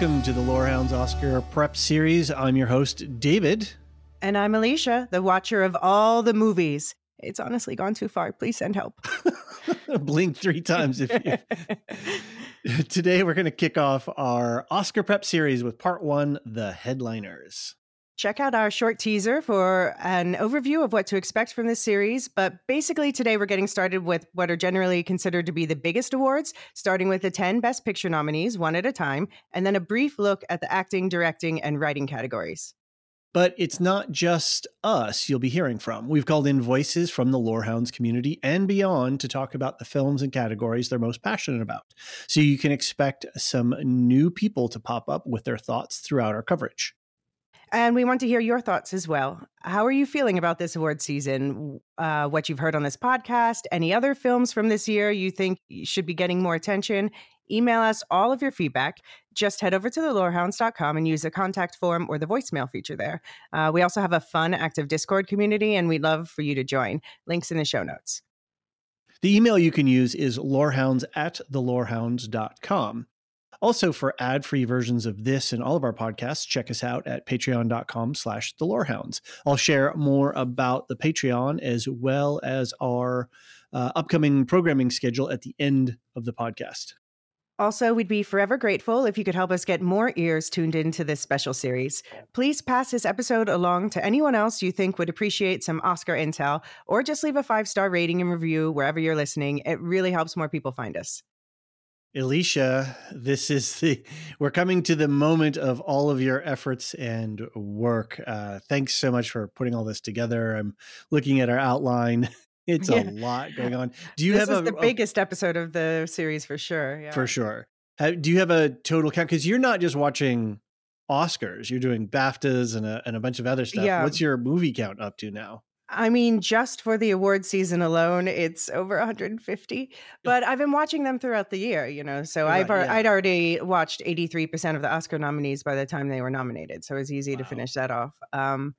Welcome to the Lorehounds Oscar Prep Series. I'm your host, David. And I'm Elysia, the watcher of all the movies. It's honestly gone too far. Please send help. Blink three times if you. Today, we're going to kick off our Oscar Prep Series with part one The Headliners. Check out our short teaser for an overview of what to expect from this series. But basically, today we're getting started with what are generally considered to be the biggest awards, starting with the 10 Best Picture nominees, one at a time, and then a brief look at the acting, directing, and writing categories. But it's not just us you'll be hearing from. We've called in voices from the Lorehounds community and beyond to talk about the films and categories they're most passionate about. So you can expect some new people to pop up with their thoughts throughout our coverage. And we want to hear your thoughts as well. How are you feeling about this award season? Uh, what you've heard on this podcast? Any other films from this year you think should be getting more attention? Email us all of your feedback. Just head over to thelorehounds.com and use the contact form or the voicemail feature there. Uh, we also have a fun, active Discord community, and we'd love for you to join. Links in the show notes. The email you can use is lorehounds at thelorehounds.com. Also, for ad-free versions of this and all of our podcasts, check us out at patreon.com slash the lorehounds. I'll share more about the Patreon as well as our uh, upcoming programming schedule at the end of the podcast. Also, we'd be forever grateful if you could help us get more ears tuned into this special series. Please pass this episode along to anyone else you think would appreciate some Oscar intel, or just leave a five star rating and review wherever you're listening. It really helps more people find us. Elysia, this is the we're coming to the moment of all of your efforts and work. Uh, thanks so much for putting all this together. I'm looking at our outline. It's yeah. a lot going on. Do you this have a, the biggest a, episode of the series for sure? Yeah. For sure. do you have a total count? Because you're not just watching Oscars; you're doing BAFTAs and a and a bunch of other stuff. Yeah. What's your movie count up to now? I mean, just for the award season alone, it's over 150. But I've been watching them throughout the year, you know. So right, I've yeah. I'd already watched 83% of the Oscar nominees by the time they were nominated. So it was easy wow. to finish that off. Um,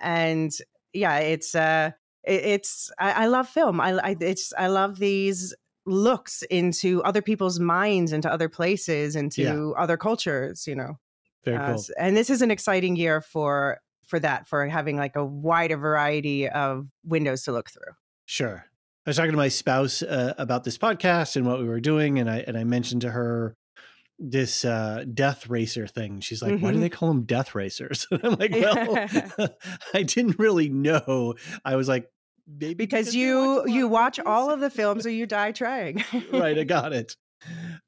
and yeah, it's uh, it, it's I, I, love film. I, I it's I love these looks into other people's minds, into other places, into yeah. other cultures. You know. Very uh, cool. And this is an exciting year for for that for having like a wider variety of windows to look through. Sure. I was talking to my spouse uh, about this podcast and what we were doing, and I and I mentioned to her this uh, death racer thing. She's like, mm-hmm. "Why do mm-hmm. they call them death racers?" I'm like, "Well, I didn't really know." I was like, "Maybe because, because you watch you watch all of the films or you die trying." right, I got it.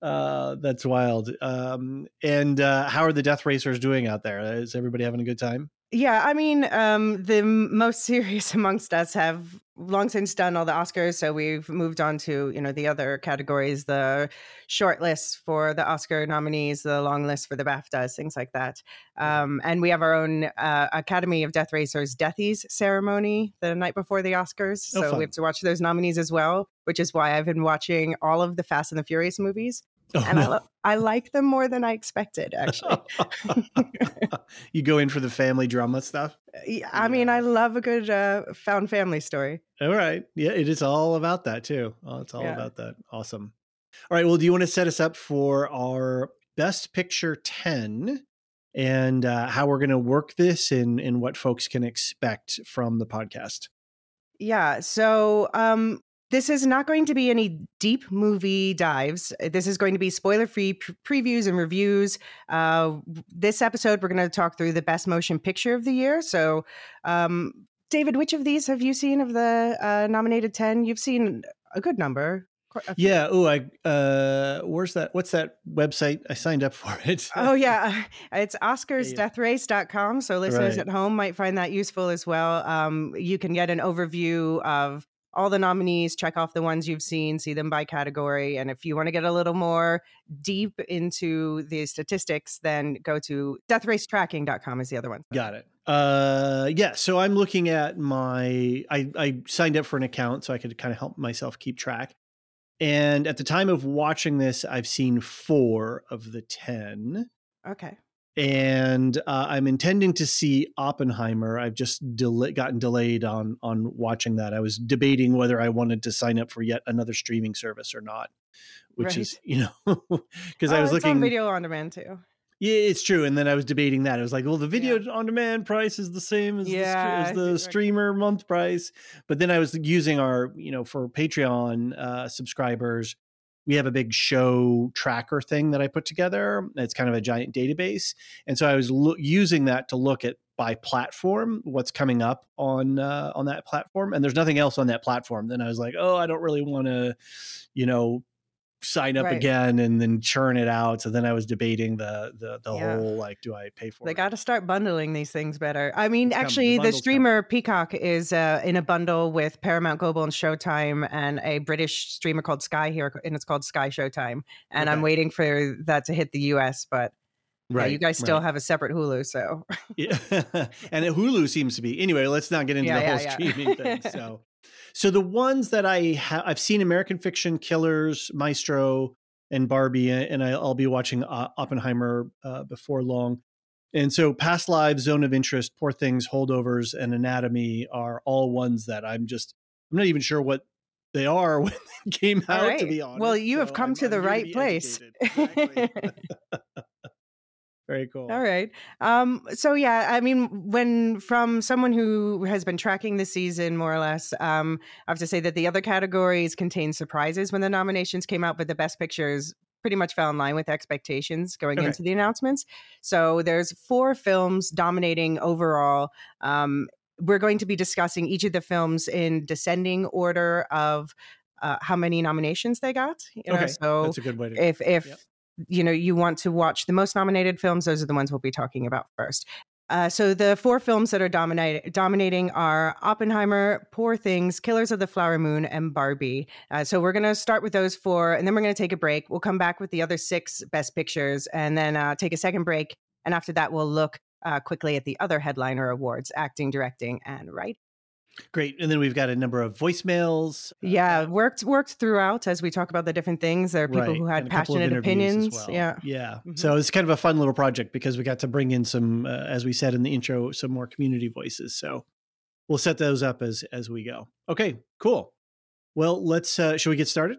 Uh, that's wild. Um, and uh, how are the death racers doing out there? Is everybody having a good time? Yeah, I mean, um, the most serious amongst us have long since done all the Oscars, so we've moved on to you know the other categories, the short list for the Oscar nominees, the long list for the BAFTAs, things like that. Um, and we have our own uh, Academy of Death Racers Deathies ceremony the night before the Oscars, oh, so we have to watch those nominees as well, which is why I've been watching all of the Fast and the Furious movies. Oh, and no. I, lo- I like them more than I expected, actually. you go in for the family drama stuff? Yeah, I mean, I love a good uh, found family story. All right. Yeah, it is all about that, too. Oh, it's all yeah. about that. Awesome. All right. Well, do you want to set us up for our Best Picture 10 and uh, how we're going to work this and, and what folks can expect from the podcast. Yeah. So um, this is not going to be any deep movie dives. This is going to be spoiler free pre- previews and reviews. Uh, this episode, we're going to talk through the best motion picture of the year. So, um, David, which of these have you seen of the uh, nominated 10? You've seen a good number. Yeah. Oh, I. Uh, where's that? What's that website? I signed up for it. oh yeah, it's OscarsDeathRace.com. So listeners right. at home might find that useful as well. Um, you can get an overview of all the nominees, check off the ones you've seen, see them by category. And if you want to get a little more deep into the statistics, then go to deathracetracking.com is the other one. Got it. Uh yeah, so I'm looking at my I I signed up for an account so I could kind of help myself keep track. And at the time of watching this, I've seen 4 of the 10. Okay and uh, I'm intending to see Oppenheimer. I've just del- gotten delayed on on watching that. I was debating whether I wanted to sign up for yet another streaming service or not, which right. is you know because oh, I was looking on video on demand too. Yeah, it's true. And then I was debating that. I was like, well, the video yeah. on demand price is the same as yeah, the, as the streamer month price. But then I was using our, you know, for Patreon uh, subscribers, we have a big show tracker thing that I put together. It's kind of a giant database, and so I was lo- using that to look at by platform what's coming up on uh, on that platform, and there's nothing else on that platform. Then I was like, oh, I don't really want to, you know, sign up right. again and then churn it out. So then I was debating the the the yeah. whole like, do I pay for they it? They got to start bundling these things better. I mean, it's actually, the, the streamer Peacock is uh, in a bundle with Paramount Global and Showtime and a British streamer called Sky here, and it's called Sky Showtime. And okay. I'm waiting for that to hit the US, but. Right, yeah, you guys still right. have a separate Hulu, so yeah, and Hulu seems to be anyway. Let's not get into yeah, the whole streaming thing. So, so the ones that I have, I've seen American Fiction, Killers, Maestro, and Barbie, and I, will be watching uh, Oppenheimer uh, before long. And so, Past Lives, Zone of Interest, Poor Things, Holdovers, and Anatomy are all ones that I'm just I'm not even sure what they are when they came out. Right. To be honest, well, you so have come I'm, to the right place. Exactly. Very cool. All right. Um, so yeah, I mean, when from someone who has been tracking the season more or less, um, I have to say that the other categories contain surprises when the nominations came out, but the best pictures pretty much fell in line with expectations going okay. into the announcements. So there's four films dominating overall. Um, we're going to be discussing each of the films in descending order of uh, how many nominations they got. You know, okay, so that's a good way to. If if yep you know you want to watch the most nominated films those are the ones we'll be talking about first uh, so the four films that are dominate, dominating are Oppenheimer, Poor Things, Killers of the Flower Moon, and Barbie. Uh, so we're going to start with those four, and then we're going to take a break. We'll come back with the other six Best Pictures, and then uh, take a second break. And after that, we'll look uh, quickly at the other headliner awards: acting, directing, and writing. Great. And then we've got a number of voicemails. Yeah, uh, worked worked throughout as we talk about the different things. There are people right. who had passionate opinions. Well. Yeah. Yeah. Mm-hmm. So it's kind of a fun little project because we got to bring in some uh, as we said in the intro some more community voices. So we'll set those up as as we go. Okay, cool. Well, let's uh should we get started?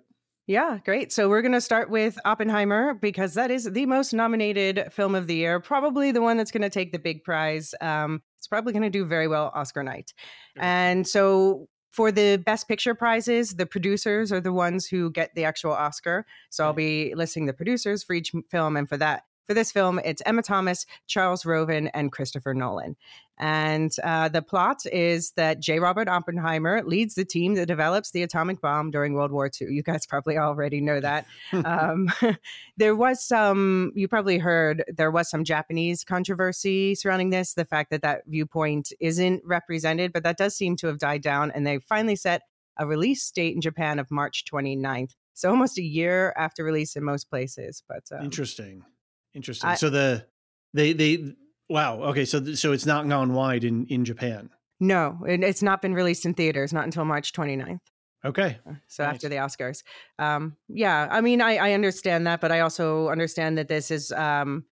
Yeah, great. So we're going to start with Oppenheimer because that is the most nominated film of the year, probably the one that's going to take the big prize. Um, it's probably going to do very well Oscar night. And so for the best picture prizes, the producers are the ones who get the actual Oscar. So I'll be listing the producers for each film. And for that, for this film, it's Emma Thomas, Charles Roven, and Christopher Nolan. And uh, the plot is that J. Robert Oppenheimer leads the team that develops the atomic bomb during World War II. You guys probably already know that. um, there was some, you probably heard, there was some Japanese controversy surrounding this, the fact that that viewpoint isn't represented, but that does seem to have died down. And they finally set a release date in Japan of March 29th. So almost a year after release in most places. But um, interesting, interesting. I, so the they they Wow. Okay. So th- so it's not gone wide in in Japan. No, and it's not been released in theaters not until March 29th. Okay. Uh, so nice. after the Oscars. Um, yeah, I mean, I, I understand that, but I also understand that this is um,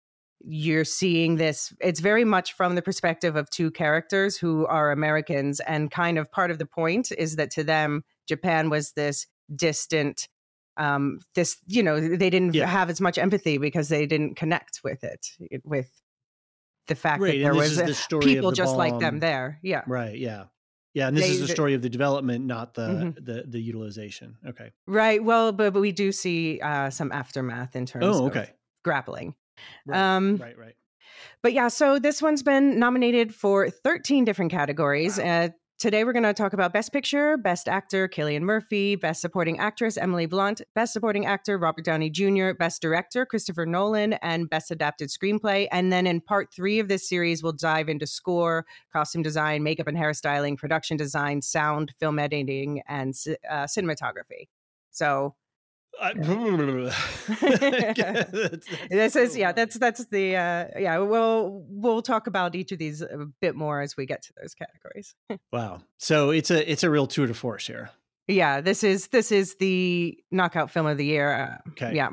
you're seeing this. It's very much from the perspective of two characters who are Americans, and kind of part of the point is that to them, Japan was this distant um, this, you know, they didn't Yeah. have as much empathy because they didn't connect with it, with the fact Right, that there was story people the just like them there. Yeah. Right. Yeah. Yeah. And this They- is the story of the development, not the Mhm. the the utilization. Okay. Right. Well, but, but we do see uh, some aftermath in terms Oh, of okay. grappling. Right. Um, right. Right. But yeah, so this one's been nominated for 13 different categories. Wow. Uh, today we're going to talk about Best Picture, Best Actor, Cillian Murphy, Best Supporting Actress, Emily Blunt, Best Supporting Actor, Robert Downey Jr., Best Director, Christopher Nolan, and Best Adapted Screenplay. And then in part three of this series, we'll dive into score, costume design, makeup and hairstyling, production design, sound, film editing, and uh, cinematography. So I- this is yeah that's that's the uh yeah we'll we'll talk about each of these a bit more as we get to those categories. Wow. So it's a it's a real tour de force here. yeah this is this is the knockout film of the year uh, Okay. yeah.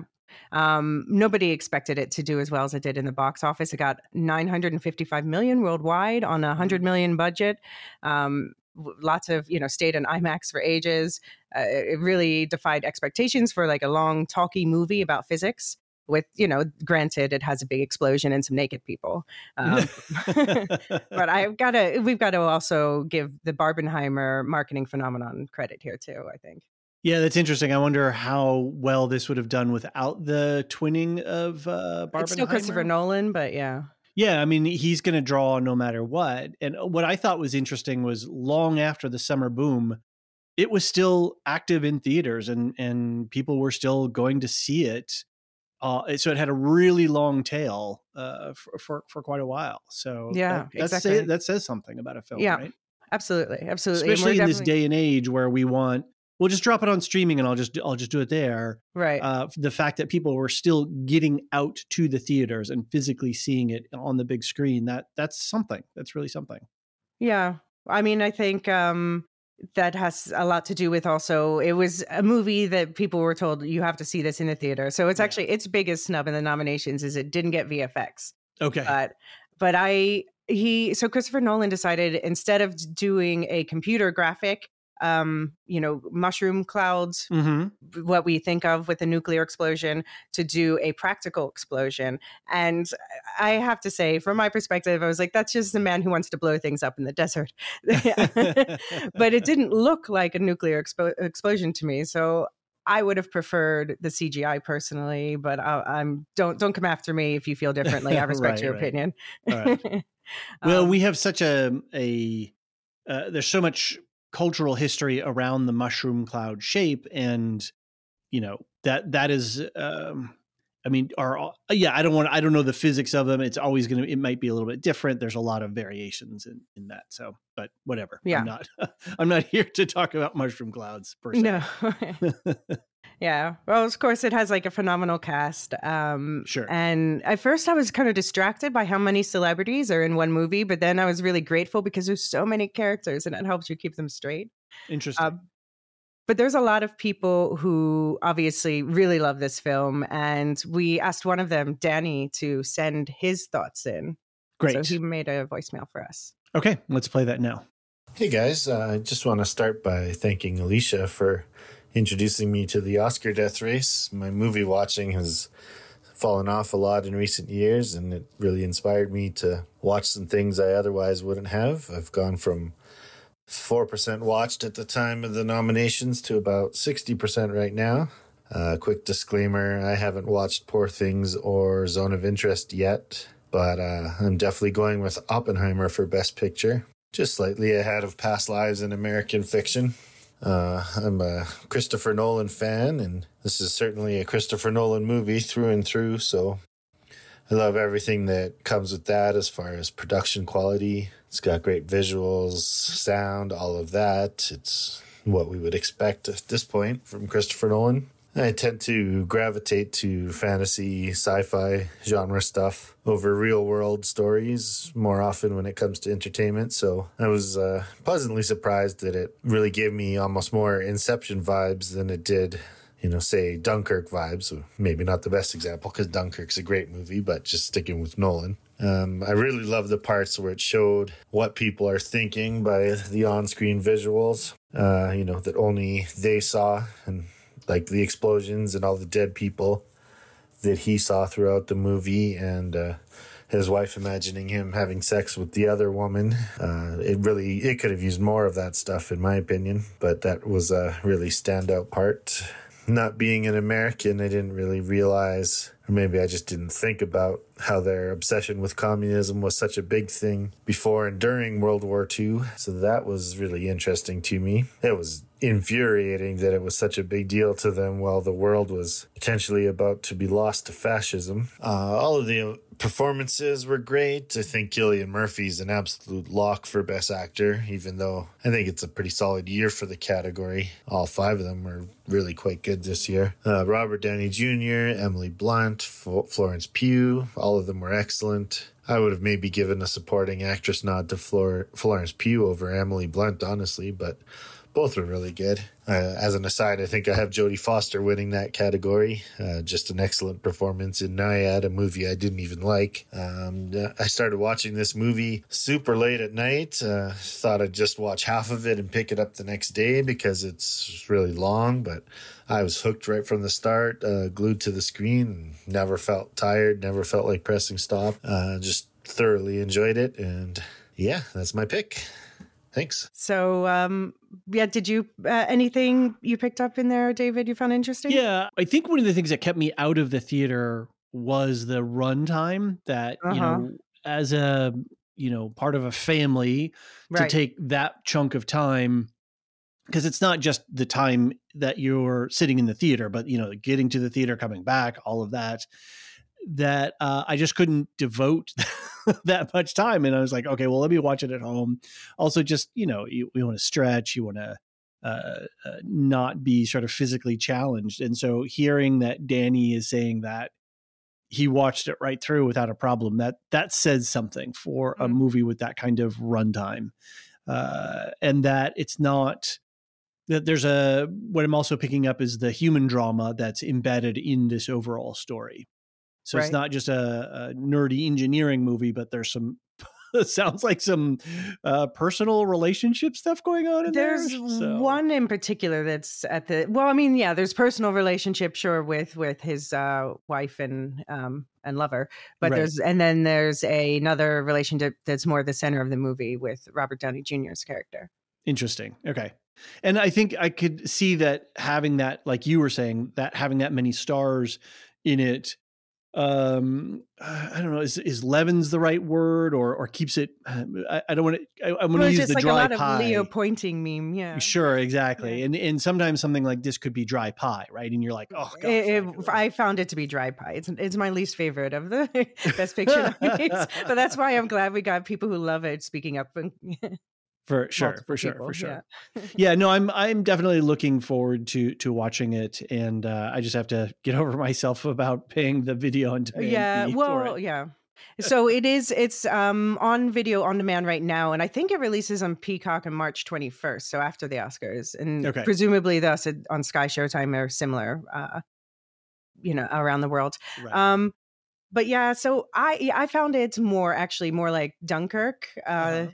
Um nobody expected it to do as well as it did in the box office. It got 955 million worldwide on a 100 million budget. Um lots of you know stayed in imax for ages. Uh, it really defied expectations for like a long talky movie about physics with you know granted it has a big explosion and some naked people um, but i've got to we've got to also give the barbenheimer marketing phenomenon credit here too i think. Yeah, that's interesting. I wonder how well this would have done without the twinning of uh, it's still christopher nolan but yeah Yeah, I mean, he's going to draw no matter what. And what I thought was interesting was long after the summer boom, it was still active in theaters and and people were still going to see it. Uh, so it had a really long tail uh, for, for for quite a while. So Yeah, that, that's exactly. say, that says something about a film, Yeah, right? absolutely absolutely Especially in this day and age where we want, we'll just drop it on streaming and I'll just I'll just do it there right uh, the fact that people were still getting out to the theaters and physically seeing it on the big screen that that's something that's really something Yeah. I mean, I think um, that has a lot to do with also it was a movie that people were told you have to see this in the theater. So it's Yeah. actually its biggest snub in the nominations is it didn't get VFX. okay But but I he so Christopher Nolan decided instead of doing a computer graphic um you know mushroom clouds hmm what we think of with a nuclear explosion to do a practical explosion. And I have to say, from my perspective, I was like, that's just a man who wants to blow things up in the desert. but it didn't look like a nuclear expo- explosion to me. So I would have preferred the CGI personally, but I, I'm don't don't come after me if you feel differently. I respect Right, your right. opinion. Right. well Um, we have such a a uh, there's so much cultural history around the mushroom cloud shape and you know that that is um I mean, are yeah, I don't want I don't know the physics of them. It's always gonna it might be a little bit different. There's a lot of variations in, in that. So, but whatever. Yeah. I'm not I'm not here to talk about mushroom clouds per se. no. yeah. Well, of course, it has like a phenomenal cast. Um, Sure. And at first, I was kind of distracted by how many celebrities are in one movie, but then I was really grateful because there's so many characters, and it helps you keep them straight. Interesting. Um, but there's a lot of people who obviously really love this film, and we asked one of them, Danny, to send his thoughts in. Great. So he made a voicemail for us. okay, let's play that now. Hey guys, uh, I just want to start by thanking Elysia for introducing me to the Oscar death race. My movie watching has fallen off a lot in recent years, and it really inspired me to watch some things I otherwise wouldn't have. I've gone from 4% watched at the time of the nominations to about 60% right now. Uh, quick disclaimer I haven't watched Poor Things or Zone of Interest yet, but uh, I'm definitely going with Oppenheimer for Best Picture just slightly ahead of past lives in American fiction. Uh, I'm a Christopher Nolan fan, and this is certainly a Christopher Nolan movie through and through. So I love everything that comes with that as far as production quality. It's got great visuals, sound, all of that. It's what we would expect at this point from Christopher Nolan. I tend to gravitate to fantasy, sci fi genre stuff over real world stories more often when it comes to entertainment. So I was uh, pleasantly surprised that it really gave me almost more Inception vibes than it did, you know, say Dunkirk vibes. Maybe not the best example because Dunkirk's a great movie, but just sticking with Nolan. Um, I really love the parts where it showed what people are thinking by the on screen visuals, uh, you know, that only they saw and like the explosions and all the dead people that he saw throughout the movie, and uh, his wife imagining him having sex with the other woman. Uh, it really it could have used more of that stuff, in my opinion. But that was a really standout part. Not being an American, I didn't really realize, or maybe I just didn't think about how their obsession with communism was such a big thing before and during World War II. So that was really interesting to me. It was infuriating that it was such a big deal to them while the world was potentially about to be lost to fascism. Uh, all of the performances were great. I think Cillian Murphy's an absolute lock for Best Actor, even though I think it's a pretty solid year for the category. All five of them were really quite good this year. Uh, Robert Downey Jr., Emily Blunt, F- Florence Pugh, all of them were excellent. I would have maybe given a supporting actress nod to Flor- Florence Pugh over Emily Blunt, honestly, but both were really good. Uh, as an aside, I think I have Jodie Foster winning that category. Uh, just an excellent performance in Nyad, a movie I didn't even like. Um, I started watching this movie super late at night. Uh, thought I'd just watch half of it and pick it up the next day because it's really long, but I was hooked right from the start, uh, glued to the screen, never felt tired, never felt like pressing stop. Uh, just thoroughly enjoyed it. And yeah, that's my pick. Thanks. So, um, yeah, did you uh, anything you picked up in there, David? You found interesting? Yeah, I think one of the things that kept me out of the theater was the runtime. That uh-huh. you know, as a you know part of a family, right. to take that chunk of time because it's not just the time that you're sitting in the theater, but you know, getting to the theater, coming back, all of that. That uh, I just couldn't devote that much time. And I was like, okay, well, let me watch it at home. Also, just, you know, you, you want to stretch, you want to uh, uh, not be sort of physically challenged. And so hearing that Danny is saying that he watched it right through without a problem, that that says something for a mm-hmm. movie with that kind of runtime. Uh, and that it's not that there's a what I'm also picking up is the human drama that's embedded in this overall story. So right. it's not just a, a, nerdy engineering movie, but there's some. sounds like some uh, personal relationship stuff going on in there's there. There's so. one in particular that's at the well. I mean, yeah, there's personal relationship, sure, with with his uh, wife and um, and lover, but right. there's and then there's a, another relationship that's more the center of the movie with Robert Downey Jr.'s character. Interesting. Okay. And I think I could see that having that, like you were saying, that having that many stars in it um i don't know is is leavens the right word or or keeps it i, I don't want to i, I want to use the like dry a lot pie of leo pointing meme yeah sure exactly yeah. and and sometimes something like this could be dry pie right and you're like oh gosh, it, it, i found it to be dry pie it's it's my least favorite of the best picture nominees but that's why i'm glad we got people who love it speaking up for sure for sure people, for sure yeah. yeah. no i'm i'm definitely looking forward to to watching it and uh, i just have to get over myself about paying the video on demand yeah well yeah so it is it's um on video on demand right now and i think it releases on peacock on march 21st so after the oscars and okay. presumably thus on sky showtime or similar uh you know around the world right. um but yeah so i i found it more actually more like dunkirk uh uh-huh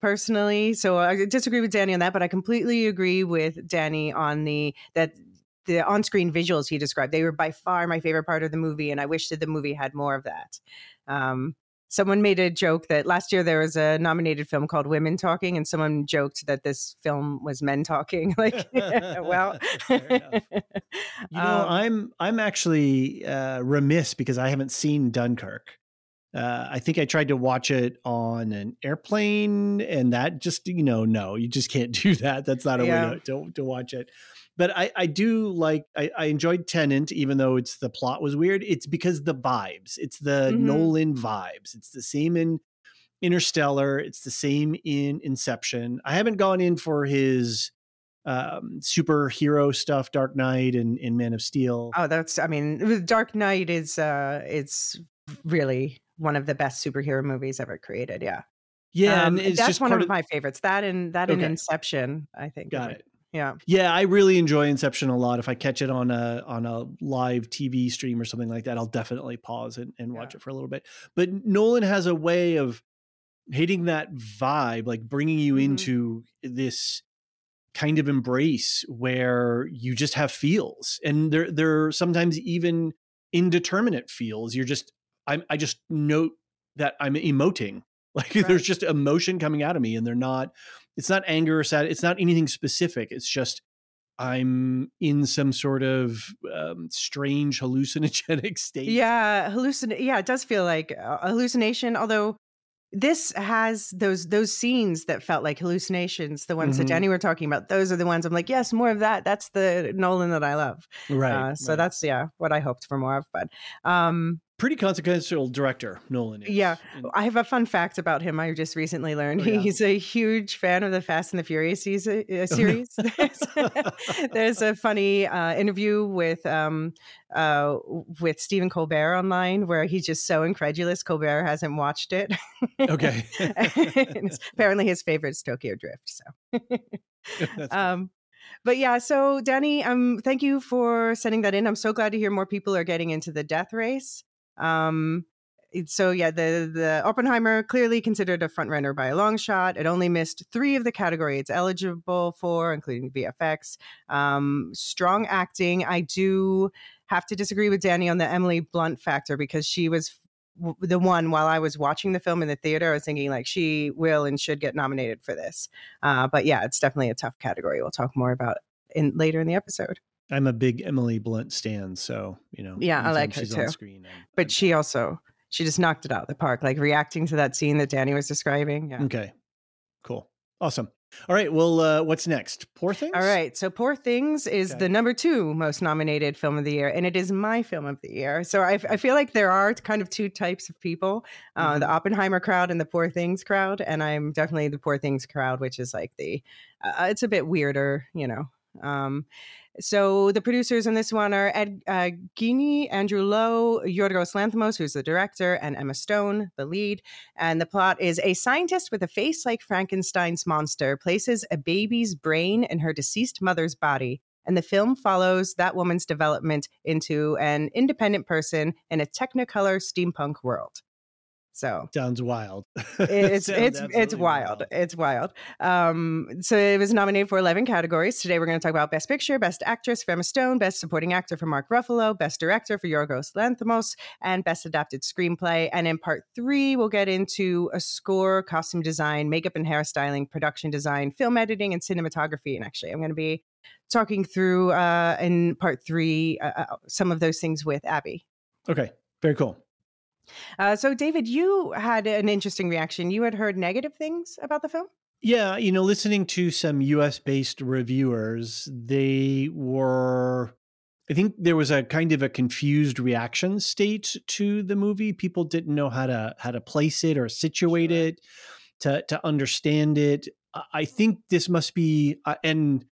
personally. So I disagree with Danny on that, but I completely agree with Danny on the that the on-screen visuals he described. They were by far my favorite part of the movie, and I wish that the movie had more of that. Um, someone made a joke that last year there was a nominated film called Women Talking, and someone joked that this film was men talking. like, well, you know, um, I'm I'm actually uh, remiss because I haven't seen Dunkirk. Uh, I think I tried to watch it on an airplane, and that just you know, no, you just can't do that. That's not a yeah. way to, to, to watch it. But I, I do like I, I, enjoyed Tenet, even though it's the plot was weird. It's because the vibes. It's the mm-hmm. Nolan vibes. It's the same in Interstellar. It's the same in Inception. I haven't gone in for his um, superhero stuff, Dark Knight and, and Man of Steel. Oh, that's I mean, Dark Knight is uh, it's really one of the best superhero movies ever created. Yeah. Yeah, um, that's one of, of, my favorites. That and that okay. and Inception, I think. Got it. Yeah. Yeah, I really enjoy Inception a lot. If I catch it on a on a live TV stream or something like that, I'll definitely pause and, and watch yeah. it for a little bit. But Nolan has a way of hitting that vibe, like bringing you mm-hmm. into this kind of embrace where you just have feels and they're they're sometimes even indeterminate feels you're just i i just note that i'm emoting like right. there's just emotion coming out of me and they're not it's not anger or sad it's not anything specific it's just i'm in some sort of um, strange hallucinogenic state yeah hallucin yeah it does feel like a hallucination although this has those those scenes that felt like hallucinations the ones mm-hmm. that danny were talking about those are the ones i'm like yes more of that that's the nolan that i love right uh, so right. that's yeah what i hoped for more of but um pretty consequential director Nolan is. Yeah, I have a fun fact about him. I just recently learned oh, yeah. he's a huge fan of the Fast and the Furious season, uh, series. there's, there's, a funny uh, interview with um, uh, with Stephen Colbert online where he's just so incredulous. Colbert hasn't watched it. Okay. apparently, his favorite is Tokyo Drift. So. um, but yeah, so Danny, um, thank you for sending that in. I'm so glad to hear more people are getting into the death race. Um, so yeah, the the Oppenheimer clearly considered a front runner by a long shot. It only missed three of the categories it's eligible for, including VFX. Um, strong acting. I do have to disagree with Danny on the Emily Blunt factor because she was the one while I was watching the film in the theater. I was thinking like she will and should get nominated for this. Uh, but yeah, it's definitely a tough category. We'll talk more about in later in the episode. I'm a big Emily Blunt stan, so you know. Yeah, I like her too. Screen, I'm, but I'm she also she just knocked it out of the park, like reacting to that scene that Danny was describing. Yeah. Okay. Cool. Awesome. All right. Well, uh, what's next? Poor Things. All right. So, Poor Things is okay. the number two most nominated film of the year, and it is my film of the year. So, I, I feel like there are kind of two types of people: uh, mm-hmm. the Oppenheimer crowd and the Poor Things crowd. And I'm definitely the Poor Things crowd, which is like the uh, it's a bit weirder, you know. Um, so the producers on this one are Ed uh, Guiney, Andrew Lowe, Yorgos Lanthimos, who's the director, and Emma Stone, the lead. And the plot is a scientist with a face like Frankenstein's monster places a baby's brain in her deceased mother's body. And the film follows that woman's development into an independent person in a technicolor steampunk world. So sounds wild. it's it's it's wild. wild. It's wild. Um, so it was nominated for 11 categories. Today we're going to talk about Best Picture, Best Actress for Emma Stone, Best Supporting Actor for Mark Ruffalo, Best Director for Yorgos Lanthimos, and Best Adapted Screenplay. And in part three, we'll get into a score, costume design, makeup and hairstyling, production design, film editing, and cinematography. And actually, I'm going to be talking through uh, in part three uh, uh some of those things with Abby. Okay, very cool. Uh, so, David, you had an interesting reaction. You had heard negative things about the film? Yeah, you know, listening to some US based reviewers, they were, I think there was a kind of a confused reaction state to the movie. People didn't know how to how to place it or situate sure. it to to understand it. I think this must be, uh, and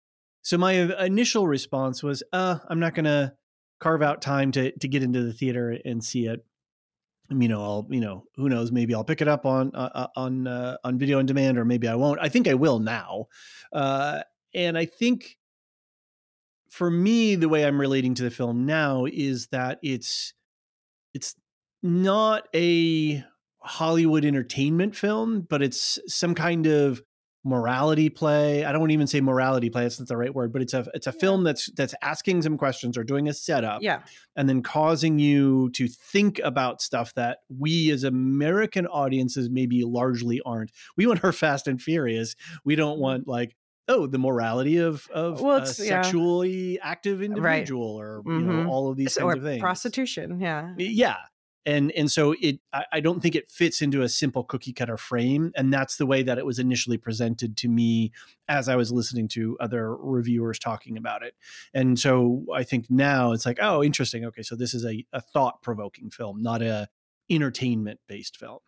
so my initial response was, uh, I'm not going to carve out time to to get into the theater and see it you know i'll you know who knows maybe i'll pick it up on uh, uh, on uh, on video on demand or maybe i won't. I think i will now uh, and i think for me the way i'm relating to the film now is that it's it's not a hollywood entertainment film but it's some kind of morality play. I don't even say morality play. it's not the right word, but it's a it's a yeah. film that's that's asking some questions or doing a setup, yeah, and then causing you to think about stuff that we as American audiences maybe largely aren't. We want her Fast and Furious. We don't mm-hmm. want like oh the morality of of well, a sexually yeah. active individual right. or mm-hmm. know all of these kinds or of things prostitution yeah yeah and and so it I, I, don't think it fits into a simple cookie cutter frame and that's the way that it was initially presented to me as i was listening to other reviewers talking about it. And so i think now it's like oh interesting okay so this is a, a thought-provoking film not a entertainment based film.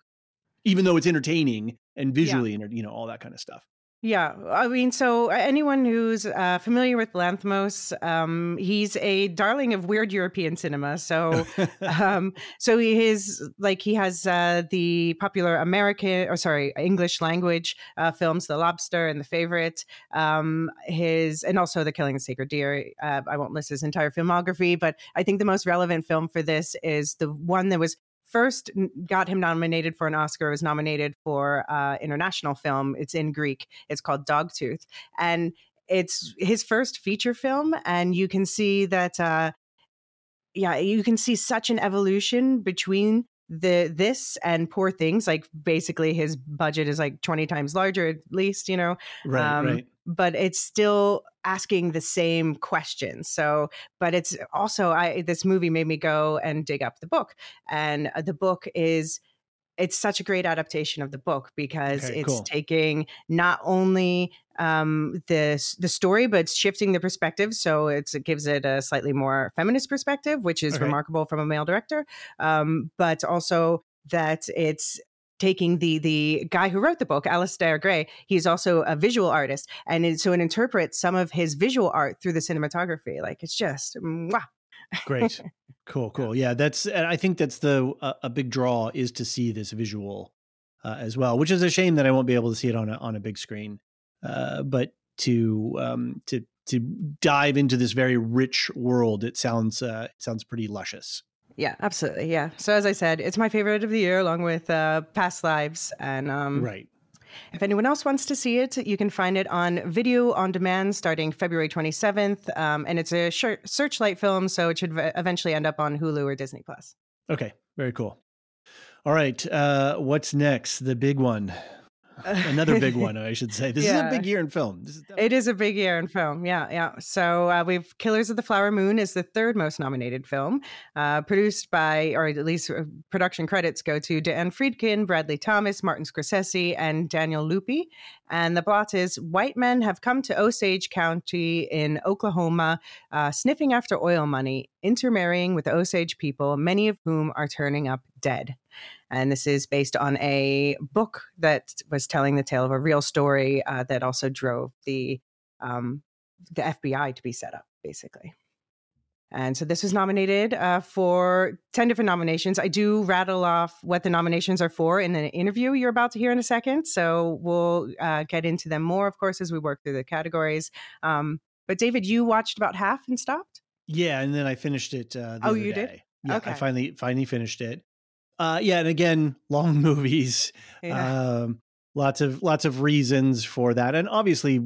Even though it's entertaining and visually yeah. you know all that kind of stuff yeah, I mean, so anyone who's uh, familiar with Lanthimos, um, he's a darling of weird European cinema. So, um, so he is like he has uh, the popular American or sorry English language uh, films, The Lobster and The Favorite. Um, his and also The Killing of Sacred Deer. Uh, I won't list his entire filmography, but I think the most relevant film for this is the one that was first got him nominated for an Oscar. Was nominated for uh, international film. It's in Greek. It's called Dogtooth, and it's his first feature film, and you can see that. Uh, yeah, you can see such an evolution between the this and poor things like basically his budget is like 20 times larger at least you know right um, right but it's still asking the same questions so but it's also i this movie made me go and dig up the book and uh, the book is it's such a great adaptation of the book because Okay, it's cool. taking not only um, the the story, but it's shifting the perspective. So it's, it gives it a slightly more feminist perspective, which is Okay. remarkable from a male director. Um, but also that it's taking the the guy who wrote the book, Alasdair Gray. He's also a visual artist, and so it interprets some of his visual art through the cinematography. Like it's just mwah. Great. Cool, cool. Yeah, that's and I think that's the uh, a big draw is to see this visual uh, as well, which is a shame that I won't be able to see it on a on a big screen. Uh, but to um to to dive into this very rich world, it sounds uh it sounds pretty luscious. Yeah, absolutely. Yeah. So as I said, it's my favorite of the year, along with uh, Past Lives. And um, right. if anyone else wants to see it, you can find it on video on demand starting February 27th. Um, and it's a searchlight film, so it should v- eventually end up on Hulu or Disney Plus. Okay. Very cool. All right. Uh what's next? The big one. Another big one, I should say. This is a big year in film. This is It is a big year in film. Yeah, yeah. So uh, we've Killers of the Flower Moon is the third most nominated film, uh, produced by, or at least uh, production credits go to Dan Friedkin, Bradley Thomas, Martin Scorsese, and Daniel Lupi. And the plot is white men have come to Osage County in Oklahoma, uh, sniffing after oil money, intermarrying with Osage people, many of whom are turning up dead. And this is based on a book that was telling the tale of a real story uh, that also drove the um, the FBI to be set up, basically. And so this was nominated uh, for 10 different nominations. I do rattle off what the nominations are for in an interview you're about to hear in a second. So we'll uh, get into them more, of course, as we work through the categories. Um, but David, you watched about half and stopped? Yeah, and then I finished it. Uh, the Oh, you did? Yeah, Okay. I finally finally finished it. Uh, yeah, and again, long movies. Um, lots of lots of reasons for that, and obviously,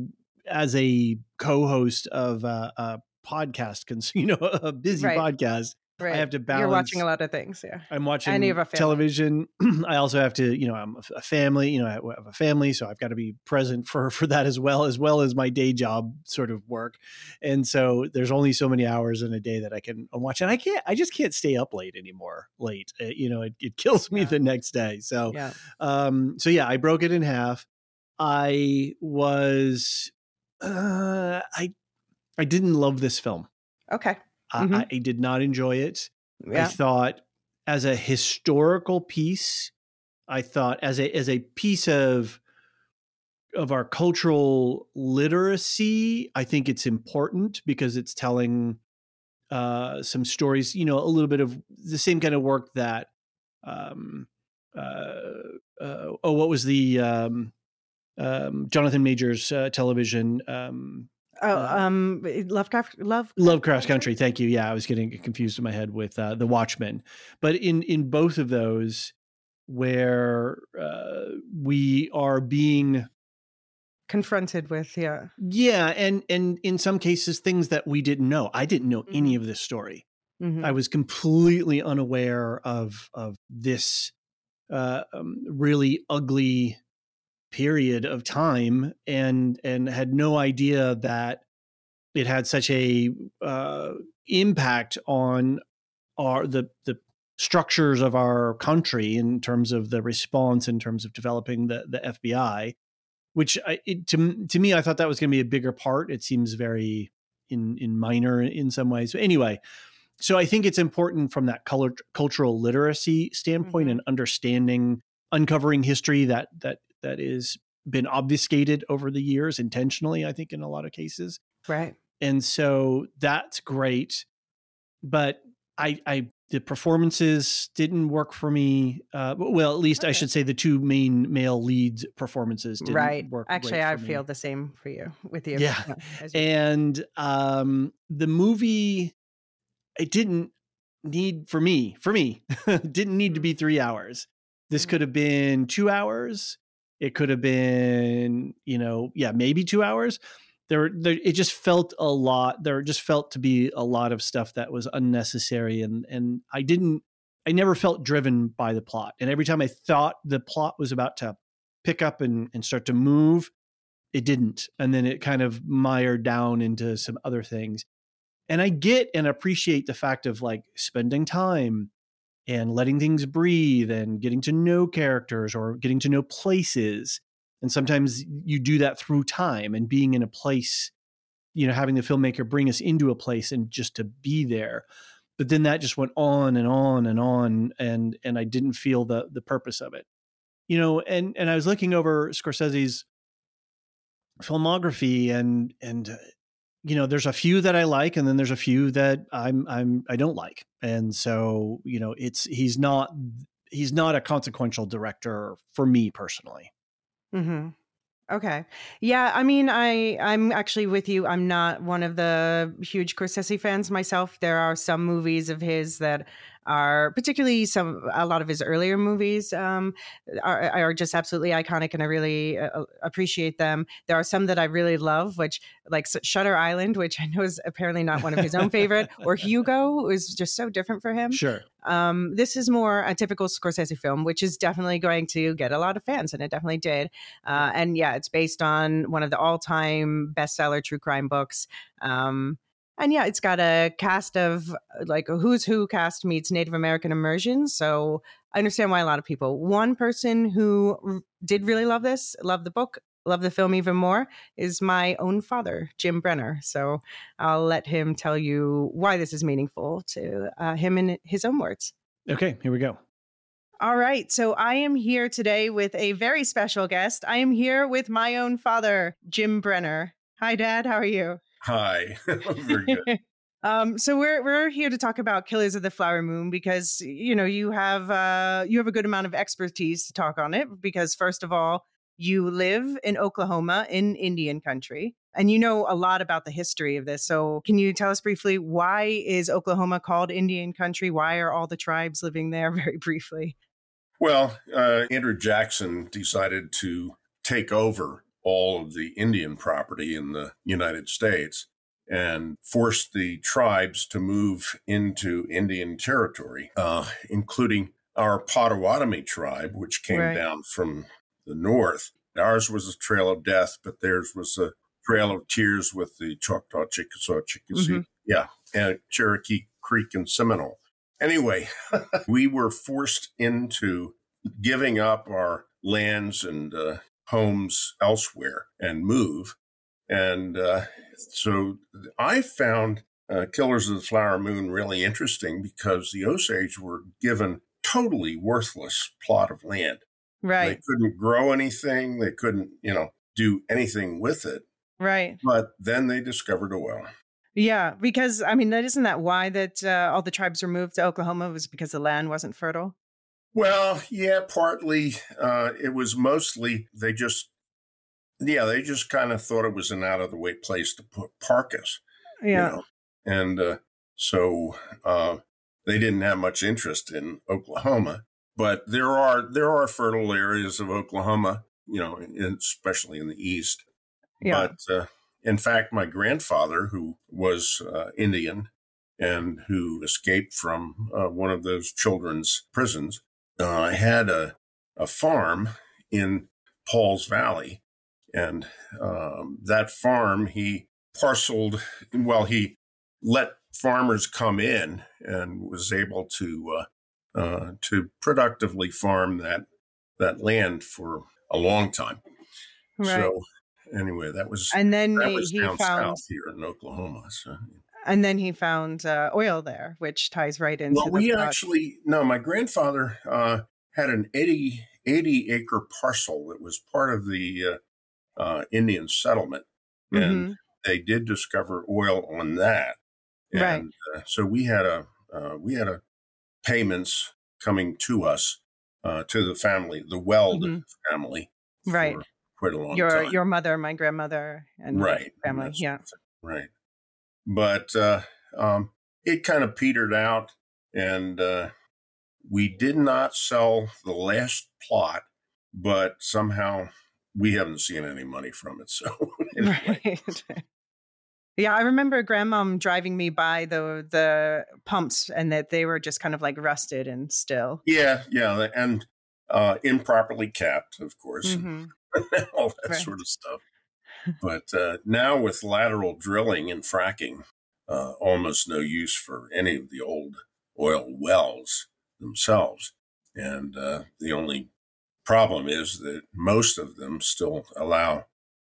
as a co-host of uh, a podcast, cons- you know, a busy Right. podcast, right. I have to balance. You're watching a lot of things, yeah. I'm watching And you have a family. television. I also have to, you know, I'm a- family. You know, I have a family, so I've got to be present for for that as well, as well as my day job sort of work. And so there's only so many hours in a day that I can watch, and I can't. I just can't stay up late anymore. Late, Uh, you know, it, it kills me Yeah. the next day. So, Yeah. um, so yeah, I broke it in half. I was, uh, I, I didn't love this film. Okay. I, Mhm. I did not enjoy it. I thought as a historical piece, I thought as a as a piece of of our cultural literacy, I think it's important because it's telling uh, some stories. You know, a little bit of the same kind of work that. Um, uh, uh, oh, what was the um, um, Jonathan Majors uh, television? Um, Oh, uh, um, Lovecraft, Love, Lovecraft Country. Thank you. Yeah, I was getting confused in my head with uh, the Watchmen, but in in both of those, where uh, we are being confronted with, yeah. yeah, and and in some cases things that we didn't know. I didn't know any Mhm. of this story. Mhm. I was completely unaware of of this uh, um, really ugly period of time, and and had no idea that it had such a uh, impact on our the the structures of our country in terms of the response, in terms of developing the the FBI. Which I, it, to to me, I thought that was going to be a bigger part. It seems very in in minor in some ways. But anyway, so I think it's important from that color, cultural literacy standpoint Mhm. and understanding, uncovering history that that that is been obfuscated over the years intentionally. I think in a lot of cases, Right. and so that's great. But I, I the performances didn't work for me. Uh, well, at least I should say the two main male leads performances didn't Right. work. Actually, I for me. feel the same for you with you. Yeah. as and um the movie it didn't need for me for me didn't need to be three hours this Mhm. could have been two hours it could have been you know yeah maybe two hours. There, there it just felt a lot there just felt to be a lot of stuff that was unnecessary and and i didn't i never felt driven by the plot and every time i thought the plot was about to pick up and, and start to move it didn't and then it kind of mired down into some other things. And i get and appreciate the fact of like spending time and letting things breathe and getting to know characters or getting to know places. And sometimes you do that through time and being in a place you know having the filmmaker bring us into a place and just to be there. But then that just went on and on and on and and i didn't feel the the purpose of it. You know and and i was looking over scorsese's filmography and and uh, you know there's a few that i like and then there's a few that i'm i'm i don't like and so you know it's he's not he's not a consequential director for me personally Mm-hmm. Okay. Yeah, I mean, I I'm actually with you. I'm not one of the huge Scorsese fans myself. There are some movies of his that are particularly some a lot of his earlier movies um, are, are just absolutely iconic, and I really uh, uh, appreciate them. There are some that I really love, which like Shutter Island, which I know is apparently not one of his own favorite, or Hugo is just so different for him. Sure. Um, this is more a typical Scorsese film, which is definitely going to get a lot of fans, and it definitely did. Uh, and yeah, it's based on one of the all-time bestseller true crime books. Um, and yeah, it's got a cast of like a who's who cast meets Native American immersion. So I understand why a lot of people. One person who did really love this, love the book, love the film even more, is my own father, Jim Brenner. So I'll let him tell you why this is meaningful to uh, him in his own words. Okay, here we go. All right. So I am here today with a very special guest. I am here with my own father, Jim Brenner. Hi, Dad. How are you? Hi. Very good. um, so we're we're here to talk about Killers of the Flower Moon because you know you have uh, you have a good amount of expertise to talk on it because first of all you live in Oklahoma in Indian country and you know a lot about the history of this. So can you tell us briefly why is Oklahoma called Indian country? Why are all the tribes living there? Very briefly. Well, uh, Andrew Jackson decided to take over all of the Indian property in the United States and forced the tribes to move into Indian territory, uh, including our Potawatomi tribe, which came right. down from the north. Ours was a trail of death, but theirs was a trail of tears with the Choctaw, Chickasaw, Chickasee, mm-hmm. yeah, and Cherokee Creek and Seminole. Anyway, we were forced into giving up our lands and uh, homes elsewhere and move. And uh, so I found uh, Killers of the Flower Moon really interesting because the Osage were given totally worthless plot of land. Right. They couldn't grow anything. They couldn't, you know, do anything with it. Right. But then they discovered oil. Yeah, because I mean, that isn't that why that uh, all the tribes were moved to Oklahoma was because the land wasn't fertile. Well, yeah, partly. Uh, it was mostly they just, yeah, they just kind of thought it was an out of the way place to put park us. Yeah. You know? And uh, so uh, they didn't have much interest in Oklahoma. But there are there are fertile areas of Oklahoma, you know, especially in the east. Yeah. But uh, in fact, my grandfather, who was uh, Indian and who escaped from uh, one of those children's prisons, uh, I had a, a farm in Pauls Valley. And um, that farm, he parceled, well, he let farmers come in and was able to uh, uh, to productively farm that that land for a long time. Right. So anyway, that was and then that he, was he down found south here in Oklahoma. So and then he found uh, oil there, which ties right into. Well, we actually no. My grandfather uh, had an 80, 80, acre parcel that was part of the uh, uh, Indian settlement, and mm-hmm. they did discover oil on that. And, right. Uh, so we had a uh, we had a payments coming to us uh, to the family, the Weld mm-hmm. family, right? Quite a long your time. your mother, my grandmother, and right family, yeah, right but uh, um, it kind of petered out, and uh, we did not sell the last plot, but somehow we haven't seen any money from it. So anyway. Right. Yeah, I remember grandmom driving me by the the pumps and that they were just kind of like rusted and still. yeah, yeah, and uh, improperly capped, of course, Mhm. all that Right. sort of stuff. But uh, now with lateral drilling and fracking, uh, almost no use for any of the old oil wells themselves. And uh, the only problem is that most of them still allow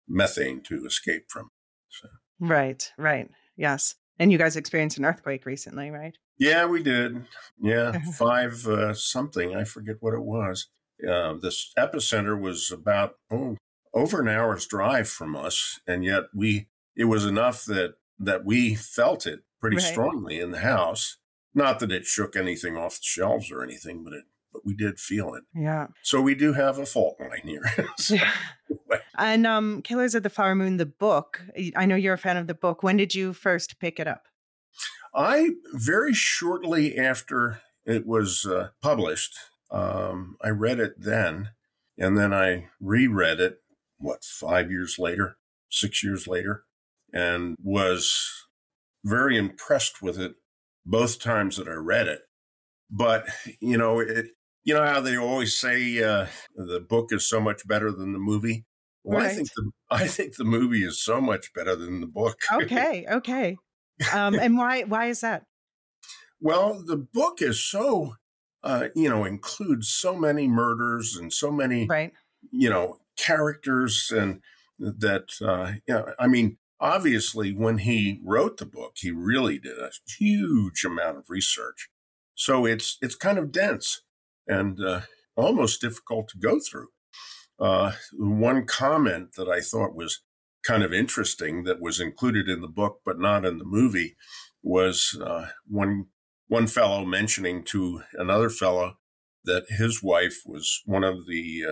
methane to escape from. So, Right, right. Yes. And you guys experienced an earthquake recently, right? yeah, we did. Yeah, five uh, something. I forget what it was. Uh, this epicenter was about oh, over an hour's drive from us, and yet we it was enough that that we felt it pretty Right. strongly in the house. Not that it shook anything off the shelves or anything, but it but we did feel it. Yeah. So we do have a fault line here. So, and um Killers of the Flower Moon the book. I know you're a fan of the book. When did you first pick it up? I very shortly after it was uh, published, um, I read it then, and then I reread it. What five years later, six years later, and was very impressed with it both times that I read it. But you know, it you know how they always say uh, the book is so much better than the movie. Well, I think the I think the movie is so much better than the book. Okay, okay. Um and why why is that? Well, the book is so, uh, you know, includes so many murders and so many, Right. you know, characters, and that, uh, yeah, I mean, obviously, when he wrote the book, he really did a huge amount of research. So it's it's kind of dense and uh, almost difficult to go through. Uh, one comment that I thought was kind of interesting that was included in the book but not in the movie was uh, one one fellow mentioning to another fellow that his wife was one of the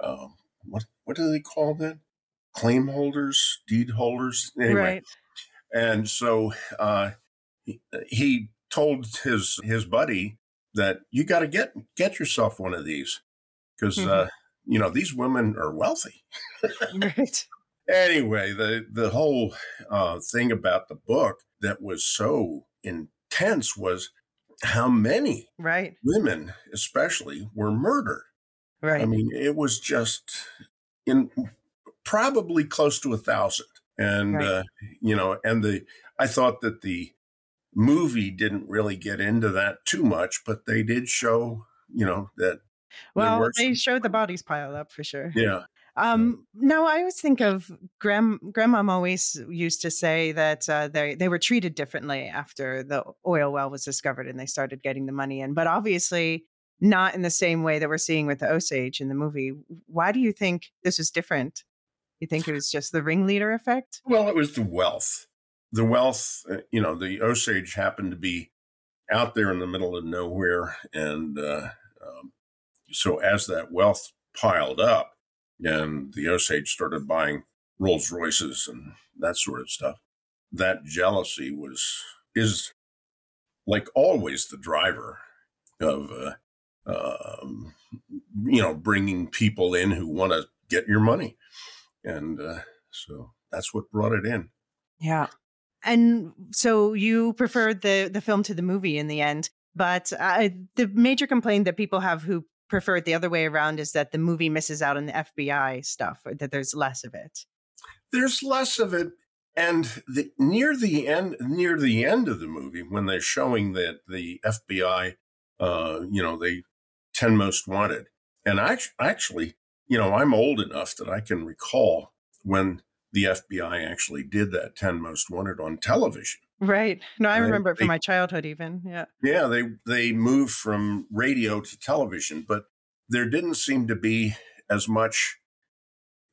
uh, um, what what do they call that claim holders deed holders anyway Right. and so uh, he, he told his his buddy that you got to get get yourself one of these because uh, Mhm. you know these women are wealthy Right. anyway, the the whole uh, thing about the book that was so intense was how many Right. women, especially, were murdered. Right. I mean, it was just in probably close to a thousand, and Right. uh, you know, and the I thought that the movie didn't really get into that too much, but they did show, you know, that well, they showed the bodies piled up for sure. yeah, Um, now I always think of grand grandmom always used to say that uh, they they were treated differently after the oil well was discovered and they started getting the money in, but obviously not in the same way that we're seeing with the Osage in the movie. Why do you think this is different? You think it was just the ringleader effect? Well, it was the wealth. The wealth, uh, you know, the Osage happened to be out there in the middle of nowhere. And uh, um, so as that wealth piled up and the Osage started buying Rolls Royces and that sort of stuff, that jealousy was, is like always the driver of, uh, um, you know, bringing people in who want to get your money. And uh, so that's what brought it in. Yeah. And so you preferred the the film to the movie in the end, but uh, the major complaint that people have who prefer it the other way around is that the movie misses out on the FBI stuff, or that there's less of it. There's less of it, and the, near the end, near the end of the movie, when they're showing that the FBI, uh, you know, they ten most wanted, and I actually, you know, I'm old enough that I can recall when the FBI actually did that 10 most wanted on television. Right. No, I Right. remember it from my childhood, even. Yeah. Yeah, they they moved from radio to television, but there didn't seem to be as much.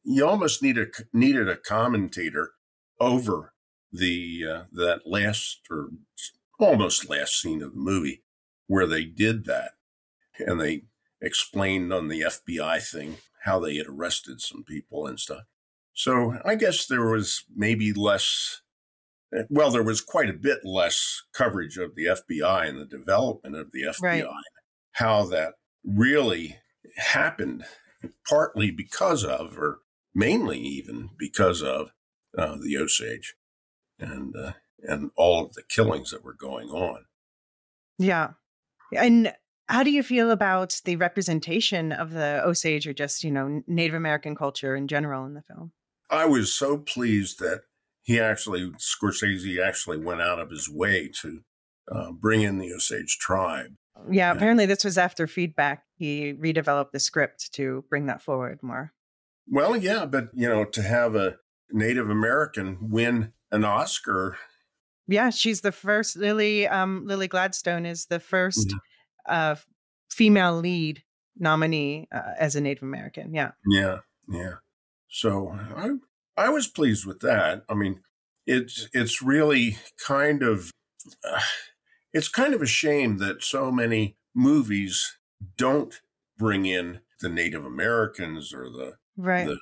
You almost need a, needed a commentator over the uh, that last or almost last scene of the movie where they did that, and they explained on the FBI thing how they had arrested some people and stuff. So I guess there was maybe less well, there was quite a bit less coverage of the FBI and the development of the FBI, Right. how that really happened, partly because of, or mainly even because of uh, the Osage and uh, and all of the killings that were going on. Yeah, and how do you feel about the representation of the Osage or just you know Native American culture in general in the film? I was so pleased that he actually Scorsese actually went out of his way to uh, bring in the Osage tribe. Yeah, apparently this was after feedback. He redeveloped the script to bring that forward more. Well, yeah, but you know, to have a Native American win an Oscar. Yeah, she's the first. Lily um, Lily Gladstone is the 1st mm-hmm. Uh, female lead nominee uh, as a Native American. Yeah, yeah, yeah. So I I was pleased with that. I mean, it's it's really kind of uh, it's kind of a shame that so many movies don't bring in the Native Americans or the right the,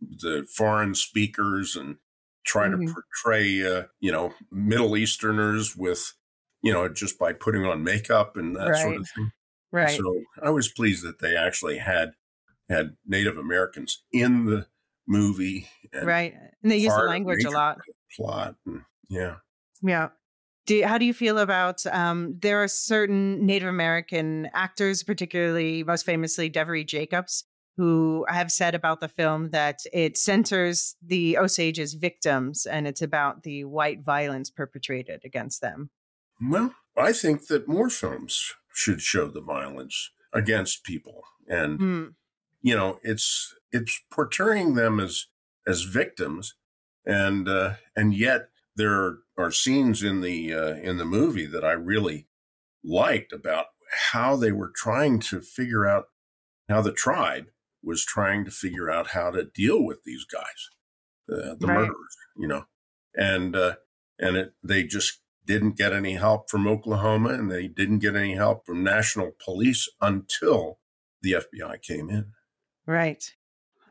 the foreign speakers and try mm-hmm. to portray uh, you know Middle Easterners with you know just by putting on makeup and that right. sort of thing. Right. So I was pleased that they actually had had Native Americans in the movie. right. And they use the language a lot. Plot. And, yeah. Yeah. Do, how do you feel about um, there are certain Native American actors, particularly most famously Devery Jacobs, who have said about the film that it centers the Osage's victims and it's about the white violence perpetrated against them. Well, I think that more films should show the violence against people, and mm. you know, it's it's portraying them as as victims, and uh, and yet there are scenes in the uh, in the movie that I really liked about how they were trying to figure out how the tribe was trying to figure out how to deal with these guys, uh, the right. murderers, you know, and uh, and it, they just didn't get any help from Oklahoma, and they didn't get any help from national police until the FBI came in. Right.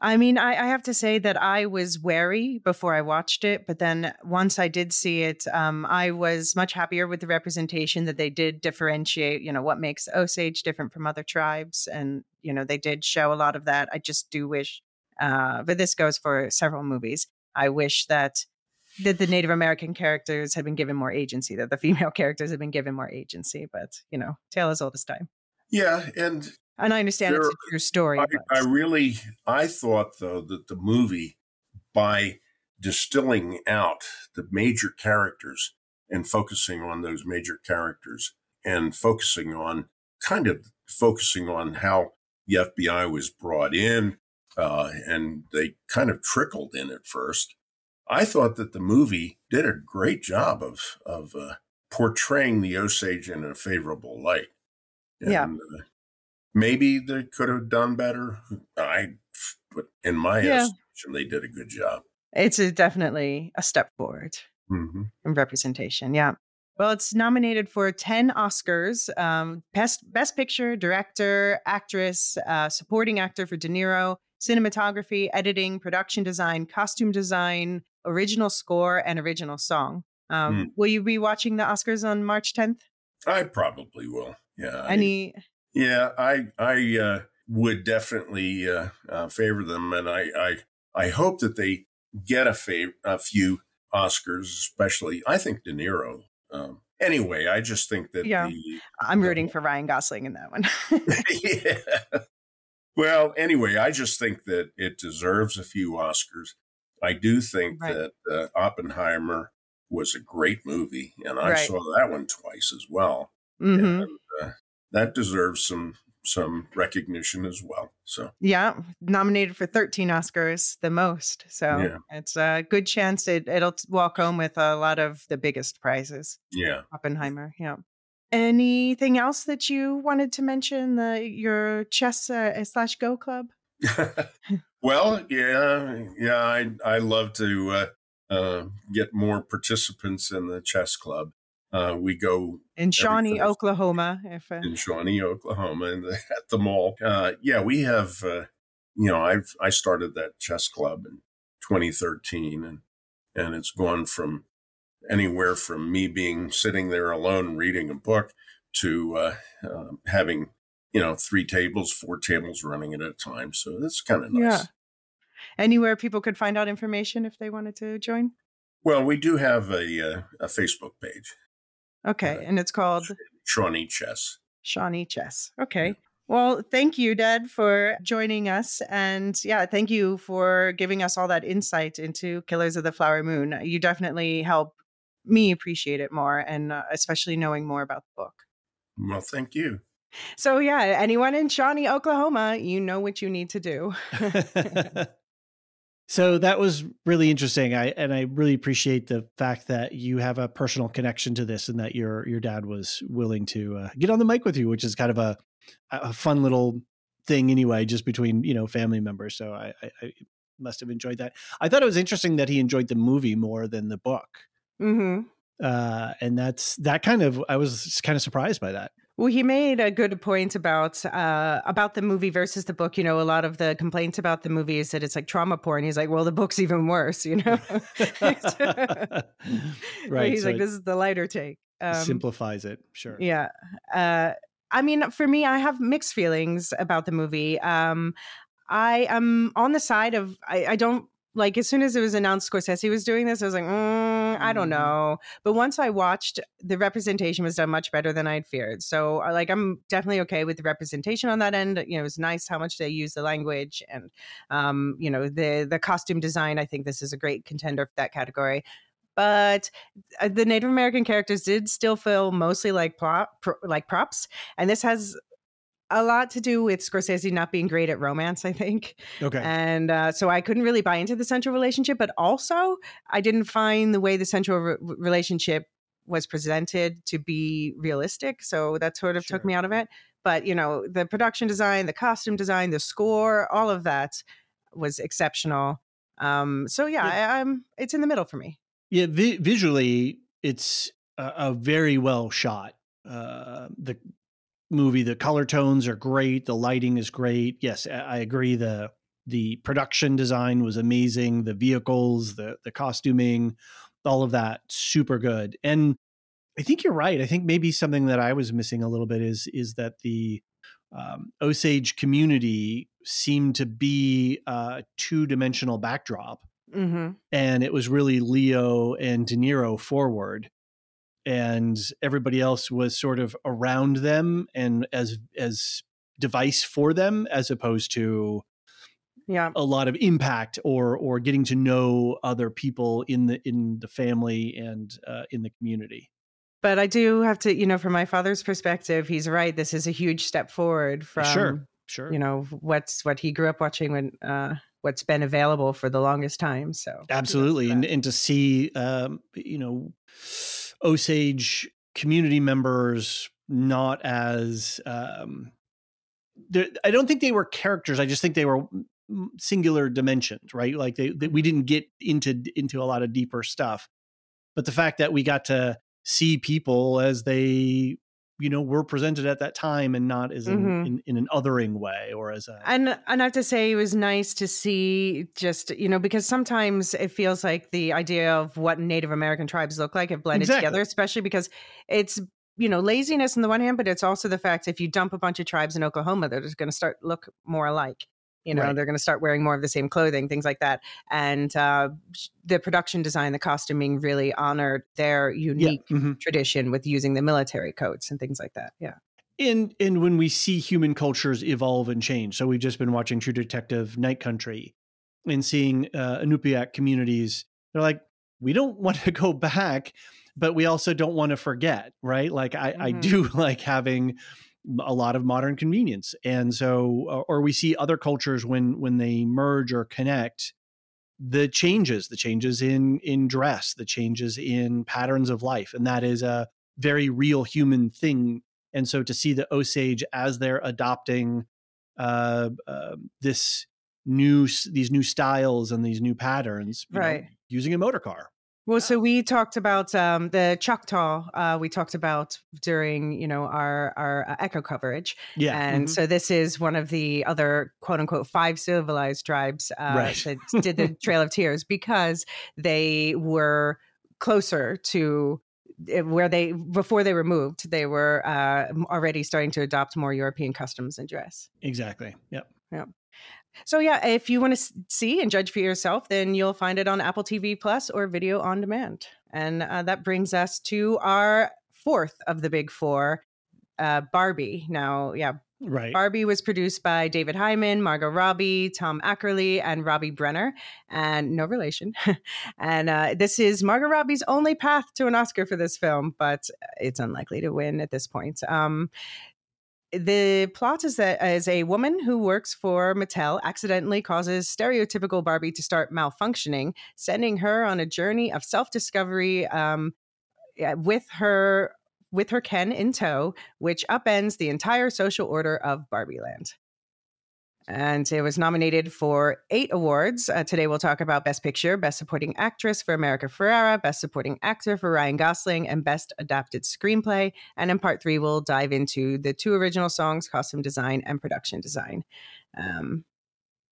I mean, I, I, have to say that I was wary before I watched it, but then once I did see it, um, I was much happier with the representation that they did differentiate. You know, what makes Osage different from other tribes, and you know, they did show a lot of that. I just do wish, uh, but this goes for several movies. I wish that that the Native American characters had been given more agency, that the female characters had been given more agency. But you know, tale as old as time. Yeah, and and I understand there, it's a true story. I, I, really, I thought though that the movie, by distilling out the major characters and focusing on those major characters and focusing on kind of focusing on how the FBI was brought in, uh, and they kind of trickled in at first. I thought that the movie did a great job of of uh, portraying the Osage in a favorable light. And, yeah. Uh, maybe they could have done better. I, but in my yeah. estimation, they did a good job. It's a, definitely a step forward mm-hmm. in representation. Yeah. Well, it's nominated for 10 Oscars um, Best, Best Picture, Director, Actress, uh, Supporting Actor for De Niro, Cinematography, Editing, Production Design, Costume Design, Original Score, and Original Song. Um, mm. Will you be watching the Oscars on March 10th? I probably will. Yeah. Any. I, yeah, I I uh, would definitely uh, uh, favor them, and I, I I hope that they get a fav- a few Oscars, especially. I think De Niro. Um, anyway, I just think that. Yeah, the, I'm rooting for Ryan Gosling in that one. yeah. Well, anyway, I just think that it deserves a few Oscars. I do think right. that uh, Oppenheimer was a great movie, and I right. saw that one twice as well. Mm-hmm. And, uh, that deserves some some recognition as well. So yeah, nominated for 13 Oscars, the most. So yeah. it's a good chance it it'll walk home with a lot of the biggest prizes. Yeah, Oppenheimer. Yeah. Anything else that you wanted to mention? The your chess uh, slash go club. well, yeah, yeah. I I love to uh, uh, get more participants in the chess club. Uh, we go in Shawnee, Oklahoma. If uh... in Shawnee, Oklahoma, and at the mall. Uh, yeah, we have. Uh, you know, I've I started that chess club in 2013, and and it's gone from anywhere from me being sitting there alone reading a book to uh, um, having you know three tables, four tables running at a time. So that's kind of nice. Yeah. anywhere people could find out information if they wanted to join? Well, we do have a uh, a Facebook page. Okay, Uh, and it's called Shawnee Chess. Shawnee Chess. Okay. Well, thank you, Dad, for joining us. And yeah, thank you for giving us all that insight into Killers of the Flower Moon. You definitely help me appreciate it more, and uh, especially knowing more about the book. Well, thank you. So, yeah, anyone in Shawnee, Oklahoma, you know what you need to do. so that was really interesting. I and I really appreciate the fact that you have a personal connection to this, and that your your dad was willing to uh, get on the mic with you, which is kind of a a fun little thing anyway, just between you know family members. So I, I, I must have enjoyed that. I thought it was interesting that he enjoyed the movie more than the book. hmm Uh, and that's that kind of I was kind of surprised by that. Well, he made a good point about uh, about the movie versus the book. You know, a lot of the complaints about the movie is that it's like trauma porn. And he's like, well, the book's even worse. You know, right. He's so like, this is the lighter take. Um, simplifies it. Sure. Yeah. Uh, I mean, for me, I have mixed feelings about the movie. Um, I am on the side of I, I don't like as soon as it was announced Scorsese was doing this, I was like, mm, I don't Mhm. know. But once I watched, the representation was done much better than I'd feared. So, like, I'm definitely okay with the representation on that end. You know, it was nice how much they use the language and, um, you know, the the costume design. I think this is a great contender for that category. But uh, the Native American characters did still feel mostly like plot, pro, like props, and this has a lot to do with Scorsese not being great at romance, I think. Okay. And uh, so I couldn't really buy into the central relationship, but also I didn't find the way the central re- relationship was presented to be realistic. So that sort of took me out of it. But, you know, the production design, the costume design, the score, all of that was exceptional. Um, so yeah, I, I'm it's in the middle for me. Yeah, vi- visually, it's a, a very well shot. Uh, the movie, the color tones are great. The lighting is great. Yes, I, agree. the The production design was amazing. The vehicles, the the costuming, all of that, super good. And I think you're right. I think maybe something that I was missing a little bit is is that the um, Osage community seemed to be a two dimensional backdrop hmm and it was really Leo and De Niro forward, and everybody else was sort of around them and as as device for them, as opposed to Yeah. a lot of impact or or getting to know other people in the in the family and uh, in the community. But I do have to, you know, from my father's perspective, he's right. This is a huge step forward from, sure, sure. you know, what's what he grew up watching when, uh, what's been available for the longest time. So absolutely and, and to see um, you know osage community members not as um, i don't think they were characters i just think they were singular dimensions right? Like they, that we didn't get into into a lot of deeper stuff. But the fact that we got to see people as they you know were presented at that time and not as in, Mhm. in, in an othering way or as a And and I have to say it was nice to see just you know because sometimes it feels like the idea of what Native American tribes look like have blended Exactly. together, especially because it's you know laziness on the one hand, but it's also the fact if you dump a bunch of tribes in Oklahoma, they're just going to start look more alike. You know, Right. they're going to start wearing more of the same clothing, things like that. And uh, the production design, the costuming really honored their unique Mhm. tradition with using the military coats and things like that. Yeah. and and when we see human cultures evolve and change so we've just been watching true detective night country and seeing uh, Inupiaq communities they're like we don't want to go back but we also don't want to forget right like i i Mhm. do like having a lot of modern convenience. And so or- or we see other cultures when when they merge or connect the changes the changes in in dress the changes in patterns of life and that is a very real human thing. And so to see the osage as they're adopting uh, uh, this new these new styles and these new patterns you know, Right. using a motor car Well, so we talked about um, the Choctaw. Uh, we talked about during you know our our uh, echo coverage, yeah and mhm. so this is one of the other quote unquote five civilized tribes uh, Right. that did the Trail of Tears because they were closer to eh, where they before they were moved. They were uh, already starting to adopt more European customs and dress. exactly Yep. yep So yeah, if you want to see and judge for yourself, then you'll find it on Apple TV Plus or video on demand. And uh, that brings us to our fourth of the big four, uh, Barbie. Now, yeah, Right. Barbie was produced by David Heyman, Margot Robbie, Tom Ackerley, and Robbie Brenner, and no relation. and uh, this is Margot Robbie's only path to an Oscar for this film, but it's unlikely to win at this point. Um, the plot is that as a woman who works for Mattel accidentally causes stereotypical Barbie to start malfunctioning, sending her on a journey of self discovery um, with her with her Ken in tow, which upends the entire social order of Barbie Land. And it was nominated for eight awards. Uh, today we'll talk about Best Picture, Best Supporting Actress for America Ferrera, Best Supporting Actor for Ryan Gosling, and Best Adapted Screenplay. And in part three, we'll dive into the two original songs, costume design and production design. Um,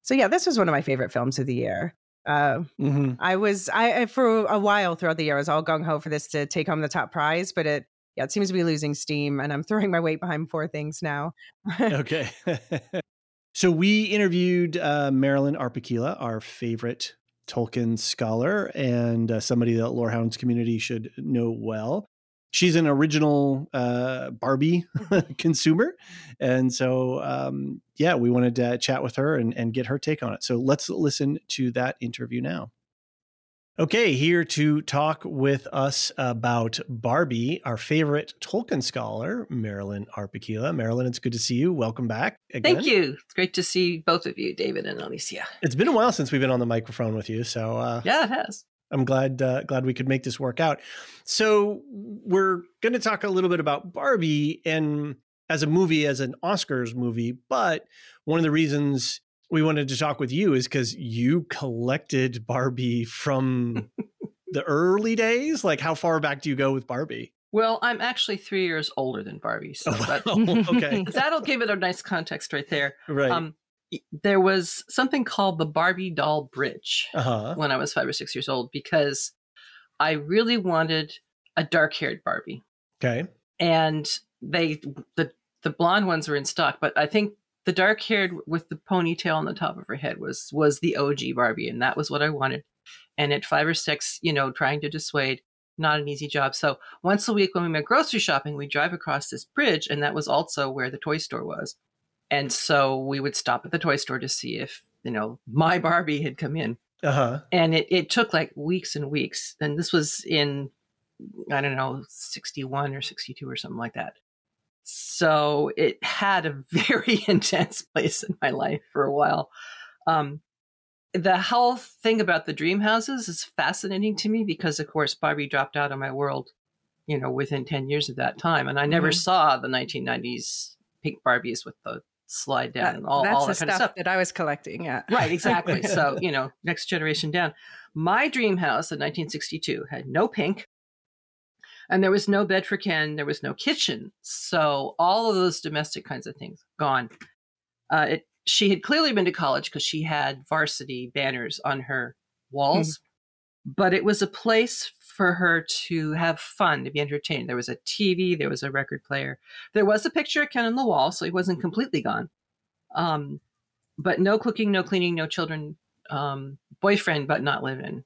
so yeah, this was one of my favorite films of the year. Uh, mm-hmm. I was I for a while throughout the year I was all gung ho for this to take home the top prize, but it yeah, it seems to be losing steam, and I'm throwing my weight behind poor things now. okay. so we interviewed uh, Marilyn Arpakila, our favorite Tolkien scholar, and uh, somebody that Lorehounds community should know well. She's an original uh, Barbie consumer, and so um, yeah, we wanted to chat with her and, and get her take on it. So let's listen to that interview now. Okay, here to talk with us about Barbie, our favorite Tolkien scholar, Marilyn Arpakila. Marilyn, it's good to see you. Welcome back. Again. Thank you. It's great to see both of you, David and Elysia. It's been a while since we've been on the microphone with you, so uh, yeah, it has. I'm glad uh, glad we could make this work out. So we're going to talk a little bit about Barbie and as a movie, as an Oscars movie, but one of the reasons we wanted to talk with you is because you collected Barbie from the early days. Like, how far back do you go with Barbie? Well, I'm actually three years older than Barbie, so oh, that, okay, that'll give it a nice context right there. Right. Um, there was something called the Barbie doll bridge uh-huh. when I was five or six years old because I really wanted a dark-haired Barbie. Okay. And they the the blonde ones were in stock, but I think the dark haired with the ponytail on the top of her head was was the OG Barbie, and that was what I wanted. And at five or six, you know, trying to dissuade, not an easy job. So once a week when we went grocery shopping, we drive across this bridge, and that was also where the toy store was. And so we would stop at the toy store to see if you know my Barbie had come in. Uh-huh. And it, it took like weeks and weeks. And this was in, I don't know, 61 or 62 or something like that. So it had a very intense place in my life for a while. Um, the whole thing about the dream houses is fascinating to me because, of course, Barbie dropped out of my world, you know, within 10 years of that time. And I never mm-hmm. saw the 1990s pink Barbies with the slide down that, and all, all that kind of stuff that I was collecting. Yeah. Right, exactly. so, you know, next generation down. My dream house in 1962 had no pink, and there was no bed for Ken. There was no kitchen. So all of those domestic kinds of things gone. Uh, it, she had clearly been to college because she had varsity banners on her walls, mm-hmm. but it was a place for her to have fun, to be entertained. There was a TV, there was a record player, there was a picture of Ken on the wall, so he wasn't completely gone. Um, but no cooking, no cleaning, no children, um, boyfriend, but not live in.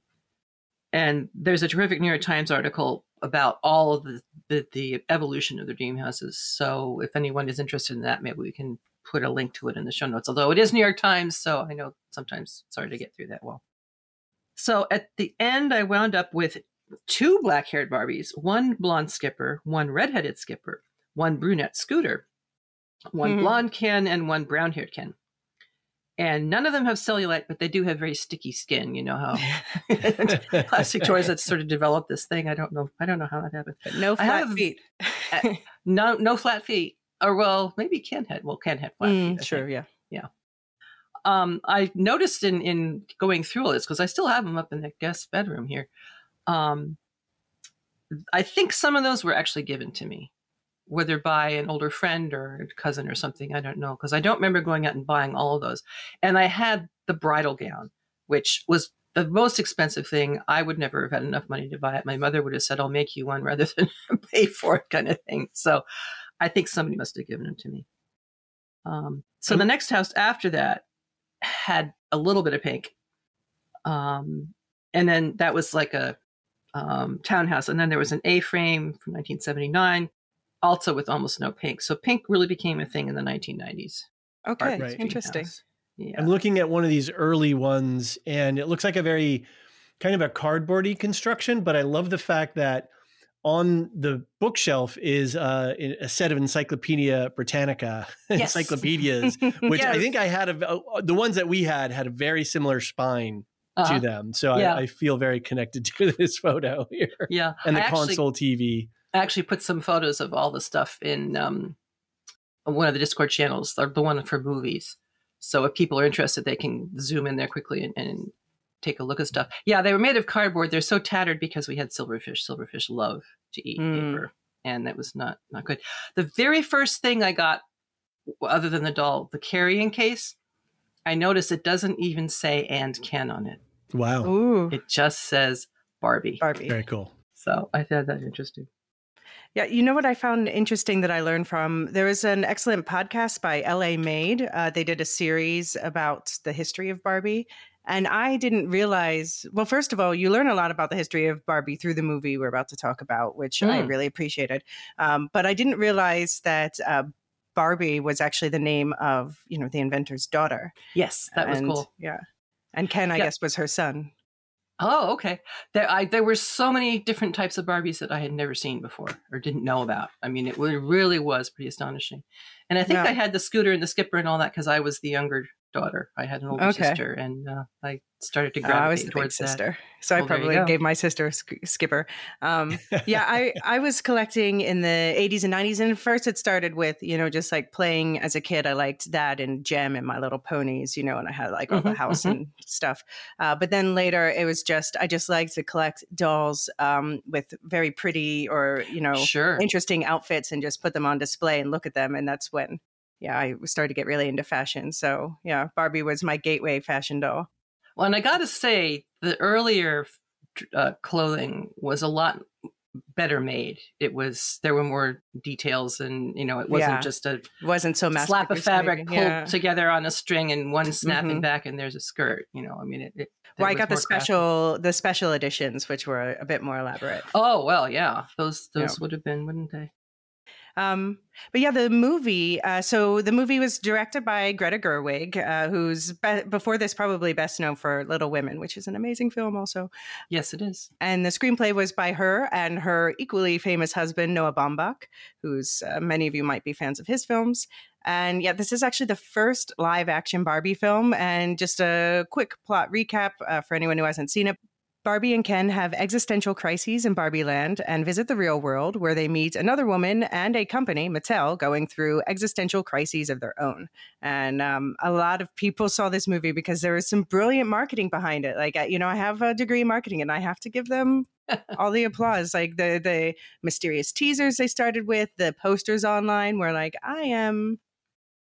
And there's a terrific New York Times article about all of the, the, the evolution of the dream houses. So if anyone is interested in that, maybe we can put a link to it in the show notes. Although it is New York Times, so I know sometimes it's hard to get through that well. So at the end, I wound up with two black haired Barbies, one blonde skipper, one redheaded skipper, one brunette scooter, one mm-hmm. blonde Ken, and one brown haired Ken and none of them have cellulite, but they do have very sticky skin. You know how plastic toys that sort of developed this thing. I don't know. I don't know how that happened. But no flat feet. no, no flat feet. Or well, maybe Ken had. Well, Ken had flat mm, feet. Sure, yeah, yeah. Um, I noticed in in going through all this because I still have them up in the guest bedroom here. Um, I think some of those were actually given to me whether by an older friend or cousin or something. I don't know because I don't remember going out and buying all of those. And I had the bridal gown, which was the most expensive thing. I would never have had enough money to buy it. My mother would have said, "I'll make you one," rather than pay for it, kind of thing. So, I think somebody must have given them to me. Um, so the next house after that had a little bit of pink. Um, and then that was like a um, townhouse. And then there was an A frame from 1979, also with almost no pink. So pink really became a thing in the 1990s. Okay, Right. interesting. Yeah. I'm looking at one of these early ones, and it looks like a very kind of a cardboardy construction. But I love the fact that on the bookshelf is uh, a set of Encyclopedia Britannica Yes. encyclopedias, which I think I had a, uh, the ones that we had had a very similar spine Uh-huh. to them. So Yeah. I, I feel very connected to this photo here Yeah. and the I actually, console TV. I actually put some photos of all the stuff in um, one of the Discord channels, the the one for movies. So if people are interested, they Ken zoom in there quickly and, and take a look at stuff. Yeah, they were made of cardboard. They're so tattered because we had silverfish. Silverfish love to eat Mm. paper, and that was not not good. The very first thing I got, other than the doll, the carrying case, I noticed it doesn't even say "and can" on it. Wow, Ooh, It just says Barbie. Barbie. very cool. So I found that interesting. Yeah, you know what I found interesting that I learned from? There was an excellent podcast by LA Made. Uh, they did a series about the history of Barbie. And I didn't realize, well, first of all, you learn a lot about the history of Barbie through the movie we're about to talk about, which I Mm. really appreciated. Um, but I didn't realize that uh, Barbie was actually the name of, you know, the inventor's daughter. Yes, that was cool. Yeah. And Ken, I Yeah. guess, was her son. Oh, okay. There, I, there were so many different types of Barbies that I had never seen before or didn't know about. I mean, it really was pretty astonishing. And I think Yeah. I had the scooter and the skipper and all that because I was the younger daughter. I had an older Okay. sister, and uh, I started to Uh, gravitate I was the big towards that. so I Well, there you probably gave my sister a sk- skipper. Um, yeah, I I was collecting in the 80s and 90s, and first it started with you know just like playing as a kid. I liked that and Jem and My Little Ponies, you know, and I had like all the Mhm, house mhm. and stuff. Uh, but then later it was just I just liked to collect dolls um, with very pretty or you know Sure. interesting outfits and just put them on display and look at them, and that's when. Yeah, I started to get really into fashion. So, yeah, Barbie was my gateway fashion doll. Well, and I got to say, the earlier uh, clothing was a lot better made. It was there were more details, and you know, it wasn't Yeah. just a It wasn't so mass slap of fabric pulled Yeah. together on a string and one snapping Mhm. back, and there's a skirt. You know, I mean, it. it Well, I got the special the special editions, which were a bit more elaborate. Oh well, yeah, those Yeah. those would have been, wouldn't they? Um, but yeah, the movie. Uh, so the movie was directed by Greta Gerwig, uh, who's be- before this probably best known for Little Women, which is an amazing film, also. Yes, it is. And the screenplay was by her and her equally famous husband Noah Baumbach, who's uh, many of you might be fans of his films. And yeah, this is actually the first live action Barbie film. And just a quick plot recap uh, for anyone who hasn't seen it. Barbie and Ken have existential crises in Barbie Land and visit the real world where they meet another woman and a company, Mattel, going through existential crises of their own. And um, a lot of people saw this movie because there was some brilliant marketing behind it. Like, you know, I have a degree in marketing and I have to give them all the applause. Like the the mysterious teasers they started with, the posters online were like, I am,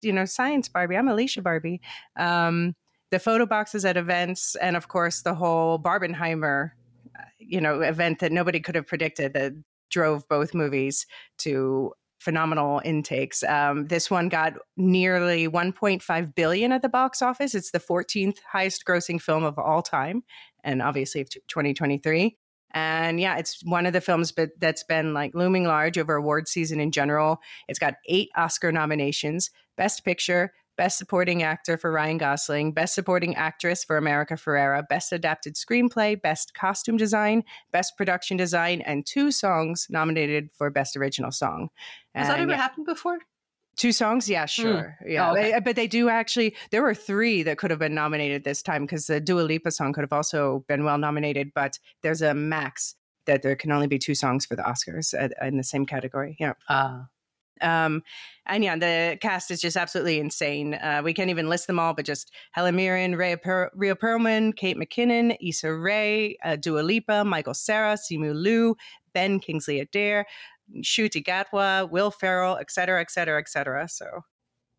you know, science Barbie. I'm Elysia Barbie. Um, the photo boxes at events, and of course the whole Barbenheimer, uh, you know, event that nobody could have predicted that drove both movies to phenomenal intakes. Um, this one got nearly 1.5 billion at the box office. It's the 14th highest grossing film of all time, and obviously of 2023. And yeah, it's one of the films that's been like looming large over award season in general. It's got eight Oscar nominations: Best Picture, Best Supporting Actor for Ryan Gosling, Best Supporting Actress for America Ferrera, Best Adapted Screenplay, Best Costume Design, Best Production Design, and two songs nominated for Best Original Song. Has that ever yeah, happened before? Two songs, yeah, sure, yeah, Oh, okay. But they do actually. There were three that could have been nominated this time because the Dua Lipa song could have also been well nominated. But there's a max that there can only be two songs for the Oscars in the same category. Yeah. Ah, Um, and yeah, the cast is just absolutely insane. Uh, we can't even list them all, but just Helen Mirren, Rhea, per- Rhea Perlman, Kate McKinnon, Issa Rae, uh, Dua Lipa, Michael Cera, Simu Liu, Ben Kingsley Adair, Ncuti Gatwa, Will Ferrell, et cetera, et cetera, et cetera. So,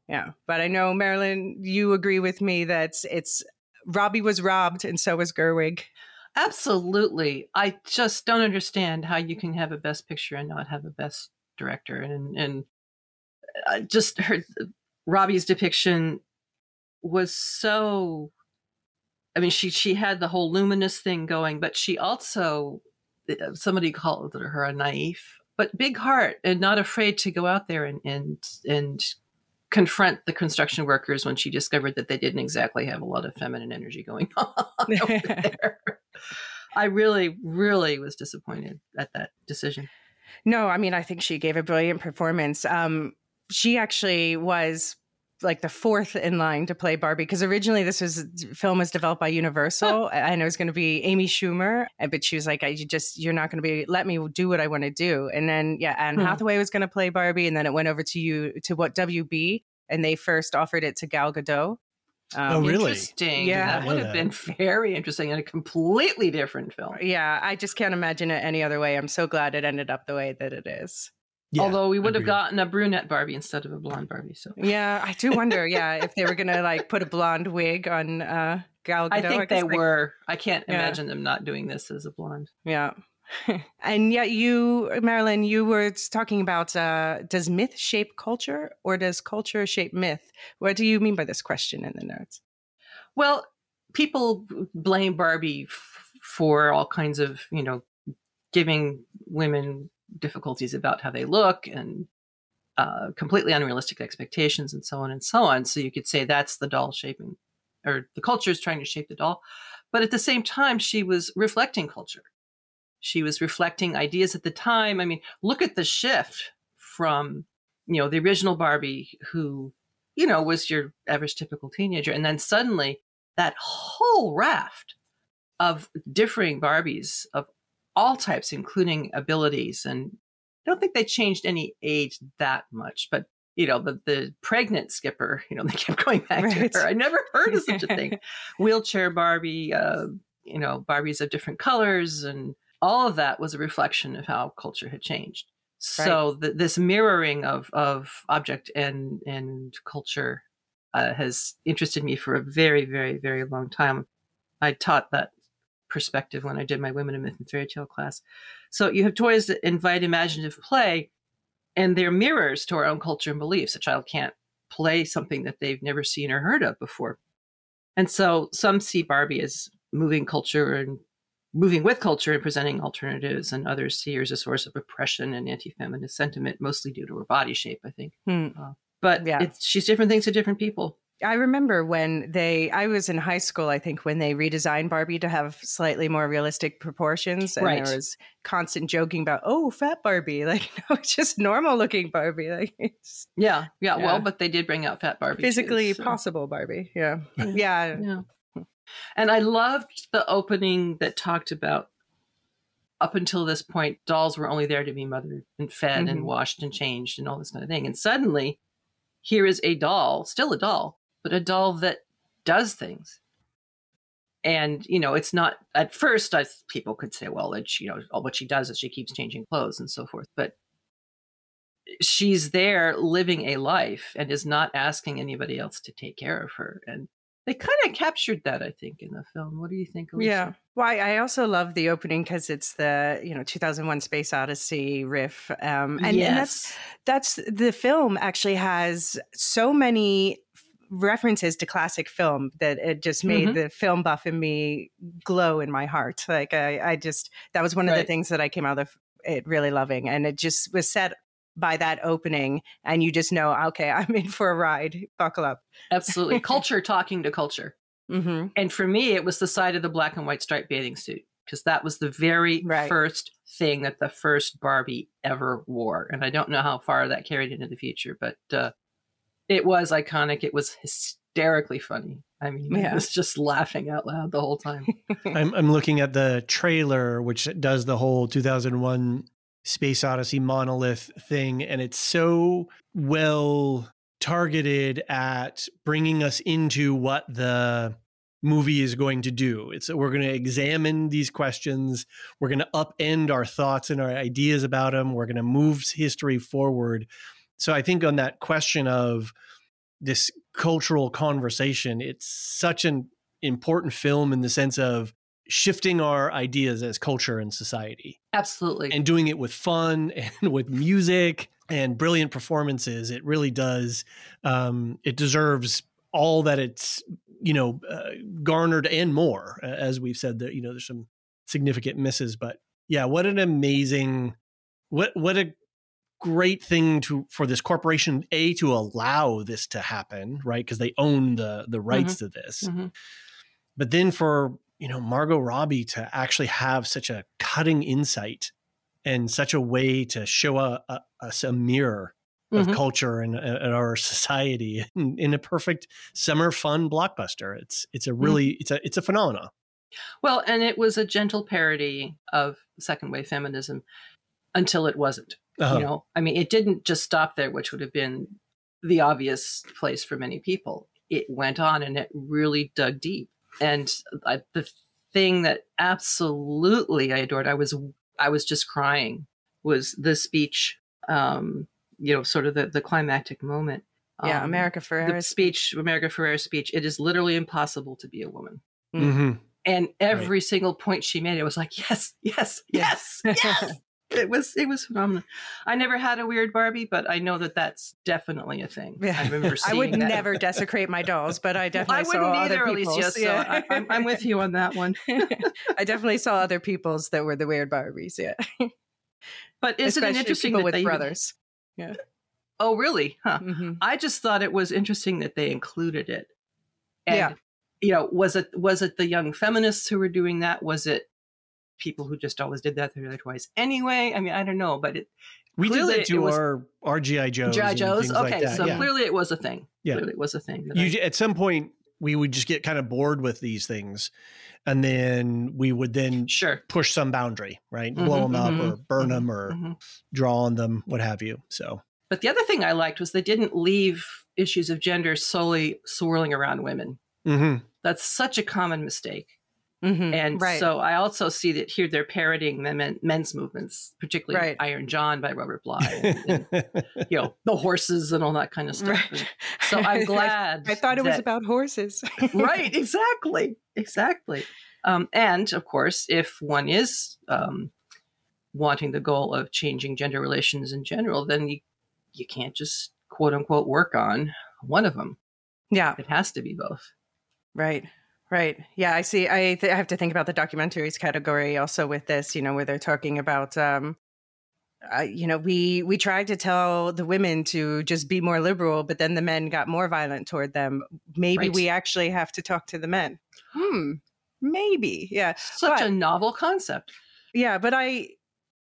yeah. But I know, Marilyn, you agree with me that it's Robbie was robbed and so was Gerwig. absolutely. I just don't understand how you can have a best picture and not have a best director. And and I just heard Robbie's depiction was so I mean, she she had the whole luminous thing going, but she also uh, somebody called her a naif, but big heart and not afraid to go out there and and and confront the construction workers when she discovered that they didn't exactly have a lot of feminine energy going on over there. I really, really was disappointed at that decision. No, I mean, I think she gave a brilliant performance. Um, she actually was like the fourth in line to play Barbie because originally this was film was developed by Universal and it was going to be Amy Schumer, but she was like, "I just you're not going to be let me do what I want to do." And then yeah, Anne hmm. Hathaway was going to play Barbie, and then it went over to you to what WB, and they first offered it to Gal Gadot. Um, oh, really? Interesting. Yeah, that would have been very interesting in a completely different film. Yeah, I just can't imagine it any other way. I'm so glad it ended up the way that it is. Yeah, Although we would have gotten a brunette Barbie instead of a blonde Barbie. So yeah, I do wonder. Yeah, if they were gonna like put a blonde wig on uh, Gal Gadot. I think I they like, were. I can't yeah. imagine them not doing this as a blonde. Yeah. And yet you marilyn you were talking about uh, does myth shape culture or does culture shape myth what do you mean by this question in the notes well people blame barbie f- for all kinds of you know giving women difficulties about how they look and uh, completely unrealistic expectations and so on and so on. So you could say that's the doll shaping, or the culture is trying to shape the doll. But at the same time, she was reflecting culture. She was reflecting ideas at the time. I mean, look at the shift from, you know, the original Barbie, who, you know, was your average typical teenager. And then suddenly that whole raft of differing Barbies of all types, including abilities. And I don't think they changed any age that much, but you know, the, the pregnant skipper, you know, they kept going back right. to her. I never heard of such a thing. Wheelchair Barbie, uh, you know, Barbies of different colors, and all of that was a reflection of how culture had changed. So the, this mirroring of of object and and culture uh, has interested me for a very, very, very long time. I taught that perspective when I did my Women in Myth and Fairy Tale class. So you have toys that invite imaginative play, and they're mirrors to our own culture and beliefs. A child can't play something that they've never seen or heard of before. And so some see Barbie as moving culture and moving with culture and presenting alternatives, and others see her as a source of oppression and anti feminist sentiment, mostly due to her body shape, I think. Hmm. Uh, but yeah. she's different things to different people. I remember when they, I was in high school, I think, when they redesigned Barbie to have slightly more realistic proportions. And right. there was constant joking about, oh, fat Barbie. Like, no, it's just normal looking Barbie. Like, yeah, yeah, yeah, Well, but they did bring out fat Barbie. Physically too, so. possible Barbie. Yeah. yeah. Yeah. And I loved the opening that talked about up until this point, dolls were only there to be mothered and fed mm-hmm. and washed and changed and all this kind of thing. And suddenly, here is a doll, still a doll, but a doll that does things. And you know, it's not at first. I, people could say, "Well, that you know, all what she does is she keeps changing clothes and so forth." But she's there living a life and is not asking anybody else to take care of her. And they kind of captured that, I think, in the film. What do you think? Elysia? Yeah. Well, I also love the opening because it's the you know 2001 Space Odyssey riff, um, and, yes. and that's that's the film actually has so many references to classic film that it just made mm-hmm. the film buff in me glow in my heart. Like I, I just that was one of right. the things that I came out of it really loving, and it just was set by that opening, and you just know, okay, I'm in for a ride. Buckle up. Absolutely, culture talking to culture. Mm-hmm. And for me, it was the side of the black and white striped bathing suit because that was the very right. first thing that the first Barbie ever wore. And I don't know how far that carried into the future, but uh, it was iconic. It was hysterically funny. I mean, yeah. I was just laughing out loud the whole time. I'm, I'm looking at the trailer, which does the whole 2001 Space Odyssey monolith thing, and it's so well targeted at bringing us into what the movie is going to do. It's we're going to examine these questions. We're going to upend our thoughts and our ideas about them. We're going to move history forward so I think on that question of this cultural conversation, it's such an important film in the sense of shifting our ideas as culture and society. Absolutely. And doing it with fun and with music and brilliant performances. It really does. Um, it deserves all that it's you know uh, garnered and more as we've said that you know there's some significant misses but yeah what an amazing what what a great thing to for this corporation a to allow this to happen right because they own the the rights mm-hmm. to this mm-hmm. but then for you know margot robbie to actually have such a cutting insight and such a way to show a, a, us a mirror of mm-hmm. culture and, and, our society in, in, a perfect summer fun blockbuster it's it's a mm-hmm. really it's a it's a phenomenon well and it was a gentle parody of second wave feminism until it wasn't uh-huh. You know, I mean, it didn't just stop there, which would have been the obvious place for many people. It went on and it really dug deep. And I, the thing that absolutely I adored, I was I was just crying, was the speech. Um, you know, sort of the the climactic moment. Yeah, um, America Ferrera's the speech, America Ferrera's speech. It is literally impossible to be a woman. Mm-hmm. And every right. single point she made, it was like, yes, yes, yes, yes it was it was phenomenal. I never had a weird Barbie, but I know that that's definitely a thing. Yeah. I remember I would that. never desecrate my dolls, but I definitely I saw either. Elysia, yeah. so I, I'm, I'm with you on that one. I definitely saw other people's that were the weird Barbies. Yeah, but isn't it interesting people with brothers? Yeah. Oh, really? Huh. Mm-hmm. I just thought it was interesting that they included it. And, yeah. You know, was it was it the young feminists who were doing that? Was it people who just always did that their twice anyway. I mean, I don't know, but it we did that to our our GI Joes. GI Joes. Okay, like so yeah. clearly it was a thing. Yeah, clearly it was a thing. You, I, at some point, we would just get kind of bored with these things, and then we would then sure push some boundary, right? Mm-hmm, Blow them mm-hmm, up or burn mm-hmm, them or mm-hmm. draw on them, what have you. So, but the other thing I liked was they didn't leave issues of gender solely swirling around women. Mm-hmm. That's such a common mistake. Mm-hmm, and right. so I also see that here they're parodying the men, men's movements, particularly right. Iron John by Robert Bly, and, and, you know the horses and all that kind of stuff. Right. so I'm glad. I, I thought it that, was about horses. right? Exactly. Exactly. Um, and of course, if one is um, wanting the goal of changing gender relations in general, then you you can't just quote unquote work on one of them. Yeah, it has to be both. Right. Right. Yeah, I see. I, th- I have to think about the documentaries category also with this, you know, where they're talking about, um, uh, you know, we we tried to tell the women to just be more liberal, but then the men got more violent toward them. Maybe right. we actually have to talk to the men. Hmm. Maybe. Yeah. Such but, a novel concept. Yeah, but I,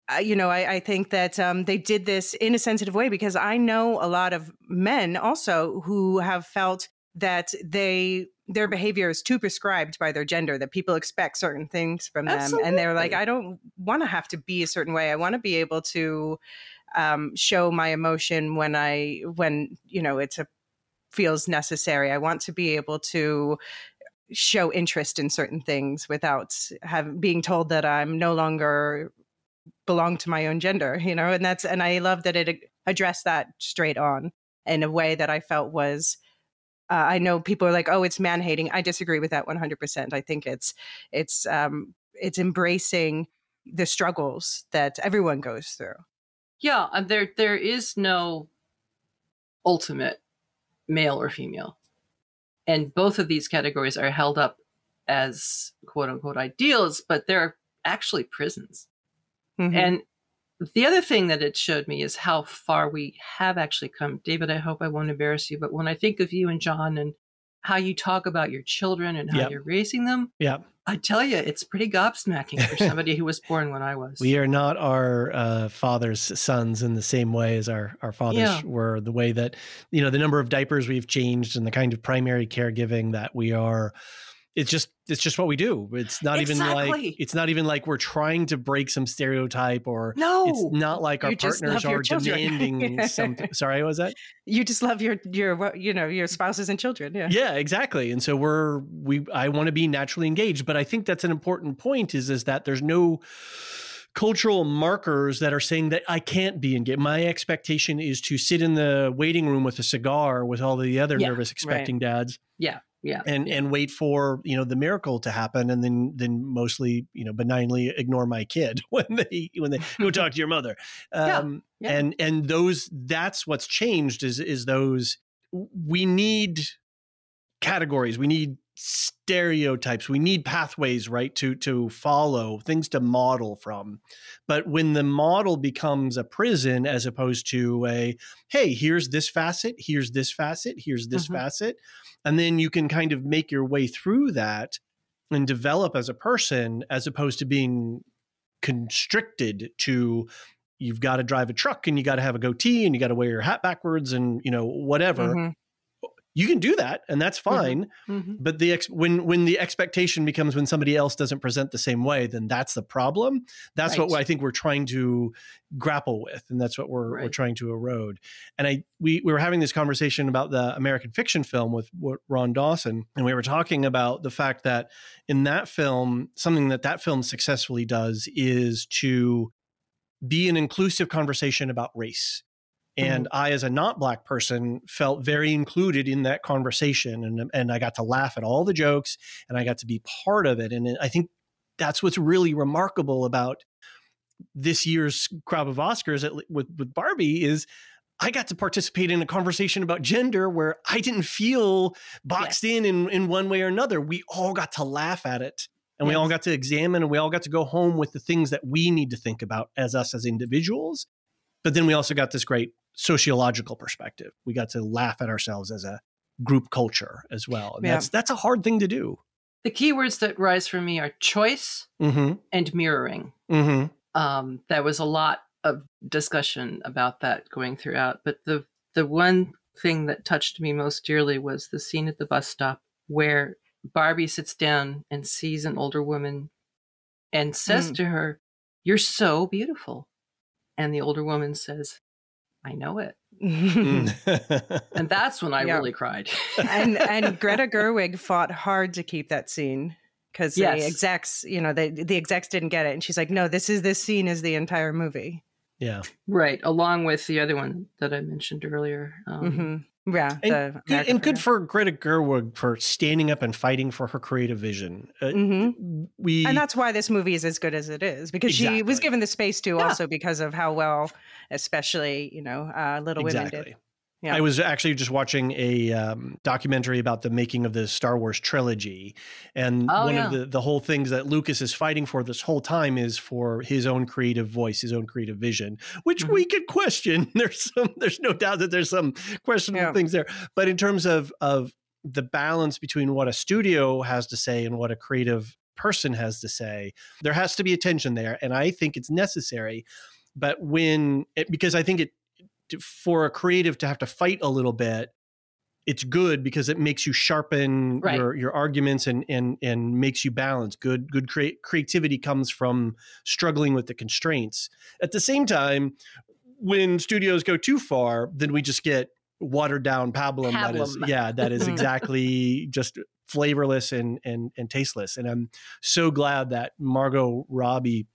I you know, I, I think that um, they did this in a sensitive way because I know a lot of men also who have felt that they their behavior is too prescribed by their gender that people expect certain things from them Absolutely. and they're like i don't want to have to be a certain way i want to be able to um, show my emotion when i when you know it's a feels necessary i want to be able to show interest in certain things without have being told that i'm no longer belong to my own gender you know and that's and i love that it addressed that straight on in a way that i felt was uh, I know people are like, "Oh, it's man hating." I disagree with that 100%. I think it's it's um, it's embracing the struggles that everyone goes through. Yeah, and there there is no ultimate male or female, and both of these categories are held up as quote unquote ideals, but they're actually prisons. Mm-hmm. And the other thing that it showed me is how far we have actually come. David, I hope I won't embarrass you, but when I think of you and John and how you talk about your children and how yep. you're raising them, yeah, I tell you, it's pretty gobsmacking for somebody who was born when I was. We are not our uh, father's sons in the same way as our our fathers yeah. were. The way that you know the number of diapers we've changed and the kind of primary caregiving that we are it's just it's just what we do. It's not exactly. even like it's not even like we're trying to break some stereotype or no. It's not like our partners are demanding something. Sorry, what was that? You just love your your you know your spouses and children. Yeah. Yeah, exactly. And so we're we I want to be naturally engaged, but I think that's an important point. Is is that there's no cultural markers that are saying that I can't be engaged. My expectation is to sit in the waiting room with a cigar with all the other yeah, nervous expecting right. dads. Yeah yeah and and wait for you know the miracle to happen and then then mostly you know benignly ignore my kid when they when they go talk to your mother um yeah. Yeah. and and those that's what's changed is is those we need categories. We need stereotypes. We need pathways, right, to to follow, things to model from. But when the model becomes a prison as opposed to a, hey, here's this facet, here's this facet, here's this Mhm. facet, and then you can kind of make your way through that and develop as a person as opposed to being constricted to you've got to drive a truck and you got to have a goatee and you got to wear your hat backwards and you know whatever Mhm. You can do that and that's fine Mhm. but the ex- when when the expectation becomes when somebody else doesn't present the same way then that's the problem. That's what i think we're trying to grapple with and that's what we're we're trying to erode. And i we, we were having this conversation about the american fiction film with with ron dawson and we were talking about the fact that in that film something that that film successfully does is to be an inclusive conversation about race Mm-hmm. and I, as a not black person, felt very included in that conversation, and and I got to laugh at all the jokes, and I got to be part of it. And I think that's what's really remarkable about this year's crop of Oscars at, with with Barbie is I got to participate in a conversation about gender where I didn't feel boxed in, in in one way or another. We all got to laugh at it. And we all got to examine and we all got to go home with the things that we need to think about as us as individuals. But then we also got this great sociological perspective. We got to laugh at ourselves as a group culture as well. And Yeah. that's that's a hard thing to do. The keywords that rise for me are choice Mm-hmm. and mirroring. Mm-hmm. um, there was a lot of discussion about that going throughout. But the the one thing that touched me most dearly was the scene at the bus stop where Barbie sits down and sees an older woman and says Mm. to her, "You're so beautiful," and the older woman says, "I know it," mm. and that's when I Yeah. really cried. and and Greta Gerwig fought hard to keep that scene because the execs, you know, they, the execs didn't get it, and she's like, "No, this is this scene is the entire movie." Yeah. right, along with the other one that I mentioned earlier. Um, hmm Yeah, And, the good, and good for Greta Gerwig for standing up and fighting for her creative vision. Uh, hmm We and that's why this movie is as good as it is because she was given the space to Yeah. also because of how well, especially you know, uh, Little Women did. Yeah. I was actually just watching a um, documentary about the making of the Star Wars trilogy, and Oh, one yeah. of the the whole things that Lucas is fighting for this whole time is for his own creative voice, his own creative vision, which Mhm. we could question. There's some, there's no doubt that there's some questionable Yeah. things there, but in terms of of the balance between what a studio has to say and what a creative person has to say, there has to be a tension there, and I think it's necessary. But when it, because I think it to- for a creative to have to fight a little bit it's good because it makes you sharpen Right. your your arguments and and and makes you balance. Good good crea- creativity comes from struggling with the constraints. At the same time when studios go too far then we just get watered down pablum, that is yeah that is exactly just flavorless and and and tasteless. And i'm so glad that margot robbie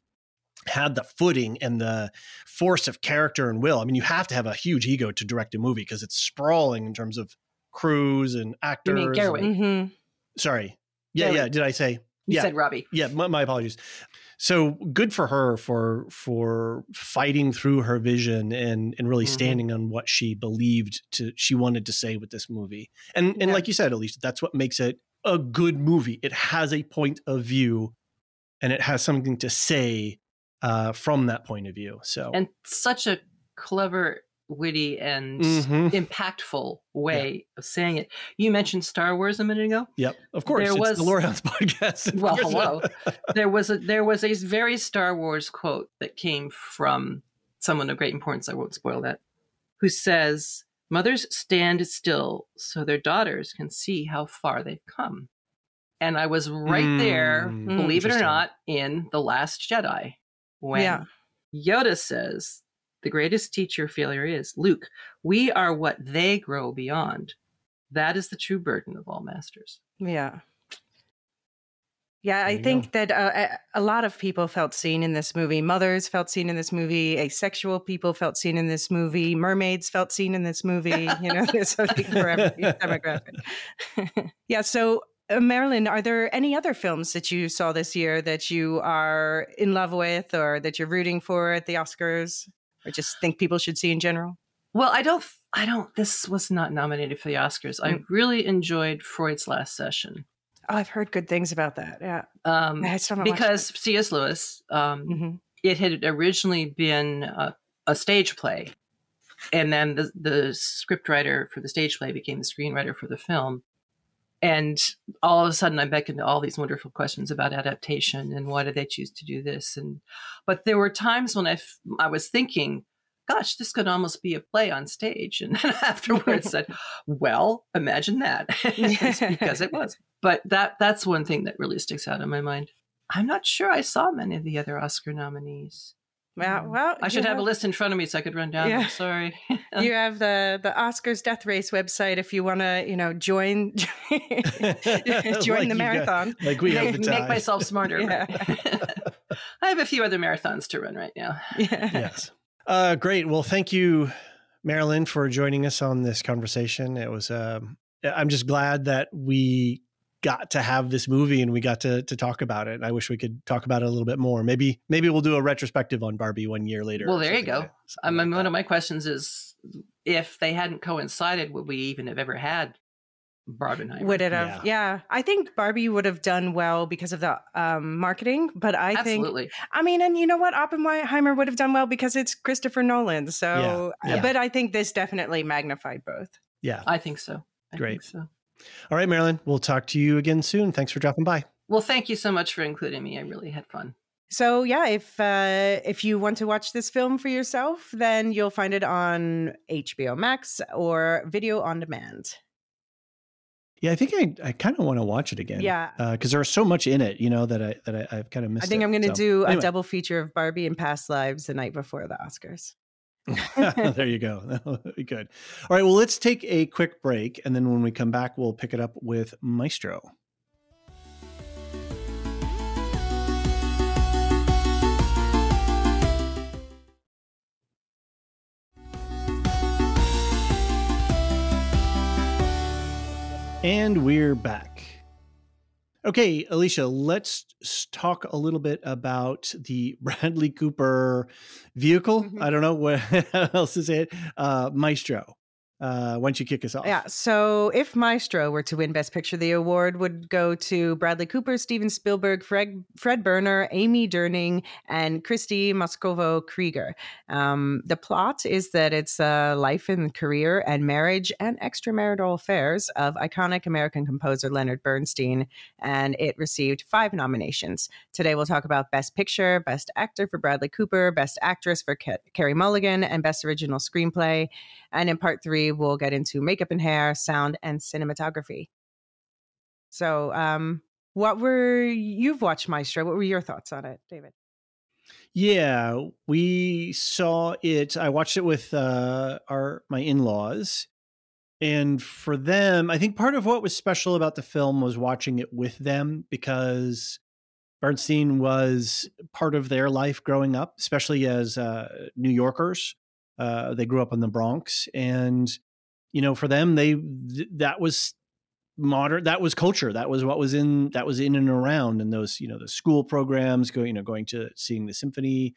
had the footing and the force of character and will. I mean, you have to have a huge ego to direct a movie because it's sprawling in terms of crews and actors. mean Gerwig? and- hmm sorry. Yeah, Gerwig. yeah. Did I say? You Yeah. said Robbie. Yeah, my, my apologies. So good for her for for fighting through her vision and and really Mhm. standing on what she believed to she wanted to say with this movie. And and Yeah. like you said, at least that's what makes it a good movie. It has a point of view, and it has something to say uh, from that point of view. So and such a clever, witty, and Mhm. impactful way of saying it. You mentioned Star Wars a minute ago. Yep, of course. There it's was- the Lorehounds podcast. Well, hello. there was a there was a very Star Wars quote that came from someone of great importance. I won't spoil that. Who says, "Mothers stand still so their daughters can see how far they've come." And I was right there, Mm, believe it or not, in the Last Jedi when Yeah. Yoda says, "The greatest teacher failure is Luke. We are what they grow beyond. That is the true burden of all masters." Yeah. Yeah, There I you think that uh, a- a lot of people felt seen in this movie. Mothers felt seen in this movie. Asexual people felt seen in this movie. Mermaids felt seen in this movie. You know, there's something for every demographic. yeah. So, uh, Marilyn, are there any other films that you saw this year that you are in love with or that you're rooting for at the Oscars or just think people should see in general? Well, I don't. I don't. This was not nominated for the Oscars. I Mm. really enjoyed Freud's Last Session Oh, I've heard good things about that. Yeah. um, I because C.S. Lewis. Um, Mhm. it had originally been a, a stage play, and then the the scriptwriter for the stage play became the screenwriter for the film. And all of a sudden, I'm back into all these wonderful questions about adaptation and why did they choose to do this? And but there were times when I f- I was thinking, gosh, this could almost be a play on stage. And then afterwards said, well, imagine that. Because it was. But that that's one thing that really sticks out in my mind. I'm not sure I saw many of the other Oscar nominees. Well, well, I should you have a list in front of me so I could run down. them. Yeah. Sorry. You have the the Oscars Death Race website if you want to, you know, join join Like the you got- marathon. like we have make, the make myself smarter. Yeah. I have a few other marathons to run right now. Yeah. yes. Uh, great. Well, thank you, Marilyn, for joining us on this conversation. It was. Um, I'm just glad that we got to have this movie and we got to to talk about it. And I wish we could talk about it a little bit more. Maybe maybe we'll do a retrospective on Barbie one year later. Well, there you go. like- I mean, like one of my questions is, if they hadn't coincided, would we even have ever had Barbenheimer? Would it have? Yeah. I think Barbie would have done well because of the um, marketing, but I think Absolutely. I mean, and you know what? Oppenheimer would have done well because it's Christopher Nolan. So, Yeah, yeah. but I think this definitely magnified both. yeah. I think so. I Great. Think so. All right, Marilyn. We'll talk to you again soon. Thanks for dropping by. Well, thank you so much for including me. I really had fun. So yeah, if uh, if you want to watch this film for yourself, then you'll find it on HBO Max or video on demand. Yeah, I think I, I kind of want to watch it again. Yeah. because there's so much in it, you know, that I that I, I've kind of missed. I think it. I'm going to So, do a double feature of Barbie and Past Lives the night before the Oscars. there you go. Good. All right. Well, let's take a quick break, and then when we come back, we'll pick it up with Maestro. And we're back. Okay, Elysia, let's talk a little bit about the Bradley Cooper vehicle. Mhm. I don't know what else to say it. Uh, Maestro. Uh, don't you kick us off? Yeah. So if Maestro were to win Best Picture, the award would go to Bradley Cooper, Steven Spielberg, Fred, Fred Berner, Amy Durning, and Kristie Macosko Krieger. Um, the plot is that it's a life and career and marriage and extramarital affairs of iconic American composer Leonard Bernstein, and it received five nominations. Today we'll talk about Best Picture, Best Actor for Bradley Cooper, Best Actress for Ca- Carey Mulligan, and Best Original Screenplay. And in part three, we'll get into makeup and hair, sound, and cinematography. So, um, what were you've watched Maestro? What were your thoughts on it, David? Yeah, we saw it. I watched it with uh, our my in laws, and for them, I think part of what was special about the film was watching it with them because Bernstein was part of their life growing up, especially as uh, New Yorkers. Uh, they grew up in the Bronx, and you know, for them, they th- that was modern. That was culture. That was what was in that was in and around, and those you know the school programs, going you know going to seeing the symphony.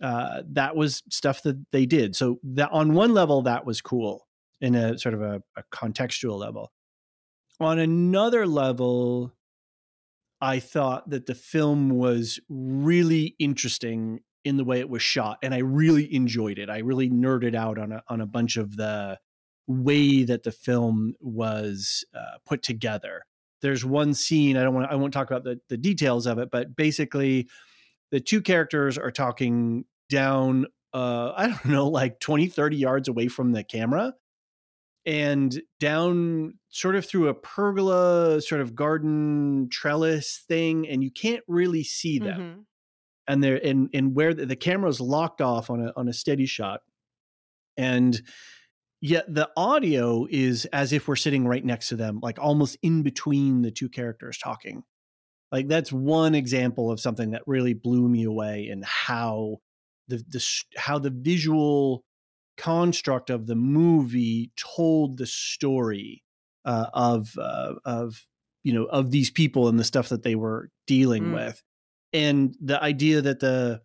Uh, that was stuff that they did. So that on one level, that was cool in a sort of a, a contextual level. On another level, I thought that the film was really interesting in the way it was shot, and I really enjoyed it. I really nerded out on a on a bunch of the way that the film was uh, put together. There's one scene I don't want I won't talk about the the details of it, but basically, the two characters are talking down uh, I don't know like 20 30 yards away from the camera and down sort of through a pergola sort of garden trellis thing and you can't really see them Mhm. And they're and and where the, the camera's locked off on a on a steady shot and yet the audio is as if we're sitting right next to them like almost in between the two characters talking like that's one example of something that really blew me away in how the the how the visual construct of the movie told the story uh, of uh, of you know of these people and the stuff that they were dealing Mm. with and the idea that the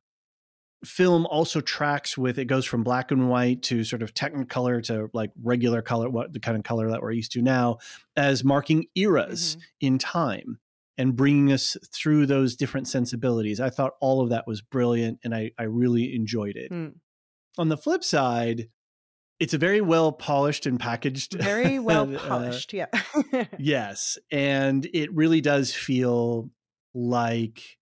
film also tracks with it goes from black and white to sort of technicolor to like regular color what the kind of color that we're used to now as marking eras Mhm. in time and bringing us through those different sensibilities i thought all of that was brilliant and i, I really enjoyed it Mm. on the flip side it's a very well polished and packaged Very well uh, polished. yeah. Yes. And it really does feel like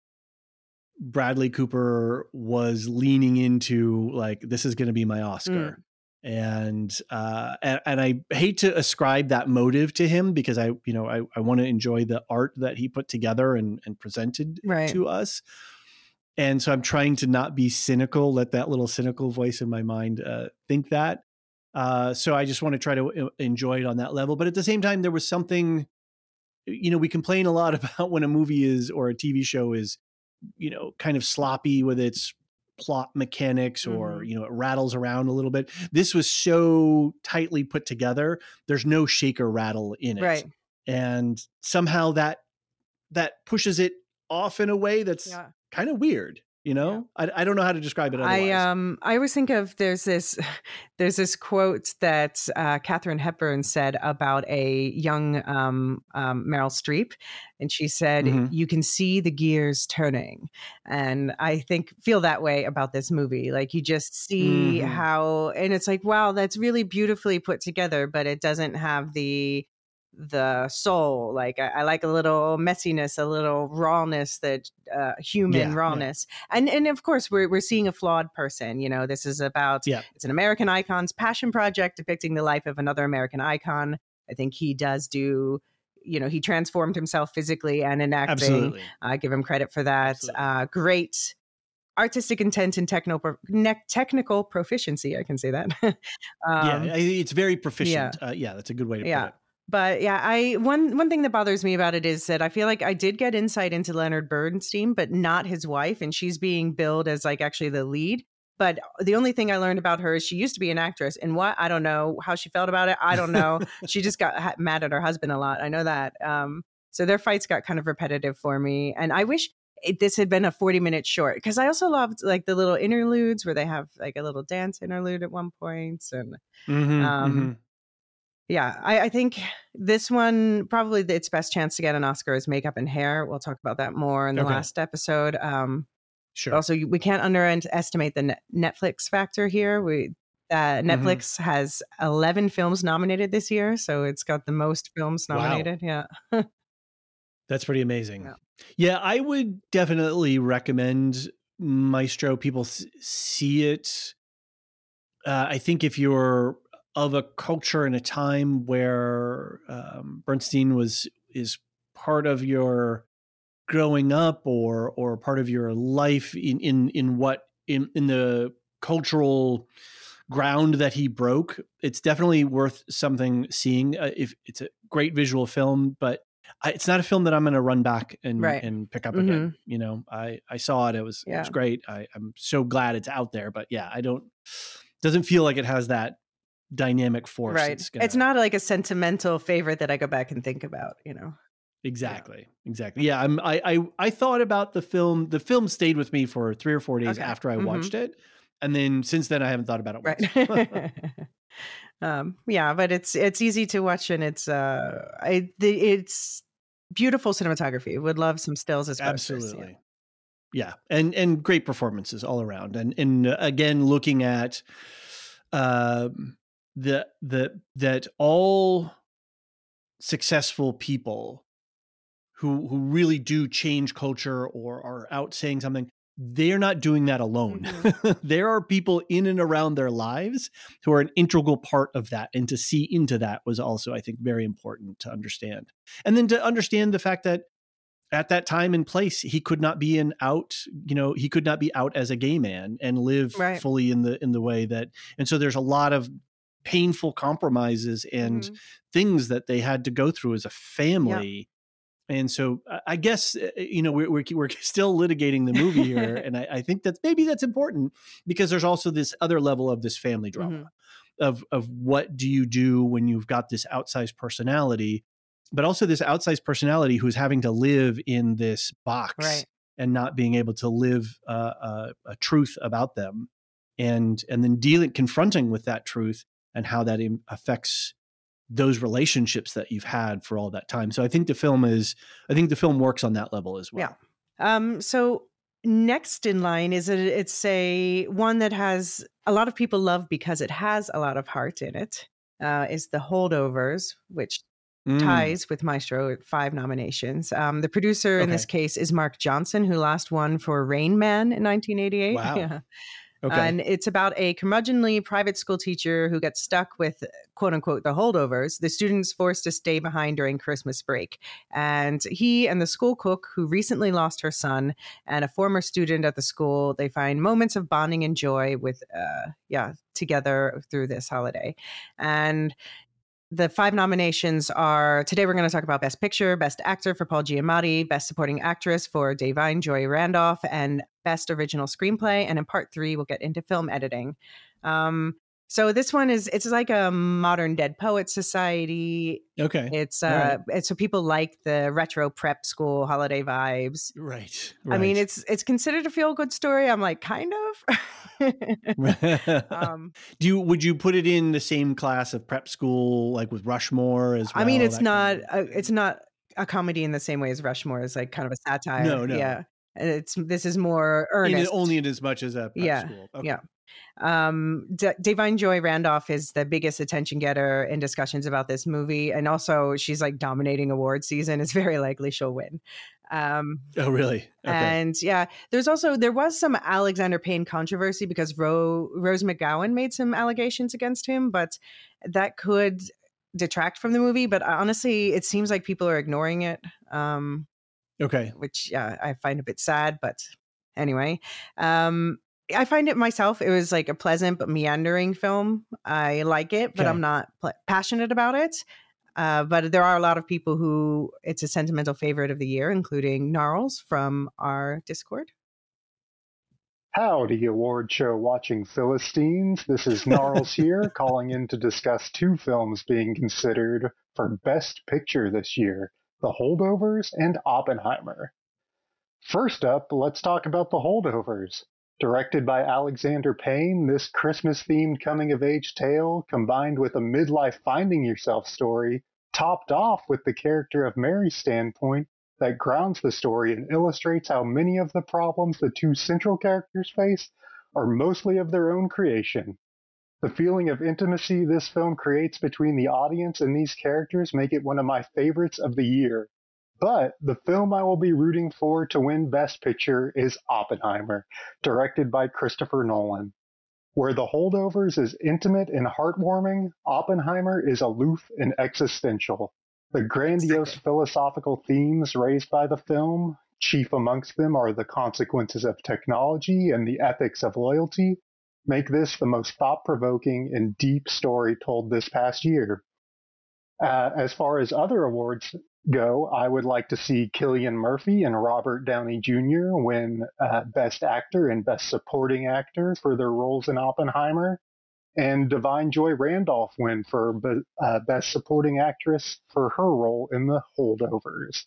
Bradley Cooper was leaning into like this is going to be my Oscar. And uh and, and I hate to ascribe that motive to him because I you know I, I want to enjoy the art that he put together and, and presented Right. to us. And so I'm trying to not be cynical, let that little cynical voice in my mind uh, think that. Uh, so I just want to try to enjoy it on that level. But at the same time, there was something, you know, we complain a lot about when a movie is or a TV show is, you know, kind of sloppy with its plot mechanics or, Mhm. you know, it rattles around a little bit. This was so tightly put together. There's no shaker rattle in it. right. And somehow that that pushes it off in a way that's Yeah. kind of weird. You know, I, I don't know how to describe it. Otherwise. I um I always think of there's this there's this quote that uh, Katharine Hepburn said about a young um, um, Meryl Streep, and she said, Mhm. "You can see the gears turning," and I think feel that way about this movie. Like you just see Mhm. how, and it's like, wow, that's really beautifully put together, but it doesn't have the the soul like I, I like a little messiness a little rawness that uh human Yeah, yeah. rawness and and of course we're we're seeing a flawed person you know this is about Yeah. it's an american icon's passion project depicting the life of another american icon i think he does do you know he transformed himself physically and in acting Absolutely. i give him credit for that uh great artistic intent and technical ne- technical proficiency i can say that um, yeah, it's very proficient. Yeah, uh, yeah that's a good way to yeah. put it. But yeah, I one one thing that bothers me about it is that I feel like I did get insight into Leonard Bernstein, but not his wife, and she's being billed as like actually the lead. But the only thing I learned about her is she used to be an actress, and what I don't know how she felt about it. I don't know. she just got ha- mad at her husband a lot. I know that. Um, so their fights got kind of repetitive for me, and I wish it, this had been a forty minute short because I also loved like the little interludes where they have like a little dance interlude at one point, and Mhm, Um, mhm. Yeah, I, I think this one probably its best chance to get an Oscar is makeup and hair. We'll talk about that more in the Okay. last episode. Um, Sure. Also, we can't underestimate the Netflix factor here. We uh, Mm-hmm. Netflix has eleven films nominated this year, so it's got the most films Wow. nominated. Yeah, That's pretty amazing. Yeah. Yeah. I would definitely recommend Maestro. People s- see it. Uh, I think if you're of a culture and a time where um, Bernstein was is part of your growing up or or part of your life in in in what in in the cultural ground that he broke? It's definitely worth something seeing uh, if it's a great visual film but I, it's not a film that i'm going to run back and Right. and pick up again you know? I i saw it it was it was great. I i'm so glad it's out there but yeah i don't doesn't feel like it has that dynamic force right. it's, gonna, It's not like a sentimental favorite that I go back and think about. You know, Exactly. Exactly. Yeah. I'm, I, I, I thought about the film. The film stayed with me for three or four days Okay. after I Mhm. watched it. And then since then, I haven't thought about it once. right? um, yeah, but it's it's easy to watch and it's uh, I, the, it's beautiful cinematography. Would love some stills as yeah. Absolutely. Yeah. And, and great performances all around. And, and uh, again, looking at, um, the, the, that all successful people who, who really do change culture or are out saying something, they're not doing that alone. Mm-hmm. there are people in and around their lives who are an integral part of that. And to see into that was also, I think, very important to understand. And then to understand the fact that at that time and place, he could not be an out, you know, he could not be out as a gay man and live Right. fully in the in the way that and so there's a lot of painful compromises and Mhm. things that they had to go through as a family. And so I- guess uh, you know we're we're, we're still litigating the movie here, and I, I think that's maybe that's important because there's also this other level of this family drama Mm-hmm. of of what do you do when you've got this outsized personality, but also this outsized personality who's having to live in this box Right. and not being able to live uh, a, a truth about them, and and then dealing confronting with that truth and how that affects those relationships that you've had for all that time. So I think the film is I think the film works on that level as well. Yeah. Um, so next in line is a, it's a one that has a lot of people love because it has a lot of heart in it. Uh, is the holdovers, which Mm. ties with Maestro at five nominations. Um, the producer in this case is Mark Johnson, who last won for Rain Man in 1988. Wow. Yeah. Okay. And it's about a curmudgeonly private school teacher who gets stuck with quote unquote the holdovers, the students forced to stay behind during Christmas break. And he and the school cook, who recently lost her son, and a former student at the school, they find moments of bonding and joy with, uh, yeah, together through this holiday. And the five nominations are today we're going to talk about best picture best actor for paul giamatti best supporting actress for da'vine joy randolph and best original screenplay. And in part three we'll get into film editing. Um, so this one is it's like a modern dead poet society okay. it's uh right. it's so people like the retro prep school holiday vibes right. i mean it's it's considered a feel good story i'm like kind of um Do you would you put it in the same class of prep school like with Rushmore as well? I mean, it's not. kind of- A, it's not a comedy in the same way as Rushmore is like kind of a satire. No, no. Yeah, and it's this is more earnest. it, only in as much as a prep Yeah, school. Okay. yeah. Um, D- Da'Vine Joy Randolph is the biggest attention getter in discussions about this movie, and also she's like dominating award season. It's very likely she'll win. Um, Oh, really? Okay. and yeah, there's also there was some Alexander Payne controversy because Ro- Rose McGowan made some allegations against him, but that could detract from the movie. But honestly, it seems like people are ignoring it, um, okay. which yeah, I find a bit sad. But anyway, um, I find it myself. It was like a pleasant but meandering film. I like it, but Okay. I'm not pl- passionate about it. Uh, but there are a lot of people who it's a sentimental favorite of the year, including Gnarls from our Discord. Howdy, award show watching Philistines. This is Gnarls here, calling in to discuss two films being considered for Best Picture this year The Holdovers and Oppenheimer. First up, let's talk about The Holdovers. Directed by Alexander Payne, this Christmas themed coming of age tale, combined with a midlife finding yourself story, topped off with the character of Mary's standpoint, that grounds the story and illustrates how many of the problems the two central characters face are mostly of their own creation. The feeling of intimacy this film creates between the audience and these characters make it one of my favorites of the year. But the film I will be rooting for to win Best Picture is Oppenheimer, directed by Christopher Nolan. Where The Holdovers is intimate and heartwarming, Oppenheimer is aloof and existential. The grandiose philosophical themes raised by the film, chief amongst them are the consequences of technology and the ethics of loyalty, make this the most thought provoking and deep story told this past year. Uh, as far as other awards go, I would like to see Cillian Murphy and Robert Downey Jr. win uh, Best Actor and Best Supporting Actor for their roles in Oppenheimer and Da'Vine Joy Randolph win for be- uh, Best Supporting Actress for her role in The Holdovers.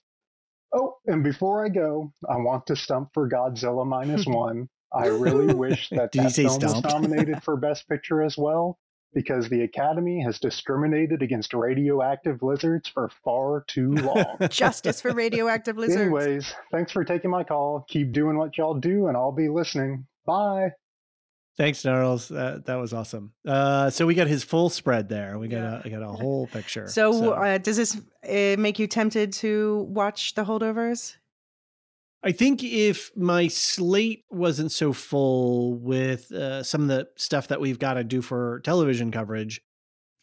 Oh, and before I go, I want to stump for Godzilla minus one. I really wish that Did that film was nominated for Best Picture as well, because the Academy has discriminated against radioactive lizards for far too long. Justice for radioactive lizards. Anyways, thanks for taking my call. Keep doing what y'all do, and I'll be listening. Bye. Thanks, Gnarls. That that was awesome. Uh, so we got his full spread there. We got Yeah. a I got a whole picture. So, Uh, does this uh, make you tempted to watch the holdovers? I think if my slate wasn't so full with uh, some of the stuff that we've got to do for television coverage,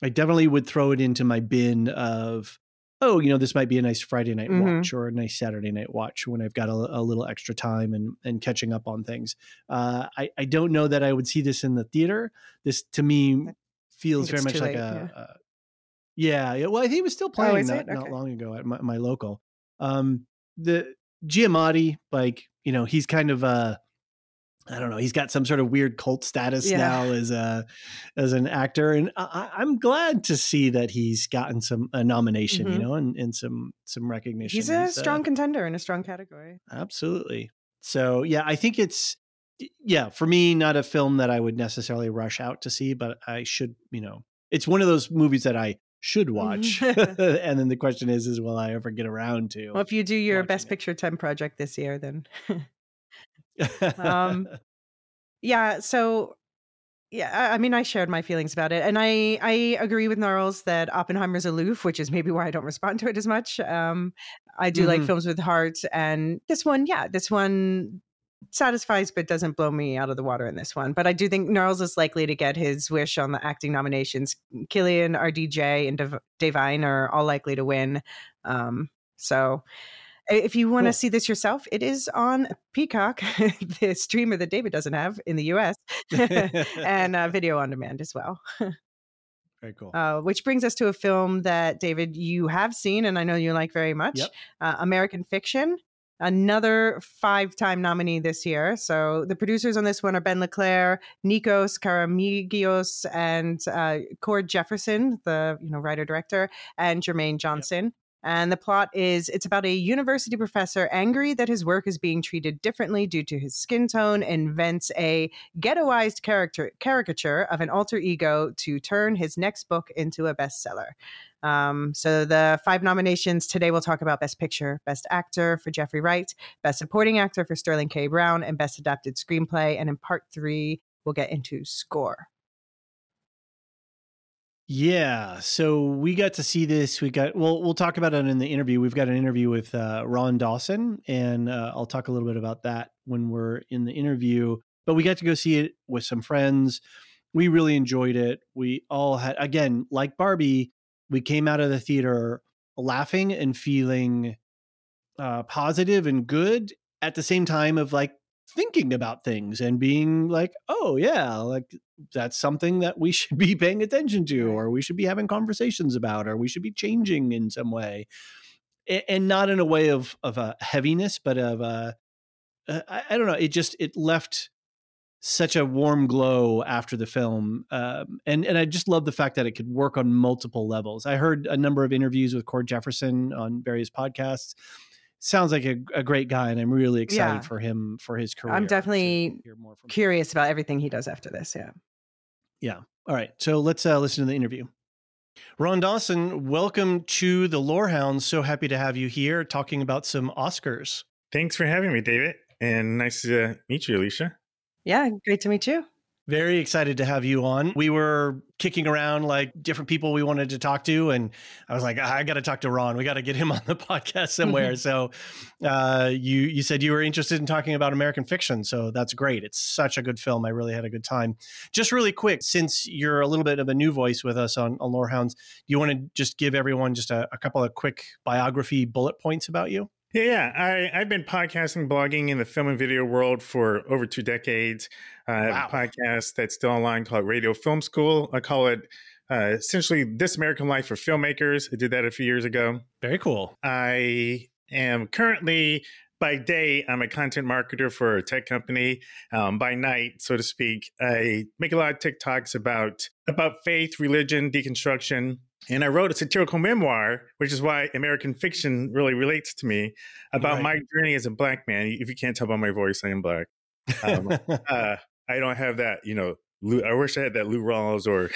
I definitely would throw it into my bin of, oh, you know, this might be a nice Friday night Mhm. watch or a nice Saturday night watch when I've got a, a little extra time and and catching up on things. Uh, I I don't know that I would see this in the theater. This to me feels very much like late, a. a yeah, yeah. Well, I think it was still playing Oh, not, it? not long ago at my, my local. Um, the Giamatti, like you know, he's kind of uh I don't know. He's got some sort of weird cult status Yeah. now as a as an actor, and I, I'm glad to see that he's gotten some a nomination, you Mhm. know, and, and some some recognition. He's a uh, strong contender in a strong category. absolutely. So yeah, I think it's yeah for me not a film that I would necessarily rush out to see, but I should you know it's one of those movies that I should watch. and then the question is, is will I ever get around to? Well, if you do your best it. picture 10 project this year, then. um, yeah. So, yeah, I mean, I shared my feelings about it, and I I agree with Gnarls that Oppenheimer's aloof, which is maybe why I don't respond to it as much. Um, I do mm-hmm. like films with heart, and this one, yeah, this one satisfies but doesn't blow me out of the water in this one. But I do think Gnarls is likely to get his wish on the acting nominations. Cillian, RDJ, and Dev- Da'Vine are all likely to win. Um, so if you want to cool. see this yourself, it is on Peacock, the streamer that David doesn't have in the US, and uh, video on demand as well. Very cool. Uh, which brings us to a film that David you have seen, and I know you like very much, yep. uh, American Fiction another five time nominee this year. So the producers on this one are Ben LeClair, Nikos Karamigios, and uh, Cord Jefferson, the you know writer director, and Jermaine Johnson. And the plot is it's about a university professor angry that his work is being treated differently due to his skin tone, invents a ghettoized character caricature of an alter ego to turn his next book into a bestseller. Um, so the five nominations today we'll talk about Best Picture, Best Actor for Jeffrey Wright, Best Supporting Actor for Sterling K. Brown, and Best Adapted Screenplay. And in part three, we'll get into score. Yeah, so we got to see this. We got well. We'll talk about it in the interview. We've got an interview with uh, Ron Dawson, and uh, I'll talk a little bit about that when we're in the interview. But we got to go see it with some friends. We really enjoyed it. We all had, again, like Barbie, we came out of the theater laughing and feeling uh, positive and good at the same time of like thinking about things and being like, oh yeah, like that's something that we should be paying attention to, or we should be having conversations about, or we should be changing in some way, and not in a way of of a heaviness, but of a I, I don't know. It just it left such a warm glow after the film, um, and and I just love the fact that it could work on multiple levels. I heard a number of interviews with Cord Jefferson on various podcasts, sounds like a, a great guy, and I'm really excited yeah. for him for his career. I'm definitely curious about everything he does after this. Yeah. Yeah. All right. So let's uh, listen to the interview. Ron Dawson, welcome to the Lorehounds. So happy to have you here talking about some Oscars. Thanks for having me, David. And nice to meet you, Elysia. Yeah, great to meet you. Very excited to have you on. We were kicking around like different people we wanted to talk to, and I was like, I got to talk to Ron. We got to get him on the podcast somewhere. so, uh, you you said you were interested in talking about American Fiction, so that's great. It's such a good film. I really had a good time. Just really quick, since you're a little bit of a new voice with us on, on Lorehounds, do you want to just give everyone just a, a couple of quick biography bullet points about you? Yeah, yeah. I, I've been podcasting, blogging in the film and video world for over two decades. Uh, I have a podcast that's still online called Radio Film School. I call it uh, essentially This American Life for Filmmakers. I did that a few years ago. Very cool. I am currently by day, I'm a content marketer for a tech company. Um, by night, so to speak, I make a lot of TikToks about about faith, religion, deconstruction, and I wrote a satirical memoir, which is why American fiction really relates to me about right. my journey as a black man. If you can't tell by my voice, I am black. Um, uh, I don't have that, you know. Lou, I wish I had that Lou Rawls or.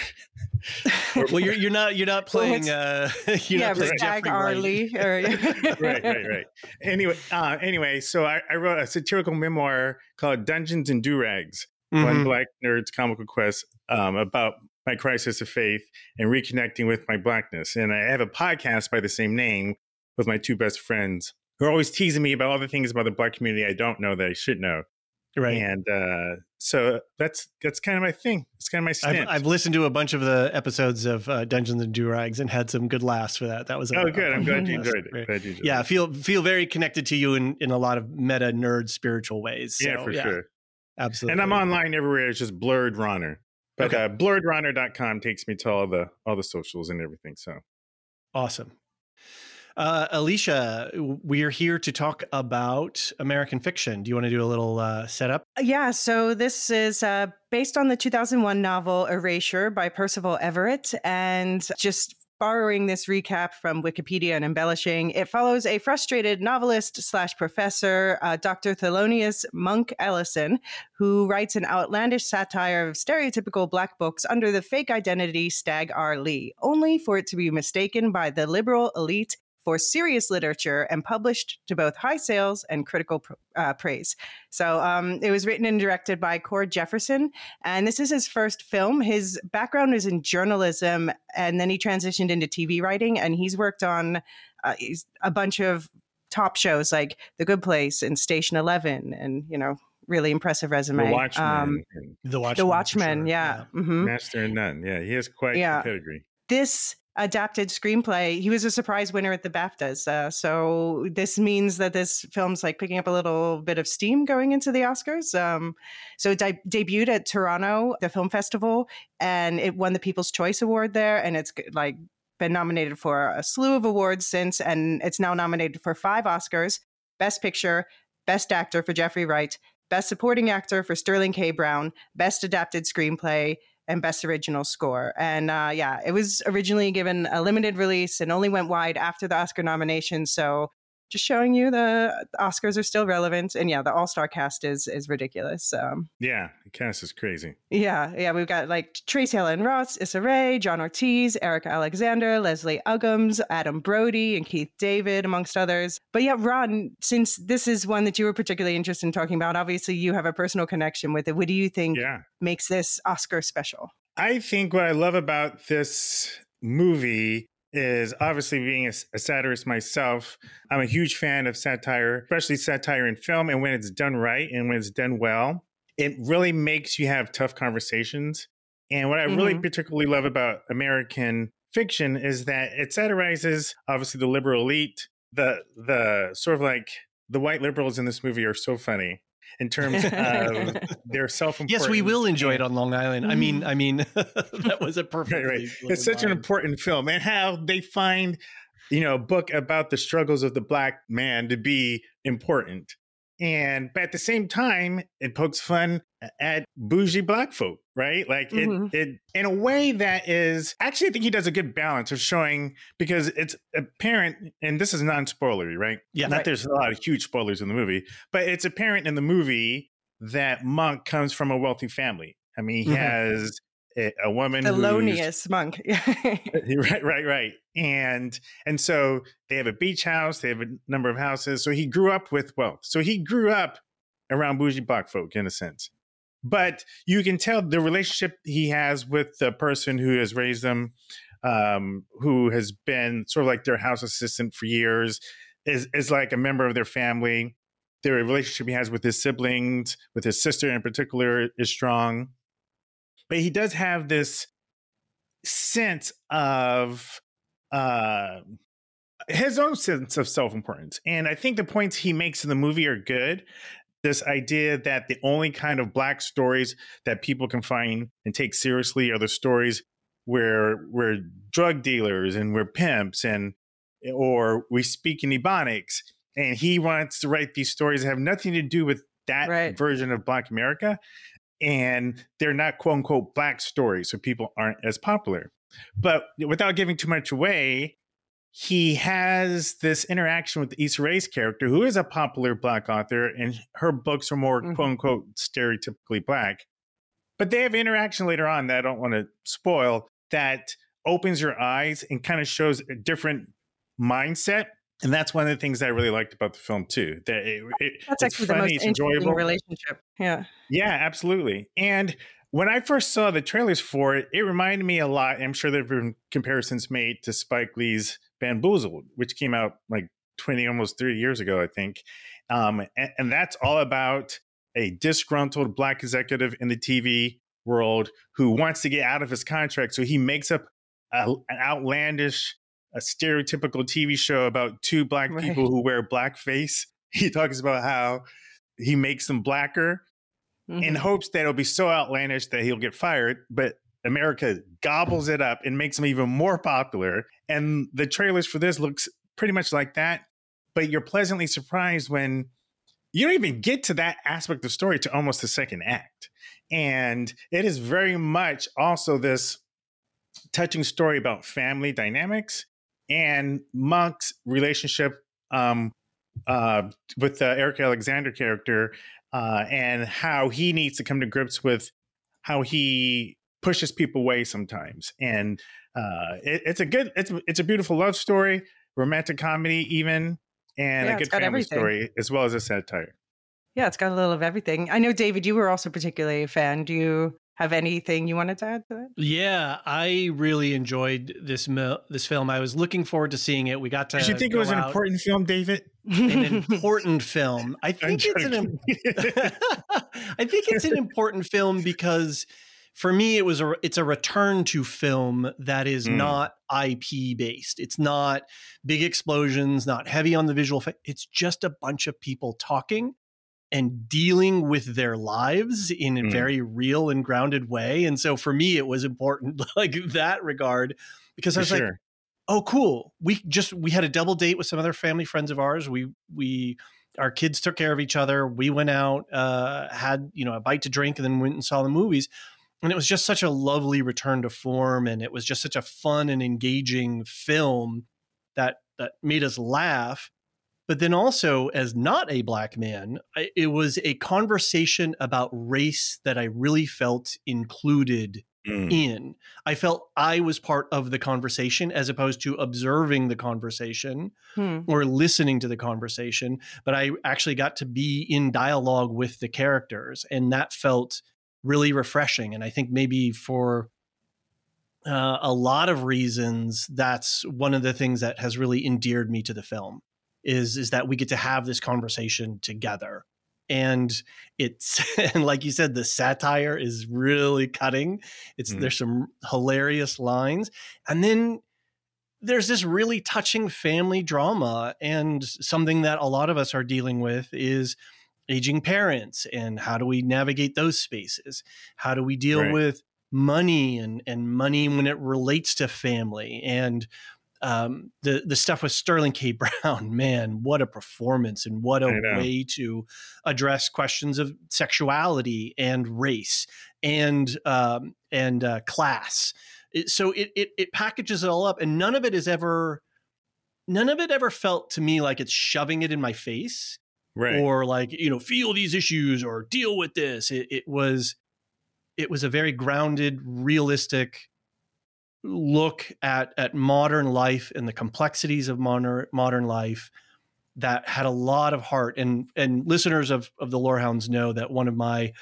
or well, you're you're not you're not playing. Uh, you're yeah, not playing Jeffrey Arlie. right, right, right. Anyway, uh, anyway, so I, I, wrote a satirical memoir called Dungeons and DuRags, mm-hmm. one black nerd's comical quest um, about my crisis of faith and reconnecting with my blackness. And I have a podcast by the same name with my two best friends who are always teasing me about all the things about the black community I don't know that I should know. Right. And uh, so that's that's kind of my thing. It's kind of my stint. I've, I've listened to a bunch of the episodes of uh, Dungeons and DuRags and had some good laughs for that. That was a, oh good. i am glad you enjoyed it. Glad you enjoyed yeah, it. feel feel very connected to you in in a lot of meta nerd spiritual ways. So, yeah, for yeah, sure. Absolutely. And I'm online everywhere. It's just Blurred Runner. But okay. uh, blurredrunner.com takes me to all the all the socials and everything. So awesome. Uh, Elysia, we're here to talk about American fiction. Do you want to do a little uh, setup? Yeah, so this is uh, based on the 2001 novel Erasure by Percival Everett and just borrowing this recap from Wikipedia and embellishing, it follows a frustrated novelist slash professor, uh, Dr. Thelonious Monk Ellison, who writes an outlandish satire of stereotypical black books under the fake identity Stagg R. Leigh, only for it to be mistaken by the liberal elite for serious literature and published to both high sales and critical uh, praise. So um, it was written and directed by Cord Jefferson, and this is his first film. His background is in journalism, and then he transitioned into TV writing, and he's worked on uh, a bunch of top shows like The Good Place and Station Eleven, and you know really impressive resume. The Watchmen. Um, the Watchmen. The Watchmen, sure. yeah. yeah. Mm-hmm. Master and None. Yeah, he has quite yeah. pedigree. This adapted screenplay. He was a surprise winner at the BAFTAs. Uh, so this means that this film's like picking up a little bit of steam going into the Oscars. Um, so it de- debuted at Toronto, the film festival, and it won the People's Choice Award there. And it's like been nominated for a slew of awards since, and it's now nominated for five Oscars: Best Picture, Best Actor for Jeffrey Wright, Best Supporting Actor for Sterling K. Brown, Best Adapted Screenplay, and Best Original Score. And uh, yeah, it was originally given a limited release and only went wide after the Oscar nomination. So just showing you the Oscars are still relevant. And yeah, the all star cast is is ridiculous. Um, yeah, the cast is crazy. Yeah, yeah, we've got like Tracee Ellis Ross, Issa Rae, John Ortiz, Erika Alexander, Leslie Uggams, Adam Brody, and Keith David, amongst others. But yeah, Ron, since this is one that you were particularly interested in talking about, obviously you have a personal connection with it. What do you think yeah. makes this Oscar special? I think what I love about this movie is obviously being a, a, satirist myself. I'm a huge fan of satire, especially satire in film. And when it's done right and when it's done well, it really makes you have tough conversations. And what I mm-hmm. really particularly love about American fiction is that it satirizes obviously the liberal elite. The the sort of like the white liberals in this movie are so funny in terms of their self Yes, we will enjoy it on Long Island. I mean, mm-hmm. I mean, that was a perfect. Right, right. It's such line. an important film, and how they find, you know, a book about the struggles of the black man to be important. And but at the same time, it pokes fun at bougie black folk, right? Like mm-hmm. it, it in a way that is actually I think he does a good balance of showing because it's apparent, and this is non-spoilery, right? Yeah. Not right. there's a lot of huge spoilers in the movie, but it's apparent in the movie that Monk comes from a wealthy family. I mean, he mm-hmm. has a, woman Thelonious monk. Right right right. And and so they have a beach house they have a number of houses. So he grew up with wealth so he grew up around bougie black folk in a sense. But you can tell the relationship he has with the person who has raised them um, who has been sort of like their house assistant for years is is like a member of their family. The relationship he has with his siblings with his sister in particular is strong but he does have this sense of uh, his own sense of self importance. And I think the points he makes in the movie are good. This idea that the only kind of black stories that people can find and take seriously are the stories where we're drug dealers and we're pimps and or we speak in ebonics. And he wants to write these stories that have nothing to do with that right. version of Black America and they're not quote unquote black stories, so people aren't as popular. But without giving too much away, he has this interaction with Issa Rae's character, who is a popular black author, and her books are more mm-hmm. quote unquote stereotypically black. But they have interaction later on that I don't want to spoil that opens your eyes and kind of shows a different mindset and that's one of the things that I really liked about the film too. That it, it, that's actually funny, the most enjoyable relationship. Yeah, yeah, absolutely. And when I first saw the trailers for it, it reminded me a lot. I'm sure there have been comparisons made to Spike Lee's Bamboozled, which came out like 20, almost 30 years ago, I think. Um, and, and that's all about a disgruntled black executive in the TV world who wants to get out of his contract. So he makes up a, an outlandish a stereotypical TV show about two black right. people who wear blackface. He talks about how he makes them blacker mm-hmm. in hopes that it'll be so outlandish that he'll get fired. But America gobbles it up and makes him even more popular. And the trailers for this looks pretty much like that. But you're pleasantly surprised when you don't even get to that aspect of the story to almost the second act. And it is very much also this touching story about family dynamics and Monk's relationship um, uh, with the Eric Alexander character uh, and how he needs to come to grips with how he pushes people away sometimes. And uh, it, it's a good, it's it's a beautiful love story, romantic comedy, even, and Yeah, a good family everything. story as well as a satire. Yeah, it's got a little of everything. I know, David, you were also particularly a fan. Do you have anything you wanted to add to that? Yeah, I really enjoyed this mil- this film. I was looking forward to seeing it. We got to. Did you think it go was an important film, David? an important film? I I'm think it's an. im- I think it's an important film because for me it was a it's a return to film that is Mm. not IP based. It's not big explosions, not heavy on the visual effect. It's just a bunch of people talking and dealing with their lives in a Mm. very real and grounded way. And so for me it was important like that regard because I For was like oh cool. We just we had a double date with some other family friends of ours. We we our kids took care of each other. We went out uh had you know a bite to drink and then went and saw the movies. And it was just such a lovely return to form and it was just such a fun and engaging film that that made us laugh but then also as not a black man I, it was a conversation about race that i really felt included Mm. in. I felt I was part of the conversation as opposed to observing the conversation Hmm. or listening to the conversation, but I actually got to be in dialogue with the characters and that felt really refreshing and I think maybe for uh, a lot of reasons that's one of the things that has really endeared me to the film is is that we get to have this conversation together. And it's and like you said the satire is really cutting. It's Mhm. there's some hilarious lines. And then there's this really touching family drama. And something that a lot of us are dealing with is aging parents and how do we navigate those spaces? How do we deal Right. with money and and money when it relates to family? And um, the the stuff with Sterling K. Brown, man, what a performance and what a way to address questions of sexuality and race and um, and uh, class. It, so it, it it packages it all up, and none of it is ever none of it ever felt to me like it's shoving it in my face Right. or like you know feel these issues or deal with this. It, it was it was a very grounded, realistic look at at modern life and the complexities of modern modern life that had a lot of heart. And and listeners of of the lorehounds know that one of my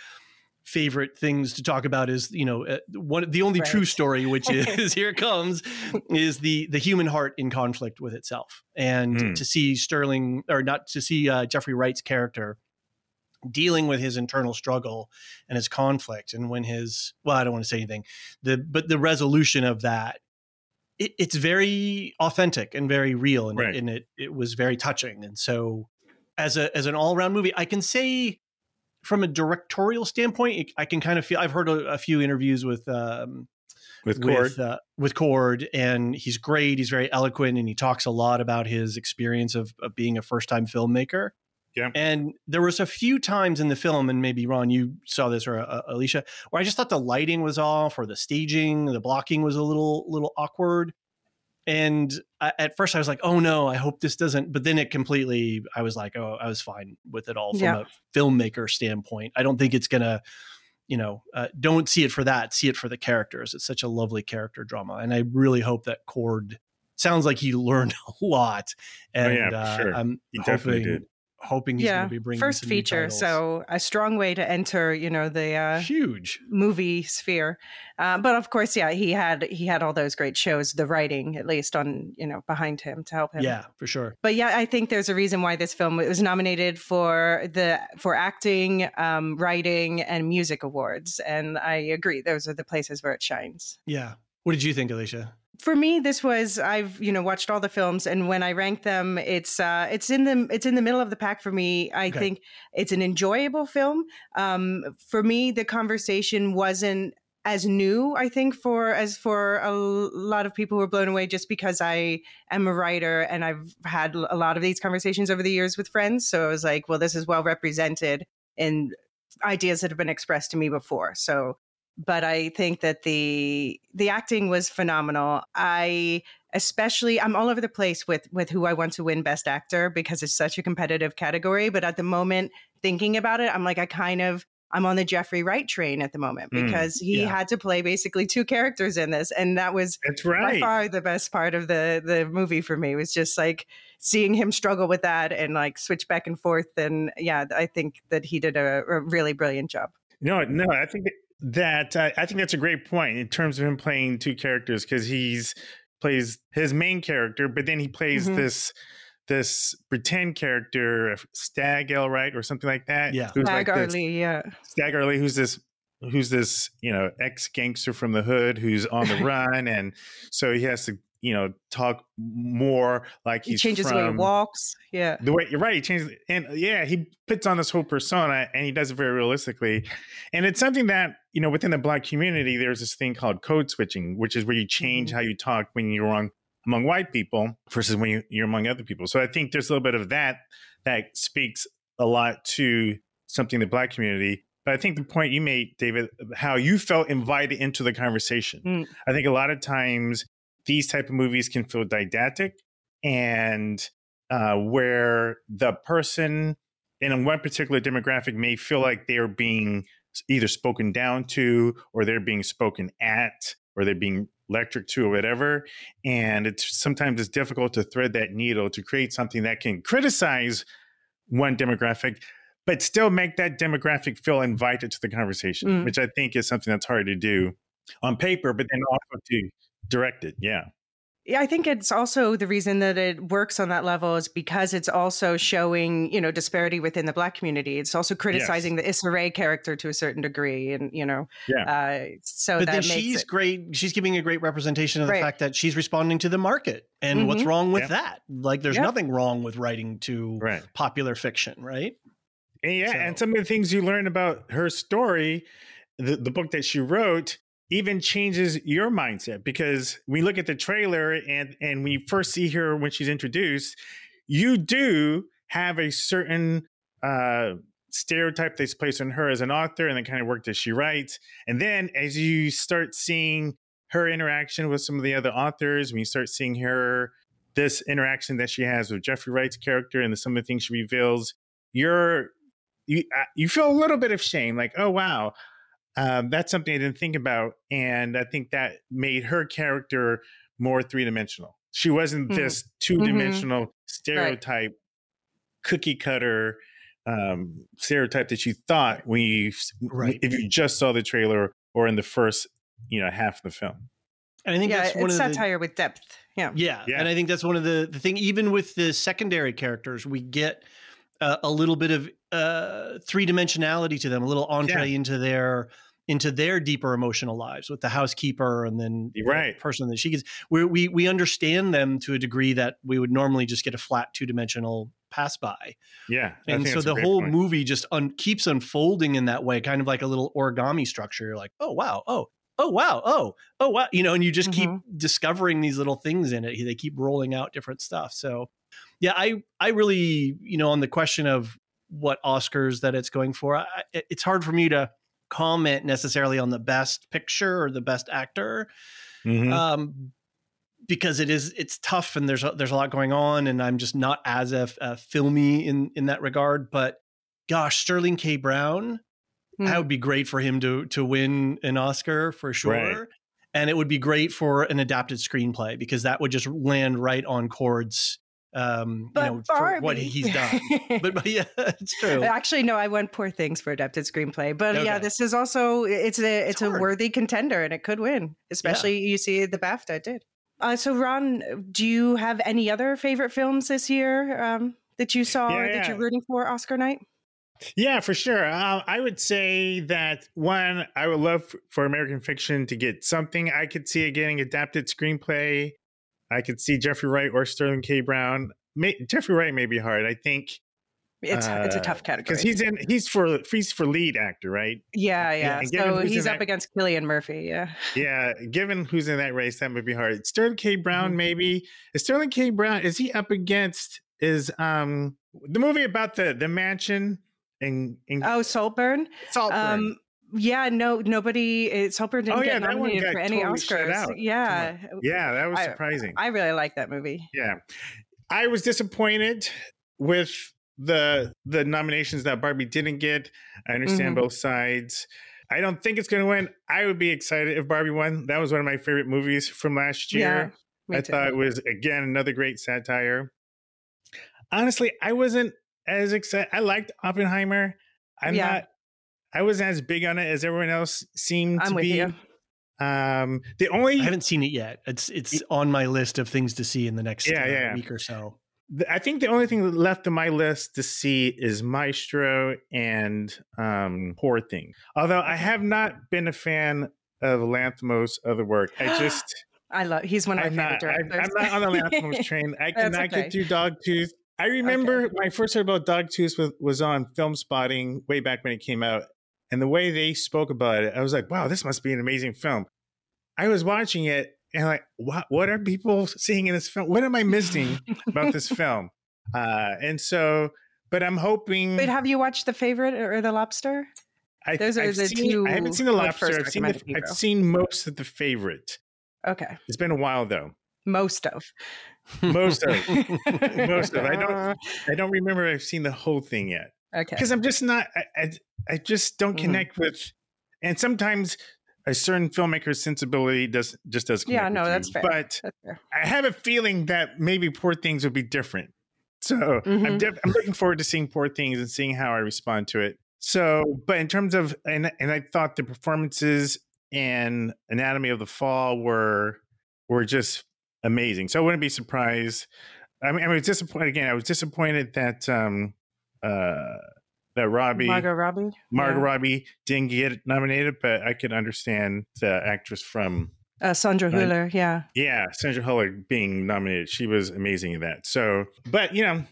favorite things to talk about is you know uh, one the only true story which is here it comes is the the human heart in conflict with itself. And Mm. to see sterling or not to see uh, jeffrey wright's character dealing with his internal struggle and his conflict and when his well i don't want to say anything the but the resolution of that it, it's very authentic and very real and, Right. and it it was very touching and so as a as an all-around movie i can say from a directorial standpoint it- i can kind of feel i've heard a, a few interviews with um with Cord. with uh, with Cord, and he's great. He's very eloquent, and he talks a lot about his experience of, of being a first time filmmaker. Yeah. And there was a few times in the film, and maybe Ron, you saw this or uh, Elysia, where I just thought the lighting was off, or the staging, the blocking was a little little awkward. And I, at first, I was like, "Oh no, I hope this doesn't." But then it completely, I was like, "Oh, I was fine with it all from Yeah. a filmmaker standpoint." I don't think it's gonna you know, uh, don't see it for that. See it for the characters. It's such a lovely character drama, and I really hope that Cord sounds like he learned a lot. And Oh, yeah, for uh, sure. I'm He definitely hoping did. Hoping he's yeah, going to be bringing first some feature. So a strong way to enter, you know, the uh, huge. movie sphere. Uh, but of course, yeah, he had he had all those great shows, the writing at least on you know behind him to help him. Yeah, for sure. But yeah, I think there's a reason why this film was nominated for the for acting, um, writing, and music awards, and I agree. Those are the places where it shines. Yeah. What did you think, Elysia? For me, this was I've you know watched all the films, and when I rank them, it's uh, it's in the it's in the middle of the pack for me. I Okay. think it's an enjoyable film. Um, for me, the conversation wasn't as new i think for as for a lot of people who are blown away just because i am a writer and i've had a lot of these conversations over the years with friends so i was like well this is well represented in ideas that have been expressed to me before so but I think that the the acting was phenomenal. I especially I'm all over the place with with who I want to win best actor because it's such a competitive category, but at the moment thinking about it, I'm like I kind of I'm on the Jeffrey Wright train at the moment Mm, because he yeah. had to play basically two characters in this and that was That's by right. far the best part of the the movie for me was just like seeing him struggle with that and like switch back and forth and yeah i think that he did a, a really brilliant job No, no, I think that uh, I think that's a great point in terms of him playing two characters because he's plays his main character, but then he plays Mhm. this this pretend character, Stag Elright or something like that. Yeah. who's Mag like this- yeah Stag Early, who's this who's this you know ex gangster from the hood who's on the run, and so he has to you know talk more like he changes the way he walks yeah the way you're right, he changes, and yeah, he puts on this whole persona, and he does it very realistically, and it's something that you know within the black community, there's this thing called code switching, which is where you change Mhm. how you talk when you're on among white people versus when you, you're among other people. So I think there's a little bit of that that speaks a lot to something in the black community. But I think the point you made, David, how you felt invited into the conversation. Mm. I think a lot of times these type of movies can feel didactic and uh, where the person in one particular demographic may feel like they're being either spoken down to or they're being spoken at or they're being lectured to or whatever and it's sometimes it's difficult to thread that needle to create something that can criticize one demographic but still make that demographic feel invited to the conversation Mm. which i think is something that's hard to do on paper but then also to direct it yeah Yeah, I think it's also the reason that it works on that level is because it's also showing, you know, disparity within the black community. It's also criticizing the Issa Rae character to a certain degree, and you know, Yeah. Uh, so but that then makes she's it, great. She's giving a great representation of the Right. fact that she's responding to the market. And what's Mhm. wrong with Yeah. that? Like, there's Yeah. nothing wrong with writing to right popular fiction, right? And yeah, and some of the things you learn about her story, the, the book that she wrote, even changes your mindset because we look at the trailer and and you first see her when she's introduced, you do have a certain uh stereotype that's placed on her as an author and the kind of work that she writes. And then as you start seeing her interaction with some of the other authors, when you start seeing her this interaction that she has with Jeffrey Wright's character and the, some of the things she reveals, you're you uh, you feel a little bit of shame, like oh wow, um, that's something I didn't think about, and I think that made her character more three dimensional. She wasn't Mhm. this two dimensional stereotype, cookie cutter um, stereotype that you thought when you Right. if you just saw the trailer or in the first you know half of the film. And I think yeah, that's one it's of the satire with depth. Yeah, Yeah. Yeah. And I think that's one of the, the thing, even with the secondary characters, we get uh, a little bit of uh, three dimensionality to them, a little entree into their into their deeper emotional lives with the housekeeper and then You're the right. person that she gets. We, we we understand them to a degree that we would normally just get a flat two dimensional pass by. Yeah, And so the whole point. movie just un- keeps unfolding in that way, kind of like a little origami structure. You're like, oh wow, oh oh wow, oh oh wow, you know, and you just keep Mm-hmm. discovering these little things in it. They keep rolling out different stuff. So yeah, I I really you know on the question of what Oscars that it's going for, I, it's hard for me to comment necessarily on the best picture or the best actor Mhm. um, because it is it's tough and there's a, there's a lot going on and I'm just not as a, a filmy in in that regard. But gosh, Sterling K. Brown, Hmm. that would be great for him to to win an Oscar for sure. Right. And it would be great for an adapted screenplay because that would just land right on Cord's, um, but you know, for what he's done. but, but yeah, it's true. Actually, no, I went poor things for adapted screenplay, but yeah, this is also it's a it's, It's a hard. worthy contender, and it could win. Especially you see the BAFTA did. Uh, so, Ron, do you have any other favorite films this year um, that you saw or Yeah, that you're rooting for Oscar night? Yeah, for sure. Uh, I would say that one, I would love for American Fiction to get something. I could see it getting adapted screenplay. I could see Jeffrey Wright or Sterling K. Brown. May, Jeffrey Wright may be hard. I think It's it's a Uh, tough category because he's in. He's for he's for lead actor, right? yeah, yeah. given so he's up that- against Cillian Murphy. Yeah, Yeah, given who's in that race, that would be hard. Sterling K. Brown, Mhm. maybe. Is Sterling K. Brown is he up against? Is um the movie about the the mansion in in Oh, Saltburn. Saltburn? Um, yeah, no, nobody. It's Hopper didn't Oh, yeah, get nominated for any totally Oscars. Yeah, Yeah, that was surprising. I really like that movie. Yeah. I was disappointed with the the nominations that Barbie didn't get. I understand Mhm. both sides. I don't think it's going to win. I would be excited if Barbie won. That was one of my favorite movies from last year. me I too. thought it was again another great satire. Honestly, I wasn't as excited. I liked Oppenheimer. I'm Yeah. not. I wasn't as big on it as everyone else seemed I'm to with be. you. Um, the only I haven't seen it yet. It's it's on my list of things to see in the next Yeah, uh, yeah. week or so. I think the only thing left on my list to see is Maestro and um, Poor Thing. Although I have not been a fan of Lanthimos' other work. I just I love. He's one of my I'm favorite not. I, directors. I'm not on the Lanthimos train. I That's cannot okay. get through Dogtooth. I remember when I first heard about Dogtooth was, was on Film Spotting way back when it came out, and the way they spoke about it, I was like, "Wow, this must be an amazing film." I was watching it and like, what? What are people seeing in this film? What am I missing about this film? Uh, and so, but I'm hoping. But have you watched The Favorite or The Lobster? I, those are I've the seen, two, I haven't seen the lobster. I've seen the, I've seen most of the favorite. Okay, It's been a while though. most of. Most of most of. I don't. I don't remember I've seen the whole thing yet Okay. because I'm just not. I, I, I just don't Mhm. connect with. And sometimes a certain filmmaker's sensibility does just doesn't. Yeah, no, that's fair. But That's fair. I have a feeling that maybe Poor Things would be different. So I'm, Mhm. def- I'm looking forward to seeing Poor Things and seeing how I respond to it. So, but in terms of and and I thought the performances and Anatomy of the Fall were were just amazing. So I wouldn't be surprised. I mean, I was disappointed again. I was disappointed that um uh that Robbie Margot Robbie. Margot yeah. Robbie didn't get nominated, but I could understand the actress from Uh, Sandra. Hüller. Yeah. yeah, Sandra Hüller being nominated. She was amazing in that. So, but you know,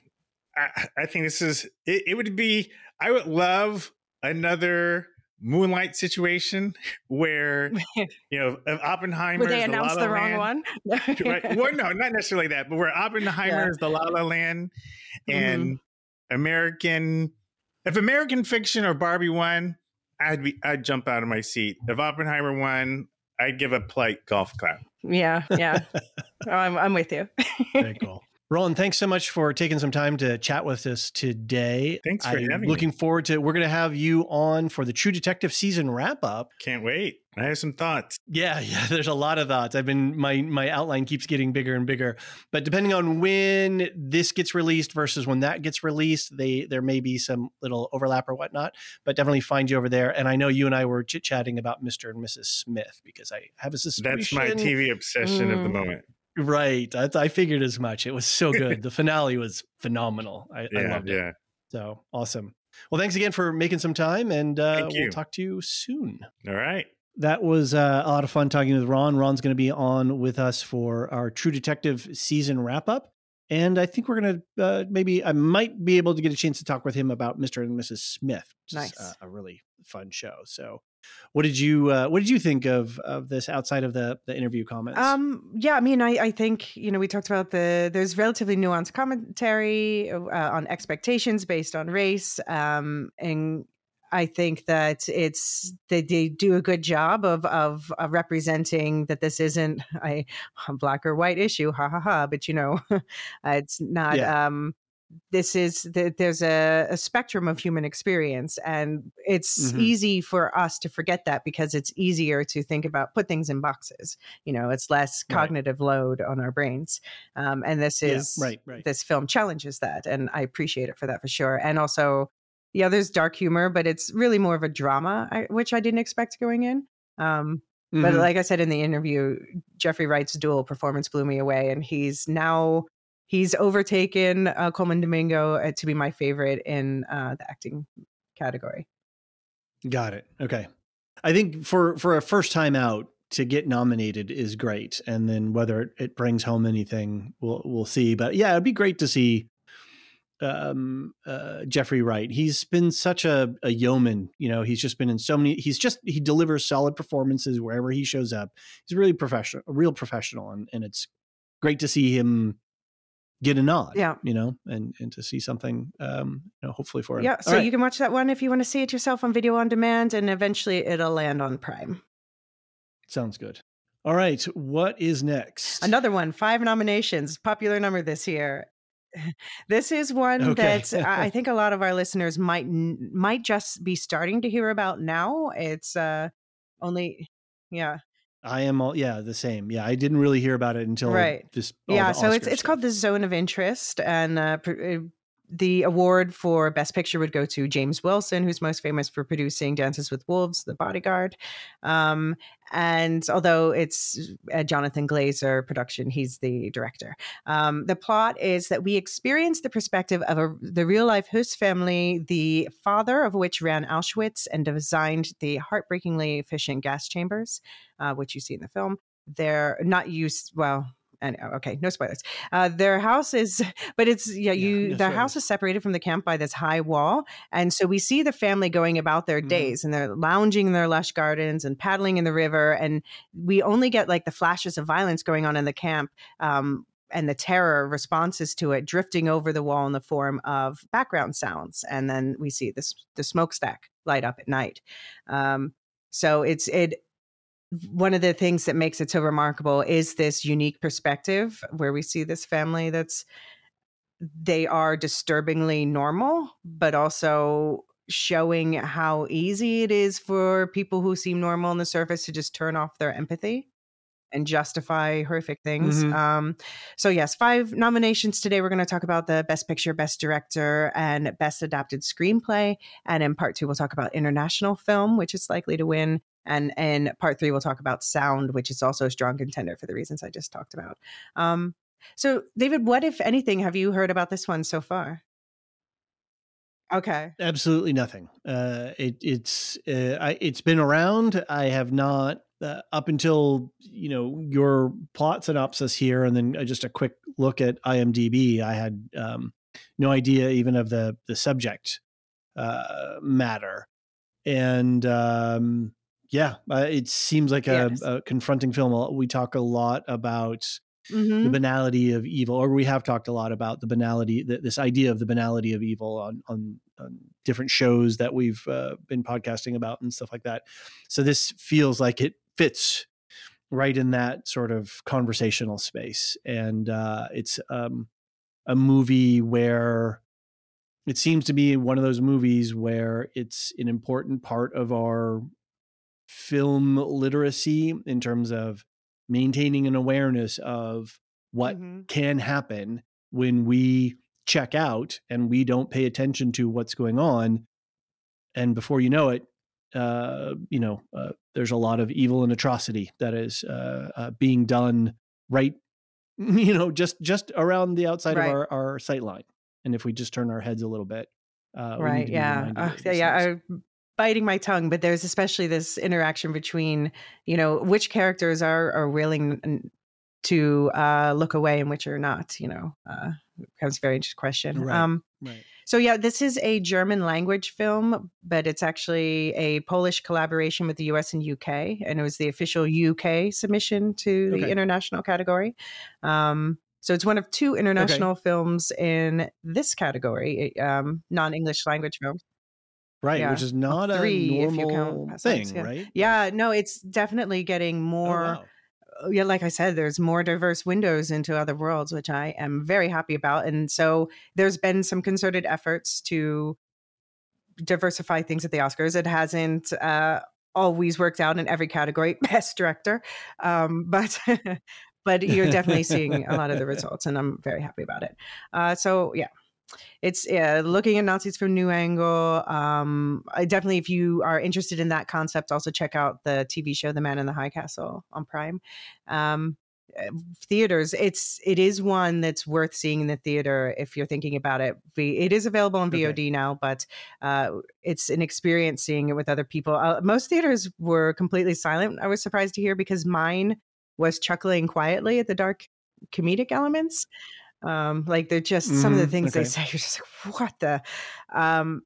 I, I think this is it, it would be I would love another moonlight situation where you know Oppenheimer Would they is the, La La the wrong Land- one? right? Well, no, not necessarily that, but where Oppenheimer Yeah. is the La La Land and Mm-hmm. American, if American Fiction or Barbie won, I'd be I'd jump out of my seat. If Oppenheimer won, I'd give a polite golf clap. yeah. Yeah. Oh, I'm, I'm with you. Very cool. Roland, thanks so much for taking some time to chat with us today. Thanks for I'm having me. looking forward to we're going to have you on for the True Detective season wrap up. Can't wait. I have some thoughts. Yeah, yeah, there's a lot of thoughts. I've been my my outline keeps getting bigger and bigger. But depending on when this gets released versus when that gets released, they there may be some little overlap or whatnot. But definitely find you over there. And I know you and I were chit chatting about Mr. and Mrs. Smith because I have a suspicion That's my TV obsession of the Mm. moment. Right. I, I figured as much. It was so good. the finale was phenomenal. I, I Yeah, loved it. yeah. So awesome. Well, thanks again for making some time, and uh, we'll talk to you soon. All right. That was uh, a lot of fun talking with Ron. Ron's going to be on with us for our True Detective season wrap up. And I think we're going to uh, maybe, I might be able to get a chance to talk with him about Mr. and Mrs. Smith, which Nice. is uh, a really fun show. So, what did you uh, what did you think of of this outside of the the interview comments? Um, yeah, I mean, I, I think, you know, we talked about the, there's relatively nuanced commentary uh, on expectations based on race. Um, and I think that it's, they, they do a good job of, of, of representing that this isn't a, black or white issue, ha ha ha, but you know, it's not, Yeah. um, this is th- there's a, a spectrum of human experience and it's Mhm. easy for us to forget that because it's easier to think about put things in boxes you know it's less Right. cognitive load on our brains um, and this Yeah, is right, right. this film challenges that and i appreciate it for that for sure and also yeah there's dark humor but it's really more of a drama I, which i didn't expect going in um, but Mhm. like i said in the interview jeffrey wright's dual performance blew me away and he's now he's overtaken uh, colman domingo uh, to be my favorite in uh, the acting category Got it. Okay. I think for for a first time out to get nominated is great, and then whether it, brings home anything, we'll we'll see. But yeah, it'd be great to see um uh Jeffrey Wright. He's been such a, a yeoman, you know, he's just been in so many he's just he delivers solid performances wherever he shows up. He's really professional, a real professional and and it's great to see him get a nod. Yeah. you know, and and to see something, um, you know, hopefully for him. Yeah, so right. you can watch that one if you want to see it yourself on video on demand, and eventually it'll land on Prime. sounds good. All right, what is next? Another one, five nominations, popular number this year. This is one Okay. that I I think a lot of our listeners might might just be starting to hear about now. It's uh only yeah. I am all yeah the same. Yeah, I didn't really hear about it until Right. this. yeah so it's it's stuff. called the zone of interest and uh, pr- uh, the award for best picture would go to james wilson who's most famous for producing dances with wolves the bodyguard. Um, and although it's a jonathan glazer production he's the director. Um, the plot is that we experience the perspective of a, the real life Höss family the father of which ran auschwitz and designed the heartbreakingly efficient gas chambers uh, which you see in the film. They're not used well and okay no spoilers. Uh their house is but it's yeah you no their house is separated from the camp by this high wall and so we see the family going about their Mhm. days and they're lounging in their lush gardens and paddling in the river and we only get like the flashes of violence going on in the camp um and the terror responses to it drifting over the wall in the form of background sounds and then we see this the smokestack light up at night. Um so it's it one of the things that makes it so remarkable is this unique perspective where we see this family that's they are disturbingly normal but also showing how easy it is for people who seem normal on the surface to just turn off their empathy and justify horrific things. Mhm. Um, so yes, five nominations today. We're going to talk about the best picture, best director, and best adapted screenplay. And in part two, we'll talk about international film, which is likely to win. And in part three, we'll talk about sound, which is also a strong contender for the reasons I just talked about. Um, so, David, what if anything have you heard about this one so far? Okay. absolutely nothing. Uh, it, it's uh, I, it's been around. I have not uh, up until you know your plot synopsis here, and then uh, just a quick look at IMDb. I had um, no idea even of the the subject uh, matter, and um, yeah, uh, it seems like a, Yes. a confronting film. We talk a lot about the Mhm. banality of evil, or we have talked a lot about the banality, th- this idea of the banality of evil on on, on different shows that we've uh, been podcasting about and stuff like that. So this feels like it fits right in that sort of conversational space, and uh, it's um, a movie where it seems to be one of those movies where it's an important part of our film literacy in terms of maintaining an awareness of what Mhm. can happen when we check out and we don't pay attention to what's going on and before you know it uh, you know uh, there's a lot of evil and atrocity that is uh, uh, being done right you know just just around the outside Right. of our, our sight line and if we just turn our heads a little bit uh, right yeah yeah yeah things. Biting my tongue but there's especially this interaction between you know which characters are are willing to uh look away and which are not you know uh becomes a very interesting question Right. um right so yeah this is a german language film but it's actually a polish collaboration with the us and uk and it was the official uk submission to the Okay. international category um so it's one of two international films in this category um non-english language films right yeah. which is Well, not three a if you count normal thing yeah. right Yeah, no, it's definitely getting Oh, more. wow. uh, Yeah, like I said, there's more diverse windows into other worlds, which I am very happy about. And so there's been some concerted efforts to diversify things at the Oscars. It hasn't uh, always worked out in every category, best director, um, but. but you're definitely seeing a lot of the results, and I'm very happy about it. Uh, so yeah, it's uh, looking at Nazis from new angle. Um, I definitely, if you are interested in that concept, also check out the TV show The Man in the High Castle on Prime. Um, uh, theaters, it's it is one that's worth seeing in the theater if you're thinking about it. It is available on Okay. VOD now, but uh, it's an experience seeing it with other people. Uh, most theaters were completely silent. I was surprised to hear because mine was chuckling quietly at the dark comedic elements. Um, like they're just some of the Mhm, things they say. You're just like, what the? Um,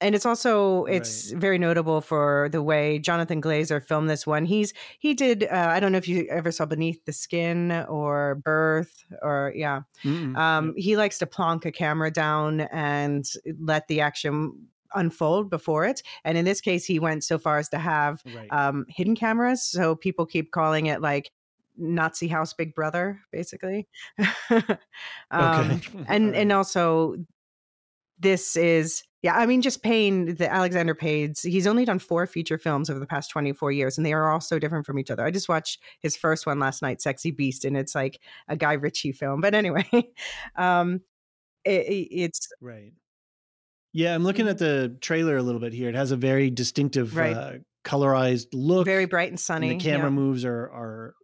and it's also it's Right. very notable for the way Jonathan Glazer filmed this one. He's he did uh, I don't know if you ever saw Beneath the Skin or Birth or yeah. Mm-mm. Um, he likes to plonk a camera down and let the action unfold before it. And in this case, he went so far as to have right. um, hidden cameras. So people keep calling it like Nazi House Big Brother, basically. um, and and also this is yeah i mean just payne the alexander paynes he's only done four feature films over the past 24 years and they are all so different from each other i just watched his first one last night sexy beast and it's like a guy ritchie film but anyway um it, it- it's Right. Yeah, I'm looking at the trailer a little bit here. It has a very distinctive Right. uh, colorized look. very bright and and sunny the camera yeah. moves are are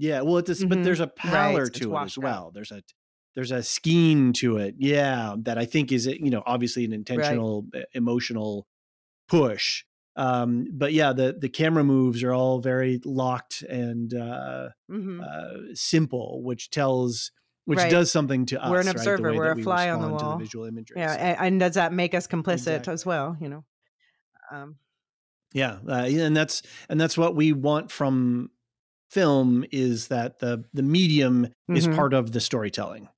yeah well it's a, but Mhm. there's a Right, pallor it's to it as washed out. well there's a there's a scheme to it yeah that i think is you know obviously an intentional uh, emotional push um but yeah the the camera moves are all very locked and uh, Mhm. uh simple which tells which Right. does something to us We're an observer, way we're a we fly on the wall. visual imagery yeah So- and does that make us complicit Exactly. as well you know um yeah uh, and that's and that's what we want from film is that the the medium is Mhm. part of the storytelling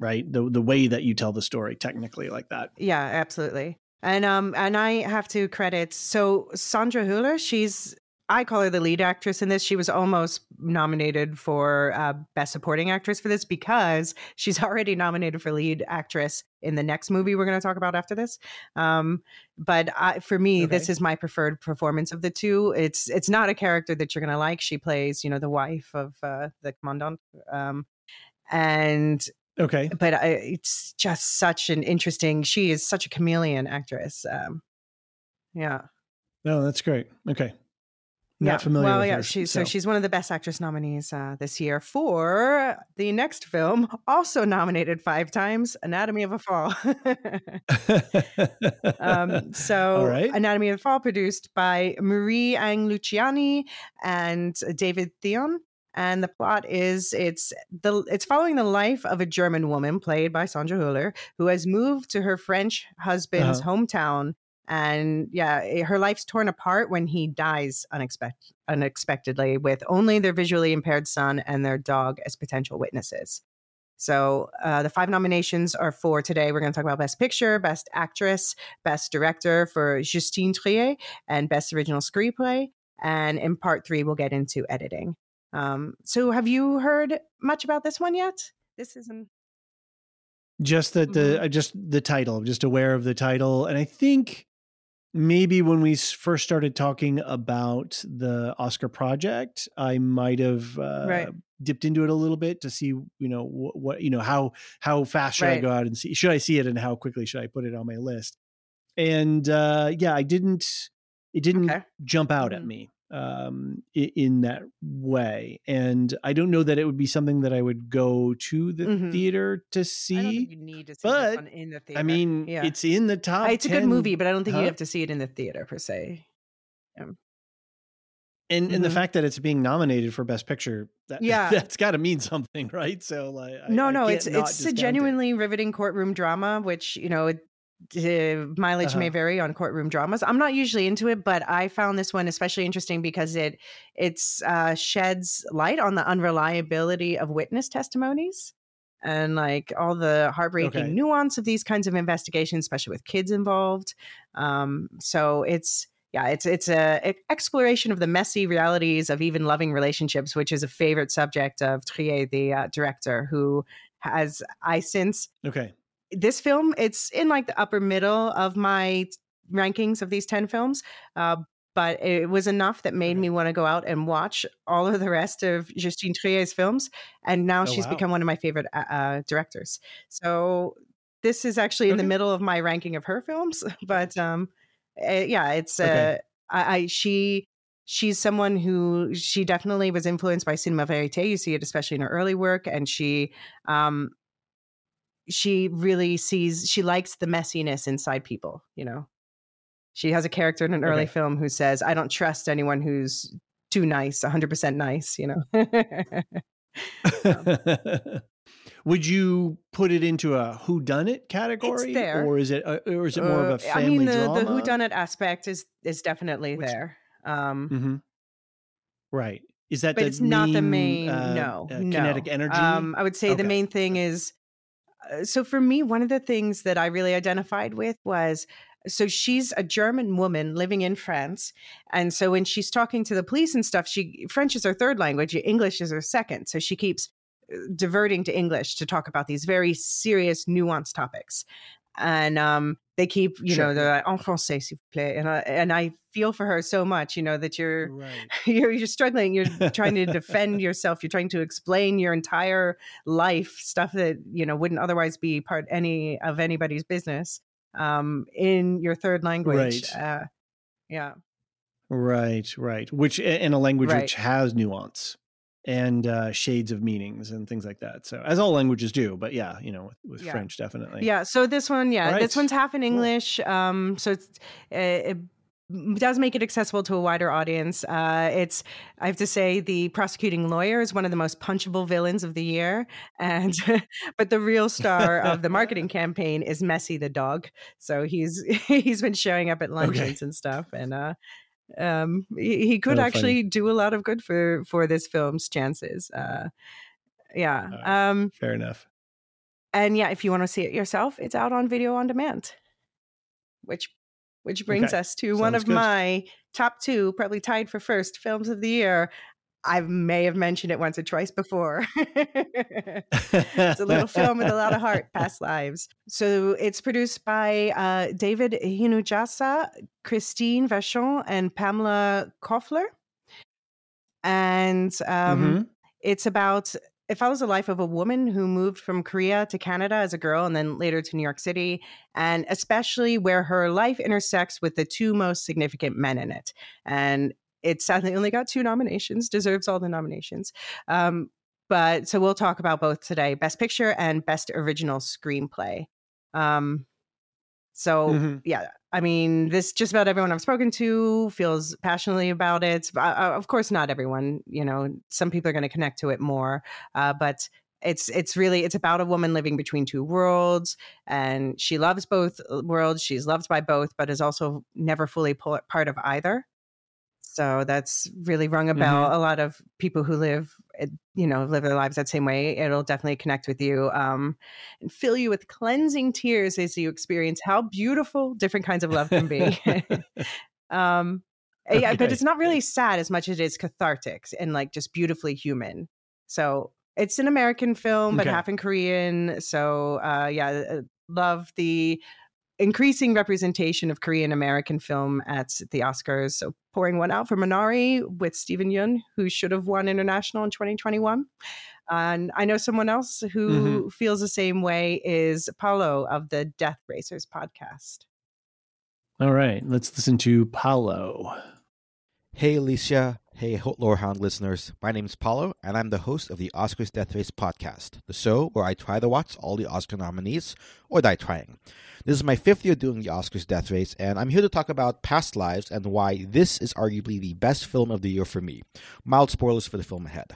right the the way that you tell the story technically like that Yeah, absolutely. And um and I have to credit so Sandra Hüller, she's I call her the lead actress in this. She was almost nominated for uh, best supporting actress for this because she's already nominated for lead actress in the next movie we're going to talk about after this. Um, but I, for me, this is my preferred performance of the two. It's it's not a character that you're going to like. She plays, you know, the wife of uh, the commandant, um, and okay but I, it's just such an interesting. She is such a chameleon actress. Um, yeah, no that's great okay not yeah. familiar Well, with yeah. her, She's so. she's one of the best actress nominees uh, this year for the next film, also nominated five times, Anatomy of a Fall. um, so, right. Anatomy of a Fall, produced by Marie-Ange Luciani and David Thion. And the plot is it's the it's following the life of a German woman played by Sandra Hüller who has moved to her French husband's Uh-huh. hometown. And yeah, eh, her life's torn apart when he dies unexpect- unexpectedly, with only their visually impaired son and their dog as potential witnesses. So uh, the five nominations are for today. We're going to talk about Best Picture, Best Actress, Best Director for Justine Triet, and Best Original Screenplay. And in part three, we'll get into editing. Um, so have you heard much about this one yet? This isn't. just that the Mhm. uh, just the title just aware of the title and i think maybe when we first started talking about the oscar project i might have uh, Right. dipped into it a little bit to see you know what, what you know how how fast should i go out and see should i see it and how quickly should i put it on my list and uh yeah i didn't it didn't Okay. jump out at Mhm. me um in that way and i don't know that it would be something that i would go to the Mhm. theater to see you need to see but, in the theater. I mean, yeah. it's in the top. It's a good movie, but I don't think huh? you have to see it in the theater per se. and and the Mhm. fact that it's being nominated for Best Picture, that, Yeah. that's got to mean something, right? So, like, I- no, no, it's it's a discount it. genuinely riveting courtroom drama, which you know. It, uh, mileage may Uh-huh. vary on courtroom dramas. I'm not usually into it, but I found this one especially interesting because it it's uh, sheds light on the unreliability of witness testimonies and like all the heartbreaking Okay. nuance of these kinds of investigations, especially with kids involved. Um, so it's yeah, it's it's a, e- exploration of the messy realities of even loving relationships, which is a favorite subject of Triet, the uh, director, who has I since Okay, this film it's in like the upper middle of my rankings of these 10 films uh, but it was enough that made me want to go out and watch all of the rest of Justine Triet's films and now Oh, she's wow. become one of my favorite uh, uh, directors. So this is actually in the middle of my ranking of her films but um uh, yeah it's uh I, I she she's someone who she definitely was influenced by cinema verite you see it especially in her early work and she um she really sees she likes the messiness inside people you know she has a character in an early Okay. film who says i don't trust anyone who's too nice 100% nice you know Would you put it into a who done it category, there. or is it, a, or is it more of a Uh, family I mean, the, drama? the who done it aspect is is definitely Which- there. Um, hmm Right. Is that but the it's not the main, main. uh, no, uh, no. kinetic energy? Um, I would say Okay. the main thing is. Uh, So for me, one of the things that I really identified with was so she's a German woman living in France, and so when she's talking to the police and stuff, she French is her third language, English is her second, so she keeps uh, diverting to English to talk about these very serious, nuanced topics. And um, they keep, you Sure. know, they're like, en français, s'il vous plaît. And I, and I feel for her so much, you know, that you're right. you're you're struggling you're trying to defend yourself you're trying to explain your entire life stuff that you know wouldn't otherwise be part any of anybody's business um in your third language Right. uh yeah Right, right. Which in a language Right. which has nuance and uh, shades of meanings and things like that. So as all languages do, but yeah, you know, with, with Yeah. French definitely. yeah so this one yeah Right. this one's half in Cool. english um so it's uh, it does make it accessible to a wider audience uh it's i have to say the prosecuting lawyer is one of the most punchable villains of the year and but the real star of the marketing campaign is Messi the dog so he's he's been showing up at luncheons and stuff and uh um he, he could Oh, funny. actually do a lot of good for for this film's chances uh yeah Uh, um Fair enough. and yeah, if you want to see it yourself, it's out on video on demand. Which which brings Okay. us to one of good. my top two, probably tied for first films of the year. I may have mentioned it once or twice before. it's a little film with a lot of heart, Past Lives. So it's produced by uh, David Hinojosa, Christine Vachon, and Pamela Koffler. And um, Mhm. it's about it follows the life of a woman who moved from Korea to Canada as a girl and then later to New York City, and especially where her life intersects with the two most significant men in it. And it sadly only got two nominations, deserves all the nominations. Um, but so we'll talk about both today Best Picture and Best Original Screenplay. Um, so Mhm. yeah, I mean, this just about everyone I've spoken to feels passionately about it. Uh, uh, of course, not everyone. You know, some people are going to connect to it more, uh, but it's it's really it's about a woman living between two worlds, and she loves both uh, worlds. She's loved by both, but is also never fully part of either. So that's really rung a bell. A lot of people who live, uh, you know, live their lives that same way. It'll definitely connect with you um, and fill you with cleansing tears as you experience how beautiful different kinds of love can be. um, yeah, but it's not really sad as much as it is cathartic and like just beautifully human. So it's an American film, but Okay. half in Korean. So uh, yeah, uh, love the increasing representation of Korean American film at the Oscars. So pouring one out for Minari with Steven Yeun, who should have won international in 2021. And I know someone else who mm-hmm. feels the same way is Paulo of the Death Racers podcast. All right, let's listen to Paulo. Hey Elysia, hey Ho- Lorehound listeners. My name is Paulo, and I'm the host of the Oscars Death Race podcast, the show where I try to watch all the Oscar nominees or die trying. This is my fifth year doing the Oscars Death Race, and I'm here to talk about Past Lives and why this is arguably the best film of the year for me. Mild spoilers for the film ahead.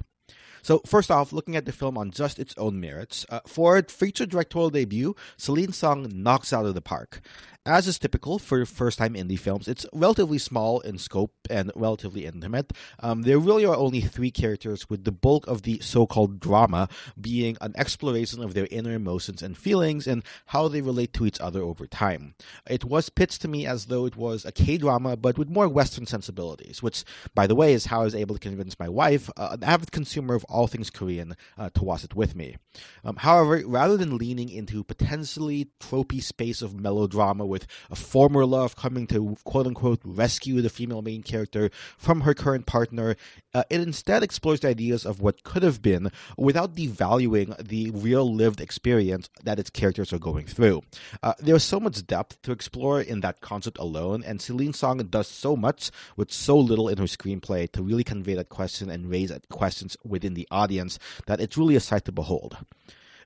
So, first off, looking at the film on just its own merits, uh, for its feature directorial debut, Celine Song knocks out of the park. As is typical for first time indie films, it's relatively small in scope and relatively intimate. Um, there really are only three characters, with the bulk of the so called drama being an exploration of their inner emotions and feelings and how they relate to each other over time. It was pitched to me as though it was a K drama, but with more Western sensibilities, which, by the way, is how I was able to convince my wife, uh, an avid consumer of all things Korean, uh, to watch it with me. Um, however, rather than leaning into potentially tropey space of melodrama with a former love coming to quote unquote rescue the female main character from her current partner, uh, it instead explores the ideas of what could have been without devaluing the real lived experience that its characters are going through. Uh, there's so much depth to explore in that concept alone, and Celine Song does so much with so little in her screenplay to really convey that question and raise questions within the audience that it's really a sight to behold.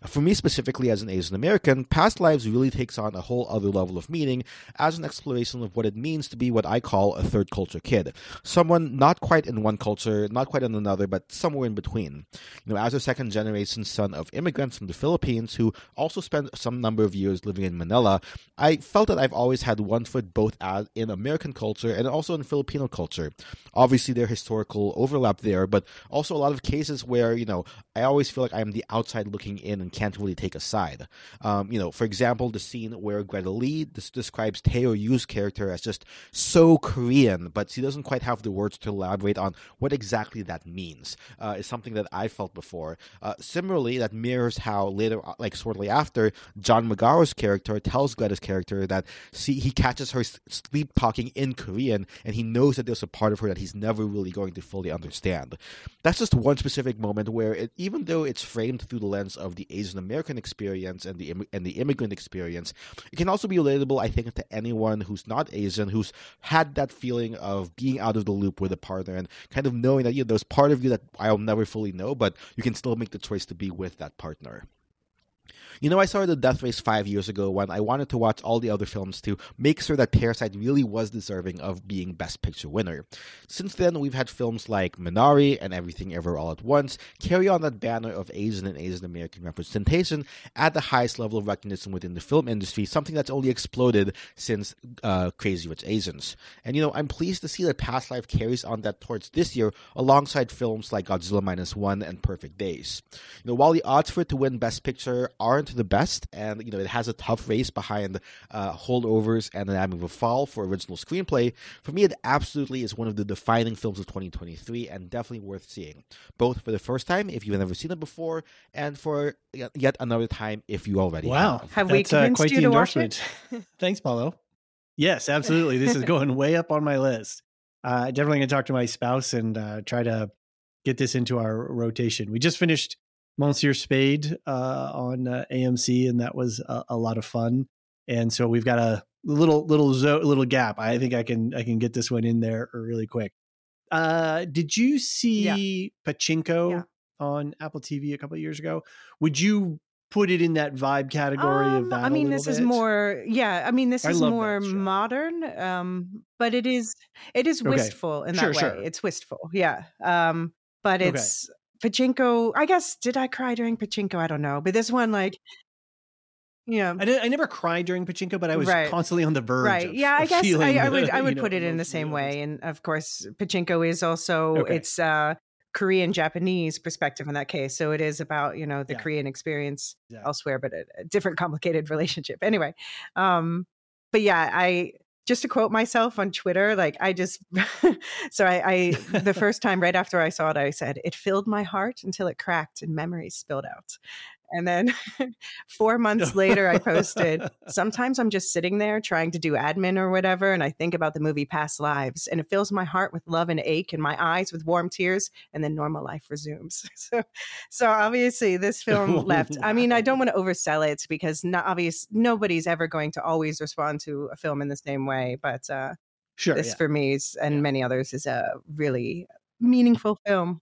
For me specifically, as an Asian American, Past Lives really takes on a whole other level of meaning as an exploration of what it means to be what I call a third culture kid. Someone not quite in one culture, not quite in another, but somewhere in between. You know, as a second generation son of immigrants from the Philippines who also spent some number of years living in Manila, I felt that I've always had one foot both in American culture and also in Filipino culture. Obviously, there historical overlap there, but also a lot of cases where, you know, I always feel like I'm the outside looking in and can't really take a side. Um, you know, for example, the scene where Greta Lee this describes Teo Yoo's character as just so Korean, but she doesn't quite have the words to elaborate on what exactly that means. Uh, is something that I felt before. Uh, similarly, that mirrors how later, uh, like shortly after, John Magaro's character tells Greta's character that he catches her sleep talking in Korean, and he knows that there's a part of her that he's never really going to fully understand. That's just one specific moment where, it, even though it's framed through the lens of the Asian American experience and the and the immigrant experience, it can also be relatable, I think, to anyone who's not Asian who's had that feeling of being out of the loop with a partner and kind of knowing that you know there's part of you that I'll never fully know, but you can still make the choice to be with that partner. You know, I started the Death Race five years ago when I wanted to watch all the other films to make sure that Parasite really was deserving of being Best Picture winner. Since then, we've had films like Minari and Everything Ever All at Once carry on that banner of Asian and Asian American representation at the highest level of recognition within the film industry, something that's only exploded since uh, Crazy Rich Asians. And you know, I'm pleased to see that Past Life carries on that torch this year alongside films like Godzilla Minus One and Perfect Days. You know, while the odds for it to win Best Picture aren't to the best, and you know it has a tough race behind uh, Holdovers and Anatomy of a Fall for original screenplay. For me, it absolutely is one of the defining films of 2023, and definitely worth seeing, both for the first time if you've never seen it before, and for yet another time if you already wow. have. Have we That's, uh, convinced quite you the to watch endorsement. it? Thanks, Paulo. Yes, absolutely. This is going way up on my list. Uh, definitely going to talk to my spouse and uh, try to get this into our rotation. We just finished Monsieur Spade uh, on uh, AMC, and that was a, a, lot of fun. And so we've got a little little zo- little gap. I think I can I can get this one in there really quick. Uh, did you see yeah. Pachinko yeah. on Apple TV a couple of years ago? Would you put it in that vibe category um, of that? I mean, this bit? is more, yeah. I mean, this I is more modern, um, but it is it is Okay. wistful in that Sure, way. sure. It's wistful, yeah. Um, but Okay. it's Pachinko. I guess did I cry during Pachinko? I don't know, but this one, like, yeah, I, did, I never cried during Pachinko, but I was Right. constantly on the verge. right. of- yeah, I guess I, I would I would know, put it in the same way, and of course, Pachinko is also Okay. it's uh Korean Japanese perspective in that case, so it is about you know the Yeah. Korean experience Yeah. elsewhere, but a, a different complicated relationship. Anyway, um, but yeah, I just to quote myself on Twitter, like I just so I, I the first time right after I saw it, I said it filled my heart until it cracked and memories spilled out. And then four months later, I posted. Sometimes I'm just sitting there trying to do admin or whatever, and I think about the movie Past Lives, and it fills my heart with love and ache, and my eyes with warm tears, and then normal life resumes. So, so obviously, this film left. I mean, I don't want to oversell it because not obvious. Nobody's ever going to always respond to a film in the same way, but uh, Sure. this yeah. for me is, and Yeah. many others is a really meaningful film.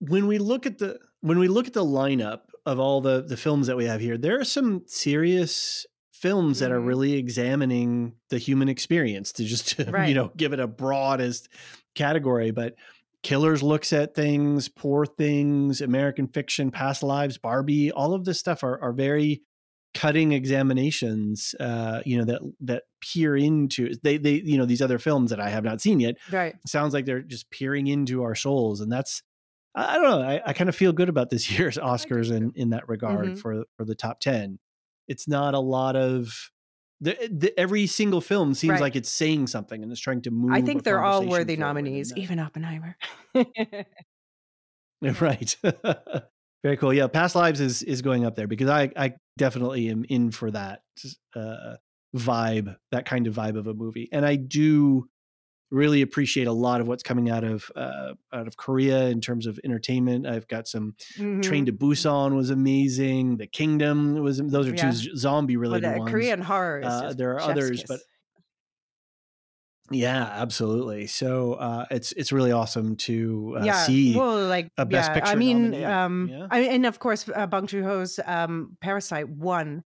when we look at the when we look at the lineup of all the the films that we have here, there are some serious films that are Mhm. really examining the human experience to just to, you know give it a broadest category. But Killers looks at things, Poor Things, American Fiction, Past Lives, Barbie. All of this stuff are are very cutting examinations. Uh, you know that that peer into they they you know these other films that I have not seen yet Right. sounds like they're just peering into our souls and that's i I don't know i, I kind of feel good about this year's oscars in in that regard Mhm. for for the top 10 it's not a lot of the, the every single film seems Right. like it's saying something and it's trying to move I think they're all worthy nominees, even Oppenheimer. right very cool yeah past lives is is going up there because i i definitely am in for that uh vibe that kind of vibe of a movie and i do really appreciate a lot of what's coming out of uh out of korea in terms of entertainment i've got some Mhm. train to busan was amazing the kingdom was those are two Yeah. z- zombie related ones Korean horror is Uh, there are others, kiss. but Yeah, absolutely. So uh, it's it's really awesome to uh, yeah, see well, like a Best yeah, Picture I mean, nominee. um, Yeah. I and of course, uh, Bong Joon Ho's um, Parasite won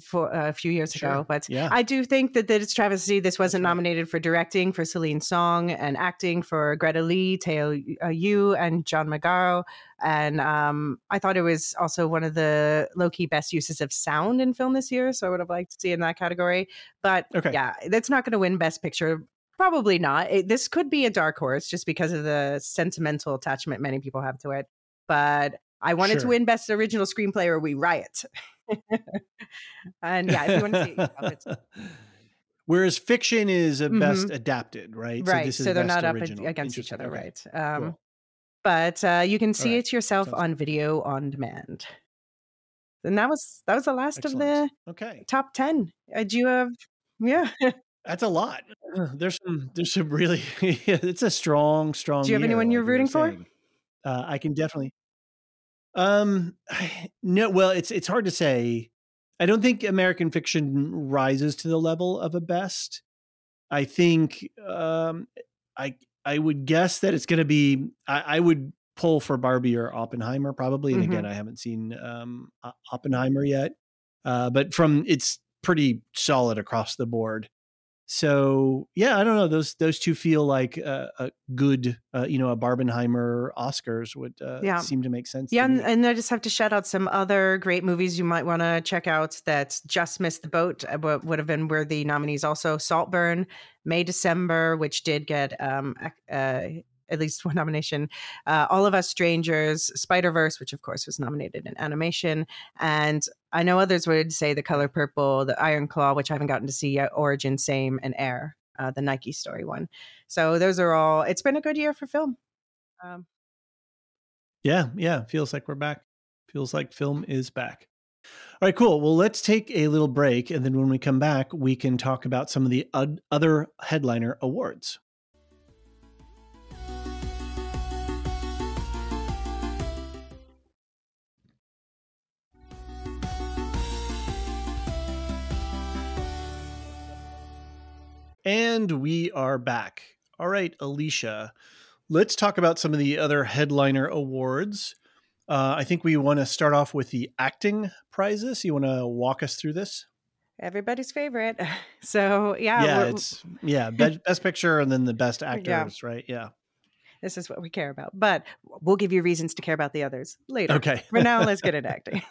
for uh, a few years Sure. ago. But Yeah. I do think that, that it's travesty. This wasn't right. nominated for directing for Celine Song and acting for Greta Lee, Teo uh, Yoo, and John Magaro. And um, I thought it was also one of the low key best uses of sound in film this year. So I would have liked to see in that category. But Okay. yeah, that's not going to win Best Picture. Probably not. It, this could be a dark horse just because of the sentimental attachment many people have to it. But I wanted to win Best Original Screenplay or we riot. and yeah, if you want to see it yourself, Whereas fiction is a best adapted, right? right. this is So they're not up original. against each other, Okay. right? Um, Cool. But uh, you can see right. it yourself Sounds on video on demand. And that was that was the last of the Okay. top ten. Uh, do you have? Yeah. That's a lot. There's some. There's some really. it's a strong, strong. Do you have anyone you're rooting for? Uh, I can definitely. Um, no. Well, it's it's hard to say. I don't think American fiction rises to the level of a best. I think um, I I would guess that it's going to be. I, I would pull for Barbie or Oppenheimer probably. And again, I haven't seen um, Oppenheimer yet, uh, but from it's pretty solid across the board. So yeah, I don't know. Those those two feel like uh, a good, uh, you know, a Barbenheimer Oscars would uh, Yeah. seem to make sense. Yeah, and, and I just have to shout out some other great movies you might want to check out that just missed the boat. uh, What would have been were the nominees also Saltburn, May December, which did get um, uh, at least one nomination. Uh, All of Us Strangers, Spider Verse, which of course was nominated in animation, and I know others would say The Color Purple, The Iron Claw, which I haven't gotten to see yet, Origin, Same, and Air, uh, the Nike story one. So those are all. It's been a good year for film. Um, Yeah, yeah. Feels like we're back. Feels like film is back. All right, cool. Well, let's take a little break. And then when we come back, we can talk about some of the other headliner awards. And we are back. All right, Elysia, let's talk about some of the other headliner awards. Uh, I think we want to start off with the acting prizes. You want to walk us through this? everybody's favorite. So yeah, yeah, it's yeah, best picture and then the best actors, Yeah. right? Yeah. this is what we care about. But we'll give you reasons to care about the others later. Okay. For now, let's get into acting.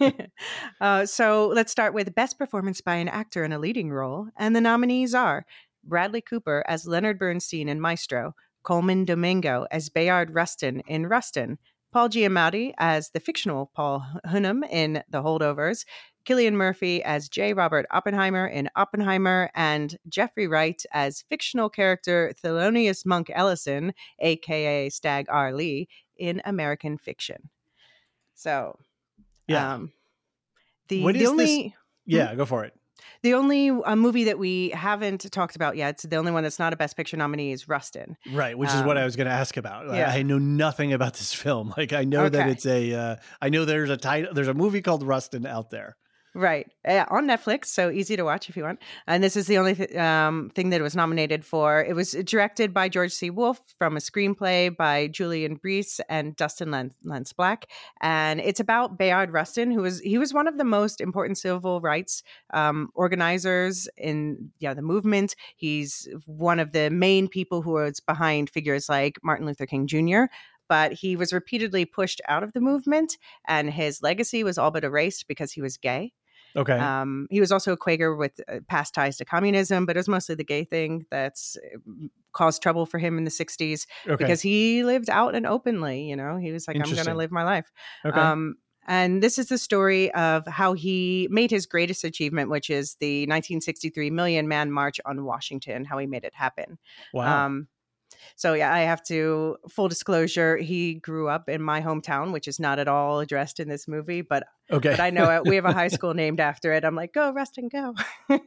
uh, so let's start with best performance by an actor in a leading role, and the nominees are Bradley Cooper as Leonard Bernstein in Maestro, Colman Domingo as Bayard Rustin in Rustin, Paul Giamatti as the fictional Paul Hunham in The Holdovers, Cillian Murphy as J. Robert Oppenheimer in Oppenheimer, and Jeffrey Wright as fictional character Thelonious Monk Ellison, aka Stagg R. Leigh, in American Fiction. So, Yeah. um, the, What the is this- only yeah, go for it. The only uh, movie that we haven't talked about yet, the only one that's not a Best Picture nominee is Rustin. Right, which is what I Um, was going to ask about. I- yeah. I know nothing about this film. Like I know that it's a uh, I know there's a title there's a movie called Rustin out there. Right. Uh, on Netflix, so easy to watch if you want. And this is the only th- um, thing that it was nominated for. It was directed by George C. Wolfe from a screenplay by Julian Breece and Dustin Lance, Black. And it's about Bayard Rustin, who was he was one of the most important civil rights um, organizers in yeah the movement. He's one of the main people who was behind figures like Martin Luther King Jr. But he was repeatedly pushed out of the movement, and his legacy was all but erased because he was gay. Okay. Um, he was also a Quaker with uh, past ties to communism, but it was mostly the gay thing that's uh, caused trouble for him in the 60s okay. because he lived out and openly. You know, he was like, I'm going to live my life. okay. Um, and this is the story of how he made his greatest achievement, which is the 1963 Million Man March on Washington, how he made it happen. wow. Um, so yeah, I have to full disclosure. He grew up in my hometown, which is not at all addressed in this movie, but okay. but I know it. We have a high school named after it. I'm like, go rest and go. Does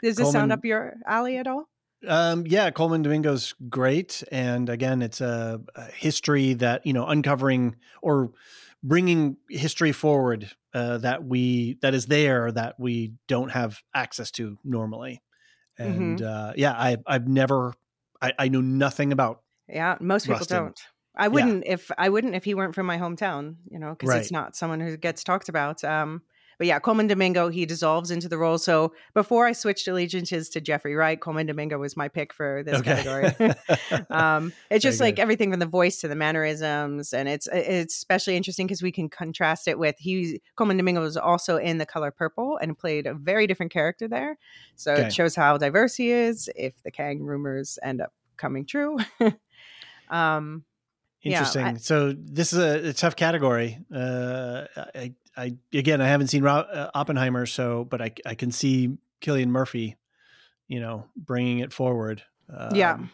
this Colman- sound up your alley at all? Um, yeah, Colman Domingo's great, and again, it's a, a history that you know uncovering or bringing history forward uh, that we that is there that we don't have access to normally. And uh, yeah, I I've never I, I know nothing about. Yeah, most people Rustin. don't. I wouldn't if I wouldn't if he weren't from my hometown, you know, because Right. it's not someone who gets talked about. Um, but yeah, Colman Domingo, he dissolves into the role. So before I switched allegiances to Jeffrey Wright, Colman Domingo was my pick for this category. um, it's just Very like good. everything from the voice to the mannerisms, and it's it's especially interesting because we can contrast it with he Colman Domingo was also in The Color Purple and played a very different character there, so Okay. it shows how diverse he is. If the Kang rumors end up coming true, um, Yeah, Interesting. I- so this is a, a tough category. Uh, I, I again, I haven't seen uh, Oppenheimer, so but I I can see Cillian Murphy, you know, bringing it forward. Yeah. Um,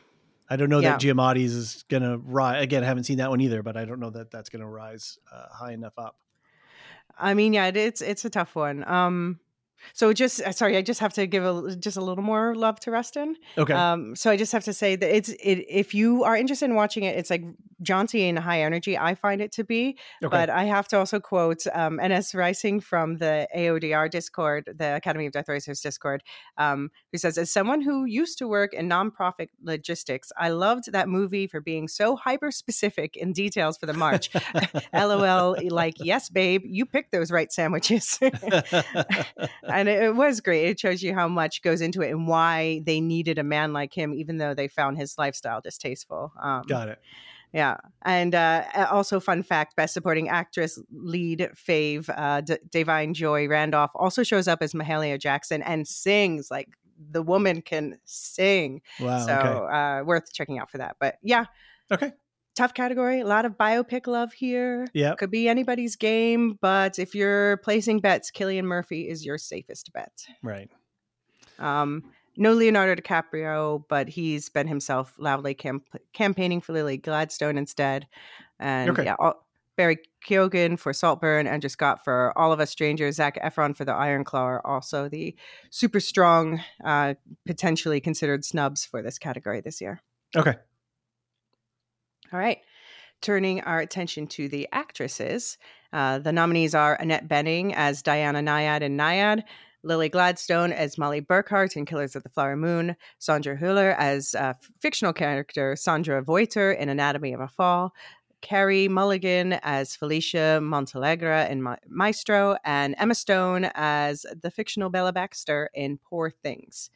I don't know Yeah. that Giamatti's is gonna rise. Again, I haven't seen that one either, but I don't know that that's gonna rise uh, high enough up. I mean, yeah, it, it's it's a tough one. Um, so just uh, sorry, I just have to give a just a little more love to Rustin. Okay. Um, so I just have to say that it's it if you are interested in watching it, it's like jaunty and high energy. I find it to be, okay. but I have to also quote um, NS Rising from the AODR Discord, the Academy of Death Racers Discord, um, who says, "As someone who used to work in nonprofit logistics, I loved that movie for being so hyper specific in details for the march. LOL, like yes, babe, you picked those right sandwiches." and it, it was great. It shows you how much goes into it and why they needed a man like him, even though they found his lifestyle distasteful. Um, Got it. yeah, and uh, also fun fact: best supporting actress lead fave uh, D- Da'Vine Joy Randolph also shows up as Mahalia Jackson and sings like the woman can sing. Wow. so okay. uh, worth checking out for that. But yeah, Okay. Tough category. A lot of biopic love here. Yeah. Could be anybody's game, but if you're placing bets, Cillian Murphy is your safest bet. Right. Um, no Leonardo DiCaprio, but he's been himself loudly camp- campaigning for Lily Gladstone instead. And Okay. yeah, all- Barry Keoghan for Saltburn, Andrew Scott for All of Us Strangers, Zac Efron for The Iron Claw are also the super strong, uh, potentially considered snubs for this category this year. Okay. All right. Turning our attention to the actresses, uh, the nominees are Annette Bening as Diana Nyad in Nyad, Lily Gladstone as Mollie Burkhart in Killers of the Flower Moon, Sandra Hüller as uh, fictional character Sandra Voyter in Anatomy of a Fall, Carey Mulligan as Felicia Montealegre in Ma- Maestro, and Emma Stone as the fictional Bella Baxter in Poor Things.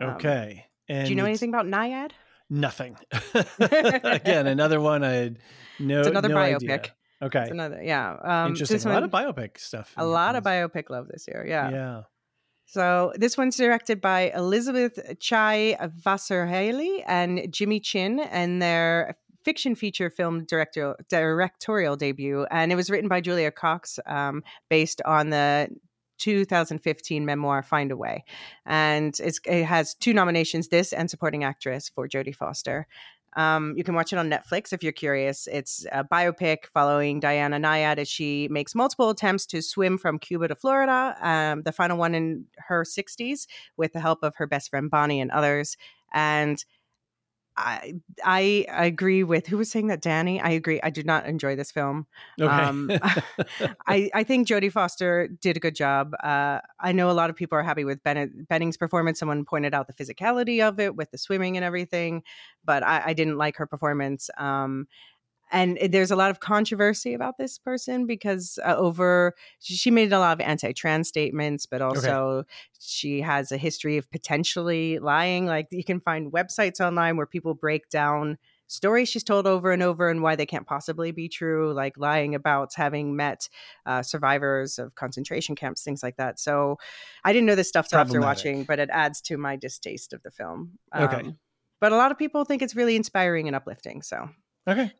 Um, Okay. and Do you know anything about Nyad? Nothing. Again, another one I had no. It's another no biopic. idea. Okay. It's another, yeah. Um, Interesting. this A lot one- of biopic stuff. a lot of biopic love this year. Yeah. Yeah. So this one's directed by Elizabeth Chai Vasarhelyi and Jimmy Chin, and their fiction feature film director, directorial debut. And it was written by Julia Cox, um, based on the 2015 memoir Find a Way. And it has two nominations, this and supporting actress for Jodie Foster. Um, you can watch it on Netflix if you're curious. It's a biopic following Diana Nyad as she makes multiple attempts to swim from Cuba to Florida, um, the final one in her 60s, with the help of her best friend Bonnie and others. And I I agree with who was saying that Danny. I agree. I did not enjoy this film. Okay. Um, I, I think Jodie Foster did a good job. Uh, I know a lot of people are happy with Bennett, Bening's performance. Someone pointed out the physicality of it with the swimming and everything, but I, I didn't like her performance. Um, and there's a lot of controversy about this person because uh, over she made a lot of anti-trans statements, but also she has a history of potentially lying. Like you can find websites online where people break down stories she's told over and over and why they can't possibly be true, like lying about having met uh, survivors of concentration camps, things like that. So I didn't know this stuff after watching, but it adds to my distaste of the film. Okay. But a lot of people think it's really inspiring and uplifting. So, okay.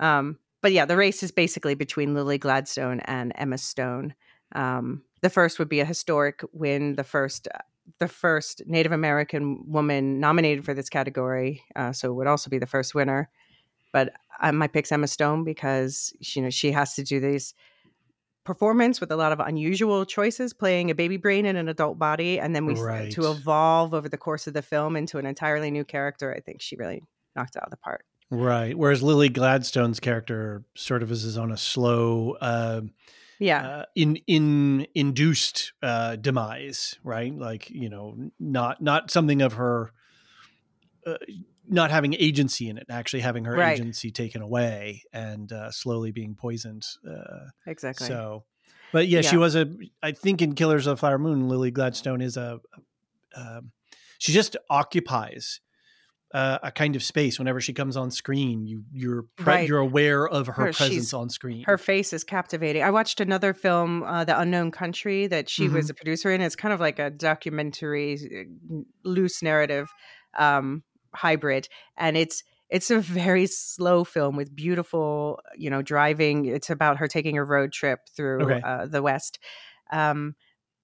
Um, but yeah, the race is basically between Lily Gladstone and Emma Stone. Um, the first would be a historic win, the first the first Native American woman nominated for this category, uh, so it would also be the first winner. But uh, my pick's Emma Stone because she, you know she has to do these performance with a lot of unusual choices, playing a baby brain in an adult body, and then we Right. to evolve over the course of the film into an entirely new character. I think she really knocked it out of the park. Right. Whereas Lily Gladstone's character sort of is, on a slow, uh, Yeah, uh, in in induced uh, demise, right? Like you know, not not something of her uh, not having agency in it, actually having her Right. agency taken away and uh, slowly being poisoned. Uh, Exactly. so, but yeah, she was a. I think in Killers of the Flower Moon, Lily Gladstone is a. Um, she just occupies uh, a kind of space whenever she comes on screen. You you're pre- Right. you're aware of her, Her- presence on screen. her face is captivating. I watched another film, uh, The Unknown Country, that she Mm-hmm. was a producer in. It's kind of like a documentary, uh, loose narrative um, hybrid, and it's it's a very slow film with beautiful, you know, driving. It's about her taking a road trip through Okay. uh, the West. Um,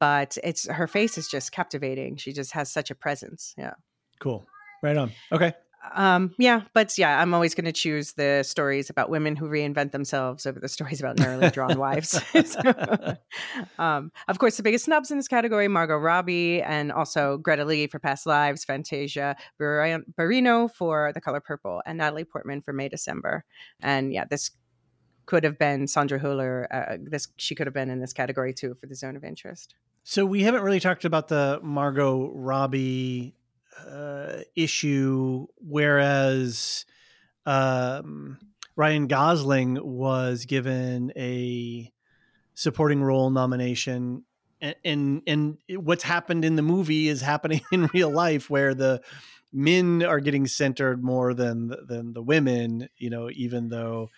but it's her face is just captivating. She just has such a presence. Yeah. cool. Right on. Okay. Um, yeah, but yeah, I'm always going to choose the stories about women who reinvent themselves over the stories about narrowly drawn wives. So, um, of course, the biggest snubs in this category: Margot Robbie, and also Greta Lee for Past Lives, Fantasia Bar- Barrino for The Color Purple, and Natalie Portman for May December. And yeah, this could have been Sandra Hüller. Uh, this she could have been in this category too for the Zone of Interest. So we haven't really talked about the Margot Robbie uh, issue, whereas um, Ryan Gosling was given a supporting role nomination, and, and and what's happened in the movie is happening in real life, where the men are getting centered more than than the women. You know, even though.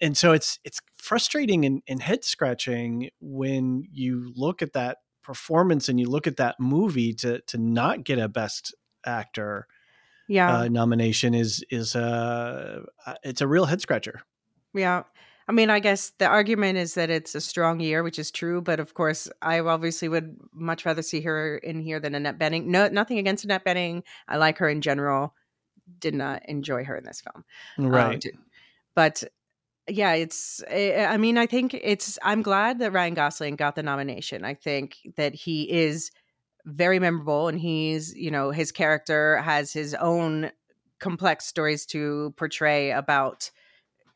And so it's it's frustrating and, and head scratching when you look at that performance and you look at that movie to to not get a best actor Yeah, uh, nomination is is uh uh, it's a real head scratcher. Yeah. I mean, I guess the argument is that it's a strong year, which is true. But of course, I obviously would much rather see her in here than Annette Bening. No, nothing against Annette Bening. I like her in general. Did not enjoy her in this film. Um, Right. d- but yeah, it's, eh, I mean, I think it's, I'm glad that Ryan Gosling got the nomination. I think that he is very memorable and he's, you know, his character has his own complex stories to portray about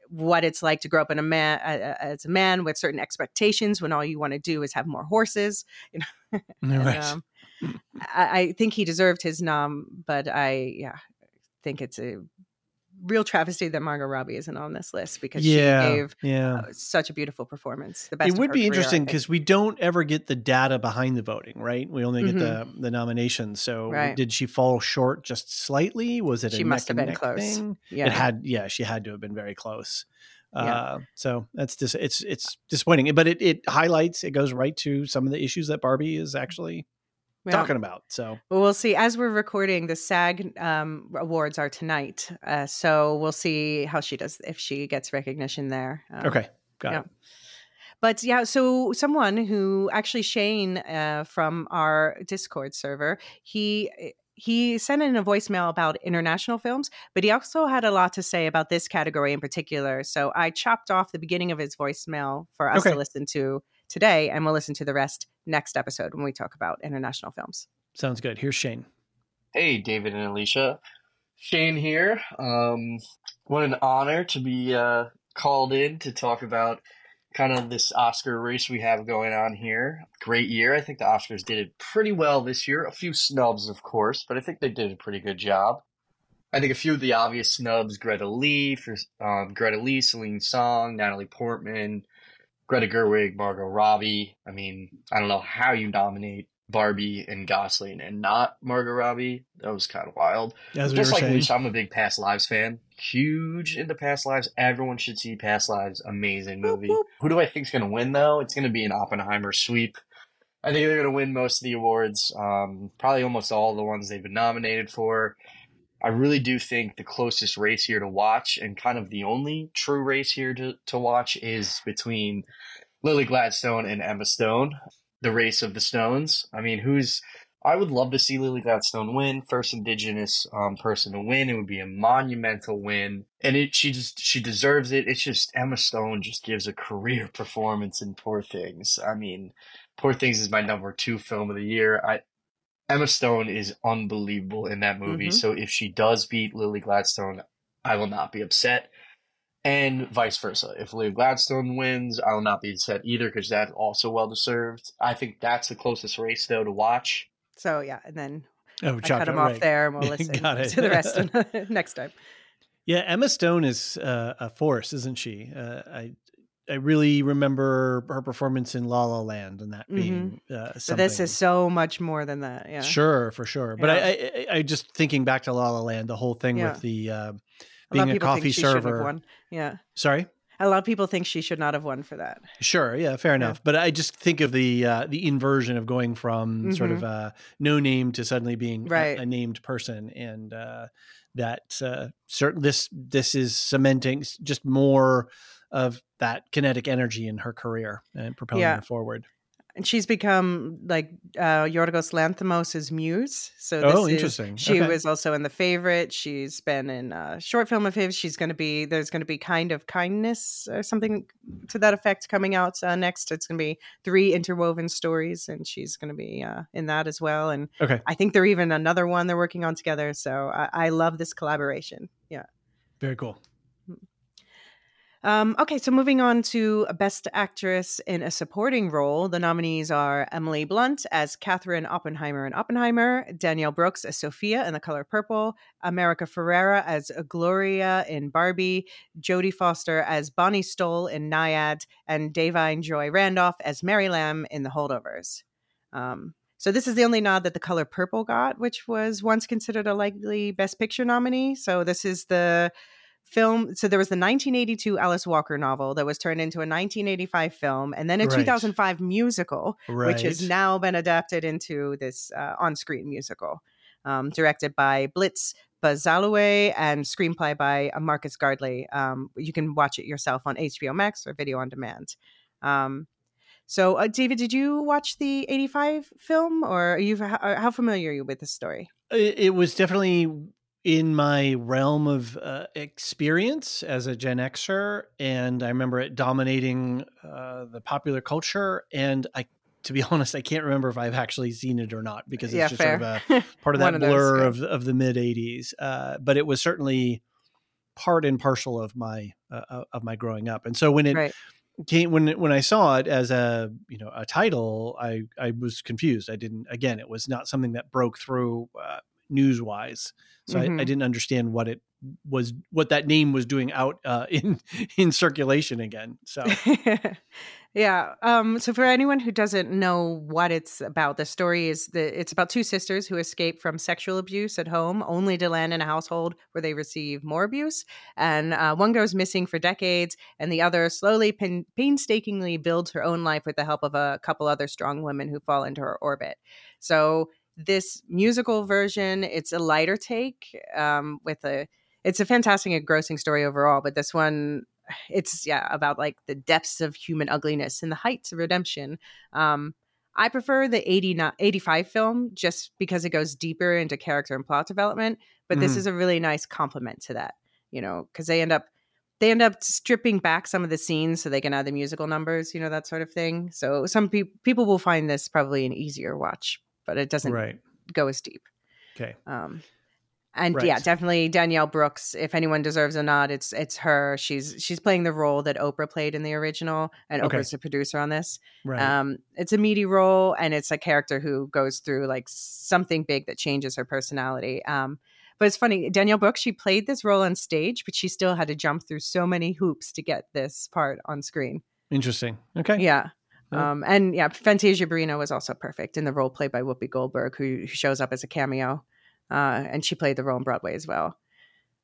what it's like to grow up in a man as a man with certain expectations when all you want to do is have more horses you know And, um, I, I think he deserved his nom but i yeah think it's a real travesty that margot robbie isn't on this list because yeah. she gave yeah. uh, such a beautiful performance the best It would be career, interesting because we don't ever get the data behind the voting, right? We only get the the nominations. So Mm-hmm. Right. did she fall short just slightly? Was it a She must neck have been close. thing? yeah It had yeah, she had to have been very close. Yeah. Uh, so that's dis- it's it's disappointing, but it it highlights it goes right to some of the issues that Barbie is actually Yeah. talking about. So Well, we'll see. As we're recording, the SAG um, awards are tonight, uh, so we'll see how she does if she gets recognition there. Um, okay, got yeah. it. But yeah, so someone who actually Shane uh, from our Discord server, he he sent in a voicemail about international films, but he also had a lot to say about this category in particular. So I chopped off the beginning of his voicemail for us Okay. to listen to today, and we'll listen to the rest next episode when we talk about international films. Sounds good. Here's Shane. Hey, David and Elysia. Shane here. Um, what an honor to be uh, called in to talk about kind of this Oscar race we have going on here. Great year. I think the Oscars did it pretty well this year. A few snubs, of course, but I think they did a pretty good job. I think a few of the obvious snubs: Greta Lee for um, Greta Lee, Celine Song, Natalie Portman, Greta Gerwig, Margot Robbie. I mean, I don't know how you nominate Barbie and Gosling and not Margot Robbie. That was kind of wild. As Just like saying. I'm a big Past Lives fan. Huge into Past Lives. Everyone should see Past Lives. Amazing movie. Who do I think's going to win though? It's going to be an Oppenheimer sweep. I think they're going to win most of the awards. Um, probably almost all the ones they've been nominated for. I really do think the closest race here to watch, and kind of the only true race here to, to watch, is between Lily Gladstone and Emma Stone. The race of the Stones. I mean, who's I would love to see Lily Gladstone win, first Indigenous um, person to win. It would be a monumental win, and it she just she deserves it. It's just Emma Stone just gives a career performance in Poor Things. I mean, Poor Things is my number two film of the year. I Emma Stone is unbelievable in that movie. Mhm. So if she does beat Lily Gladstone, I will not be upset. And vice versa. If Lily Gladstone wins, I will not be upset either because that's also well deserved. I think that's the closest race though to watch. So yeah, and then Oh, I chop cut it, him off right. there, and we'll listen Got it. to the rest next time. Yeah, Emma Stone is uh, a force, isn't she? Uh, I I really remember her performance in La La Land, and that being uh, So something. this is so much more than that. Yeah. Sure, for sure. But Yeah. I, I, I just thinking back to La La Land, the whole thing Yeah. with the uh, being of a coffee server. won. Yeah. Sorry. A lot of people think she should not have won for that. Sure, yeah, fair enough. But I just think of the uh, the inversion of going from sort of uh, no name to suddenly being a- Mm-hmm. Right. a, named person, and uh, that uh, certain this this is cementing just more of that kinetic energy in her career and propelling Yeah. her forward. And she's become like uh, Yorgos Lanthimos' muse. So this Oh, is- interesting. she Okay. was also in The Favorite. She's been in a short film of his. She's going to be there's going to be Kind of Kindness or something to that effect coming out uh, next. It's going to be three interwoven stories, and she's going to be uh, in that as well. And Okay, I think they're even another one they're working on together. So I, I love this collaboration. Yeah. very cool. Um, okay, so moving on to Best Actress in a Supporting Role, the nominees are Emily Blunt as Catherine Oppenheimer in Oppenheimer, Danielle Brooks as Sophia in The Color Purple, America Ferrera as Gloria in Barbie, Jodie Foster as Bonnie Stoll in Nyad, and Da'Vine Joy Randolph as Mary Lamb in The Holdovers. Um, so this is the only nod that The Color Purple got, which was once considered a likely Best Picture nominee. So this is the film so there was the 1982 alice walker novel that was turned into a 1985 film and then a Right. 2005 musical which has now been adapted into this uh, on-screen musical um, directed by blitz Bazawule and screenplay by uh, Marcus Gardley. Um, you can watch it yourself on HBO Max or video on demand. Um, so, uh, David, did you watch the '85 film, or are you how, familiar are you with the story? it was definitely in my realm of uh, experience as a Gen Xer, and I remember it dominating uh, the popular culture. And I, to be honest, I can't remember if I've actually seen it or not because it's yeah, just fair. sort of a part of that those, blur yeah. of of the mid '80s. Uh, but it was certainly part and parcel of my uh, of my growing up. And so when it right. came when when I saw it as a you know a title, I I was confused. I didn't again, it was not something that broke through uh, news wise, so I, I Mhm. didn't understand what it was what that name was doing out uh, in in circulation again. So yeah. Um, so for anyone who doesn't know what it's about, the story is that it's about two sisters who escape from sexual abuse at home, only to land in a household where they receive more abuse. And uh, one goes missing for decades, and the other slowly, pain- painstakingly builds her own life with the help of a couple other strong women who fall into her orbit. So this musical version, it's a lighter take um, with a. It's a fantastic and grossing story overall, but this one it's yeah about like the depths of human ugliness and the heights of redemption um i prefer the 80 85 film just because it goes deeper into character and plot development but this Mhm. is a really nice complement to that you know because they end up they end up stripping back some of the scenes so they can add the musical numbers you know that sort of thing so some pe- people will find this probably an easier watch but it doesn't right, go as deep okay, um, and yeah, definitely Danielle Brooks. If anyone deserves a nod, it's it's her. She's she's playing the role that Oprah played in the original, and Okay. Oprah's the producer on this. right, Um, it's a meaty role, and it's a character who goes through like something big that changes her personality. Um, but it's funny, Danielle Brooks. She played this role on stage, but she still had to jump through so many hoops to get this part on screen. interesting. Okay, Yeah. Yeah. Um, and yeah, Fantasia Barrino was also perfect in the role played by Whoopi Goldberg, who, who shows up as a cameo. Uh, and she played the role on Broadway as well.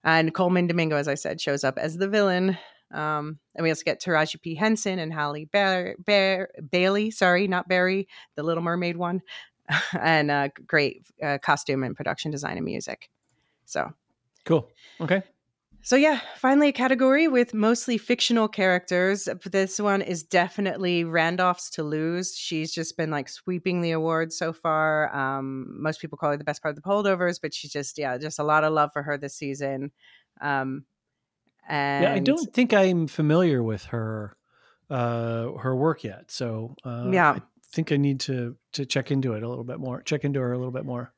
And Colman Domingo, as I said, shows up as the villain. Um, and we also get Taraji P. Henson and Halle Bear, Bear, Bailey, sorry, not Barry, the Little Mermaid one, and uh, great uh, costume and production design and music. So cool. Okay, so yeah, finally a category with mostly fictional characters. This one is definitely Randolph's to lose. She's just been like sweeping the awards so far. Um, most people call her the best part of the holdovers, but she's just yeah, just a lot of love for her this season. Um, and yeah, I don't think I'm familiar with her uh her work yet, so uh, Yeah. I think I need to to check into it a little bit more. Check into her a little bit more.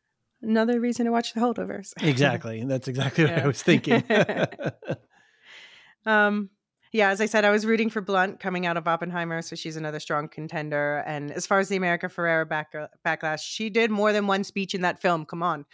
Another reason to watch the holdovers. Exactly. That's exactly what Yeah. I was thinking. um yeah, as I said, I was rooting for Blunt coming out of Oppenheimer, so she's another strong contender. And as far as the America Ferrera back, uh, backlash, she did more than one speech in that film. Come on.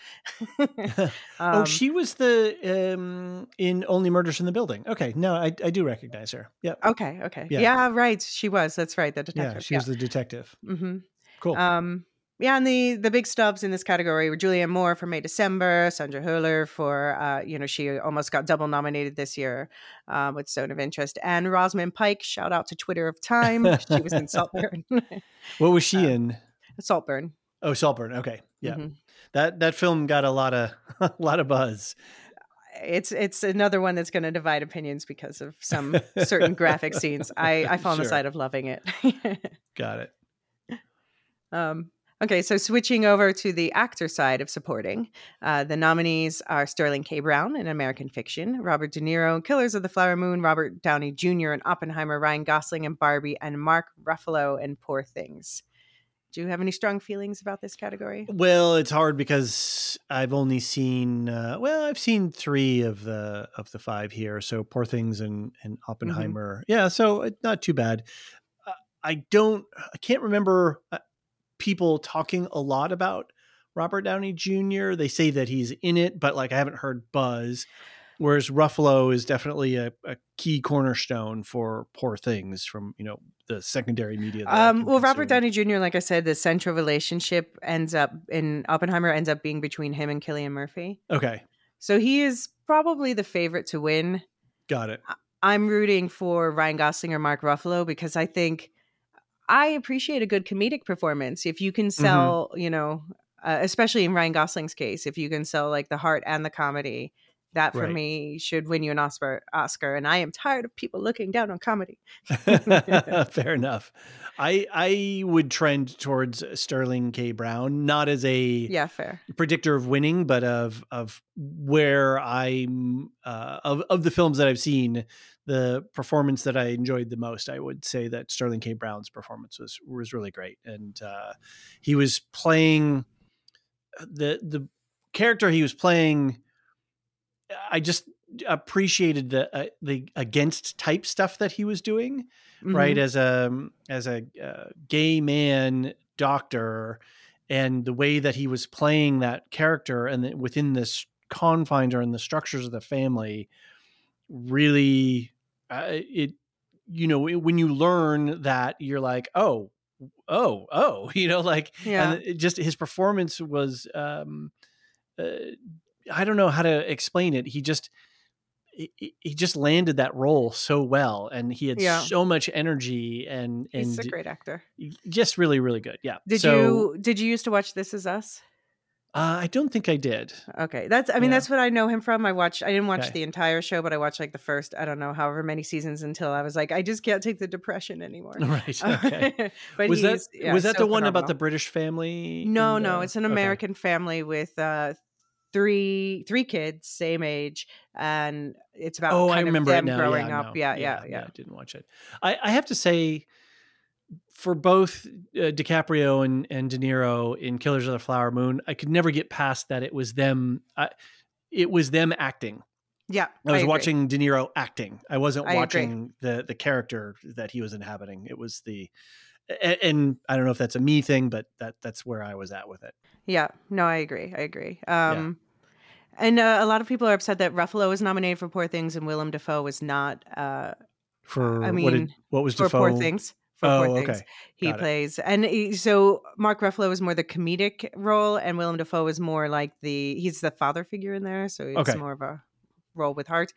oh, Um, she was the um in Only Murders in the Building. Okay, no, I I do recognize her. Yep. Okay, okay. Yeah. Yeah. right. She was. That's right. The detective. Yeah, she was the detective. hmm Cool. Um, yeah, and the the big stubs in this category were Julianne Moore for May December, Sandra Hüller for uh, you know she almost got double nominated this year um, with Zone of Interest, and Rosamund Pike. Shout out to Twitter of Time. she was in Saltburn. what was she uh, in? Saltburn. Oh, Saltburn. Okay, yeah. Mhm. That that film got a lot of a lot of buzz. It's it's another one that's going to divide opinions because of some certain graphic scenes. I I fall on the side of loving it. Got it. Um, okay, so switching over to the actor side of supporting, uh, the nominees are Sterling K. Brown in American Fiction, Robert De Niro in Killers of the Flower Moon, Robert Downey Jr. in Oppenheimer, Ryan Gosling in Barbie, and Mark Ruffalo in Poor Things. Do you have any strong feelings about this category? Well, it's hard because I've only seen uh, well, I've seen three of the of the five here. So Poor Things and and Oppenheimer. Yeah, so uh, not too bad. Uh, I don't. I can't remember uh, people talking a lot about Robert Downey Jr. They say that he's in it, but like I haven't heard buzz. Whereas Ruffalo is definitely a, a key cornerstone for Poor Things from you know the secondary media. Um, well, Robert. Downey Jr., like I said, the central relationship ends up in Oppenheimer ends up being between him and Cillian Murphy. Okay, So he is probably the favorite to win. got it. I'm rooting for Ryan Gosling or Mark Ruffalo because I think I appreciate a good comedic performance. If you can sell, you know, uh, especially in Ryan Gosling's case, if you can sell like the heart and the comedy, that for Right. me should win you an Oscar. Oscar, and I am tired of people looking down on comedy. Fair enough. I I would trend towards Sterling K. Brown, not as a Yeah, fair. predictor of winning, but of of where I'm uh, of of the films that I've seen, the performance that I enjoyed the most. I would say that Sterling K. Brown's performance was was really great, and uh, he was playing uh, the the character he was playing. I just appreciated the uh, the against type stuff that he was doing right Mhm. as a as a uh, gay man doctor and the way that he was playing that character and that within this confines or in the structures of the family really uh, it you know when you learn that you're like oh oh oh you know like Yeah. and it just his performance was um uh, i don't know how to explain it he just he, he- just landed that role so well and he had Yeah. so much energy and and He's a great actor. just really really good yeah Did So, you did you used to watch This Is Us? uh, i don't think i did Okay, that's I mean Yeah. that's what I know him from. I watched I didn't watch Okay. the entire show, but I watched like the first I don't know however many seasons until I was like I just can't take the depression anymore. right okay but was that yeah, was that so the one about the british family No, no, the- it's an okay. American family with uh three three kids, same age, and it's about oh, kind I of remember them growing yeah, up. no. Yeah, yeah, yeah, I didn't watch it. I, I have to say, for both uh, DiCaprio and, and De Niro in Killers of the Flower Moon, I could never get past that it was them. I, it was them acting. yeah. I was agree. watching De Niro acting. I wasn't I agree. watching the the character that he was inhabiting. It was the, and, and I don't know if that's a me thing, but that that's where I was at with it. Yeah, no, I agree. I agree. Um, And uh, a lot of people are upset that Ruffalo was nominated for Poor Things and Willem Dafoe was not uh, For I what did mean, what was for Dafoe? Poor Things. For Oh, Poor Things. He Got it. plays, and he, so Mark Ruffalo is more the comedic role, and Willem Dafoe is more like the he's the father figure in there, so it's Okay. more of a role with heart.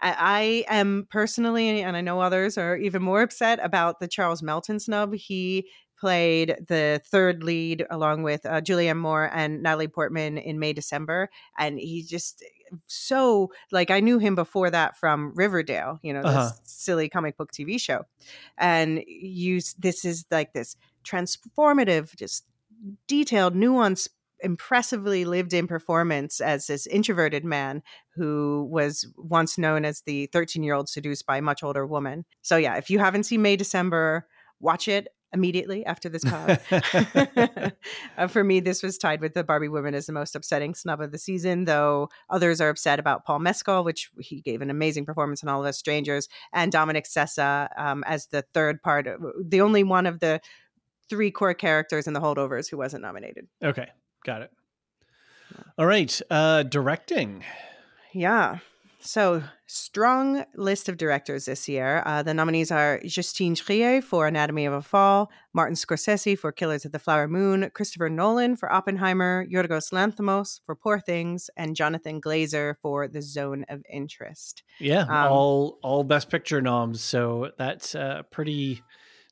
I, I am personally, and I know others are even more upset about the Charles Melton snub. He played the third lead along with uh, Julianne Moore and Natalie Portman in May December, and he just so like I knew him before that from Riverdale, you know, this Uh-huh. silly comic book TV show, and you this is like this transformative, just detailed, nuanced impressively lived in performance as this introverted man who was once known as the 13 year old seduced by a much older woman. So, yeah, if you haven't seen May December, watch it immediately after this pod. uh, for me, this was tied with the Barbie woman as the most upsetting snub of the season, though others are upset about Paul Mescal, which he gave an amazing performance in All of Us Strangers, and Dominic Sessa um, as the third part, the only one of the three core characters in the holdovers who wasn't nominated. Okay, got it. All right, uh, directing. Yeah. So, strong list of directors this year. Uh, the nominees are Justine Triet for Anatomy of a Fall, Martin Scorsese for Killers of the Flower Moon, Christopher Nolan for Oppenheimer, Yorgos Lanthimos for Poor Things, and Jonathan Glazer for The Zone of Interest. Yeah, um, all all Best Picture noms. So that's uh, pretty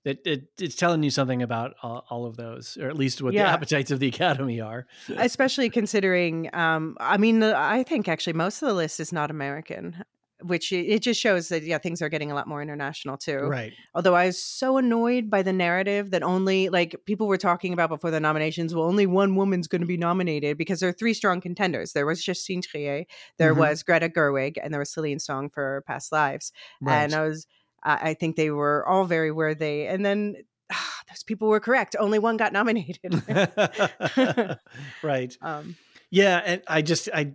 it, it, it's telling you something about all, all, of those, or at least what yeah. the appetites of the academy are. Especially considering, um, I mean, I think actually most of the list is not American, which it just shows that yeah, things are getting a lot more international too. Right. Although I was so annoyed by the narrative that only like people were talking about before the nominations. Well, only one woman's going to be nominated because there are three strong contenders. There was Justine Triet, there mm-hmm. was Greta Gerwig, and there was Celine Song for Past Lives. Right. And I was I think they were all very worthy. And then ah, those people were correct. Only one got nominated. right. Um, yeah, and I just I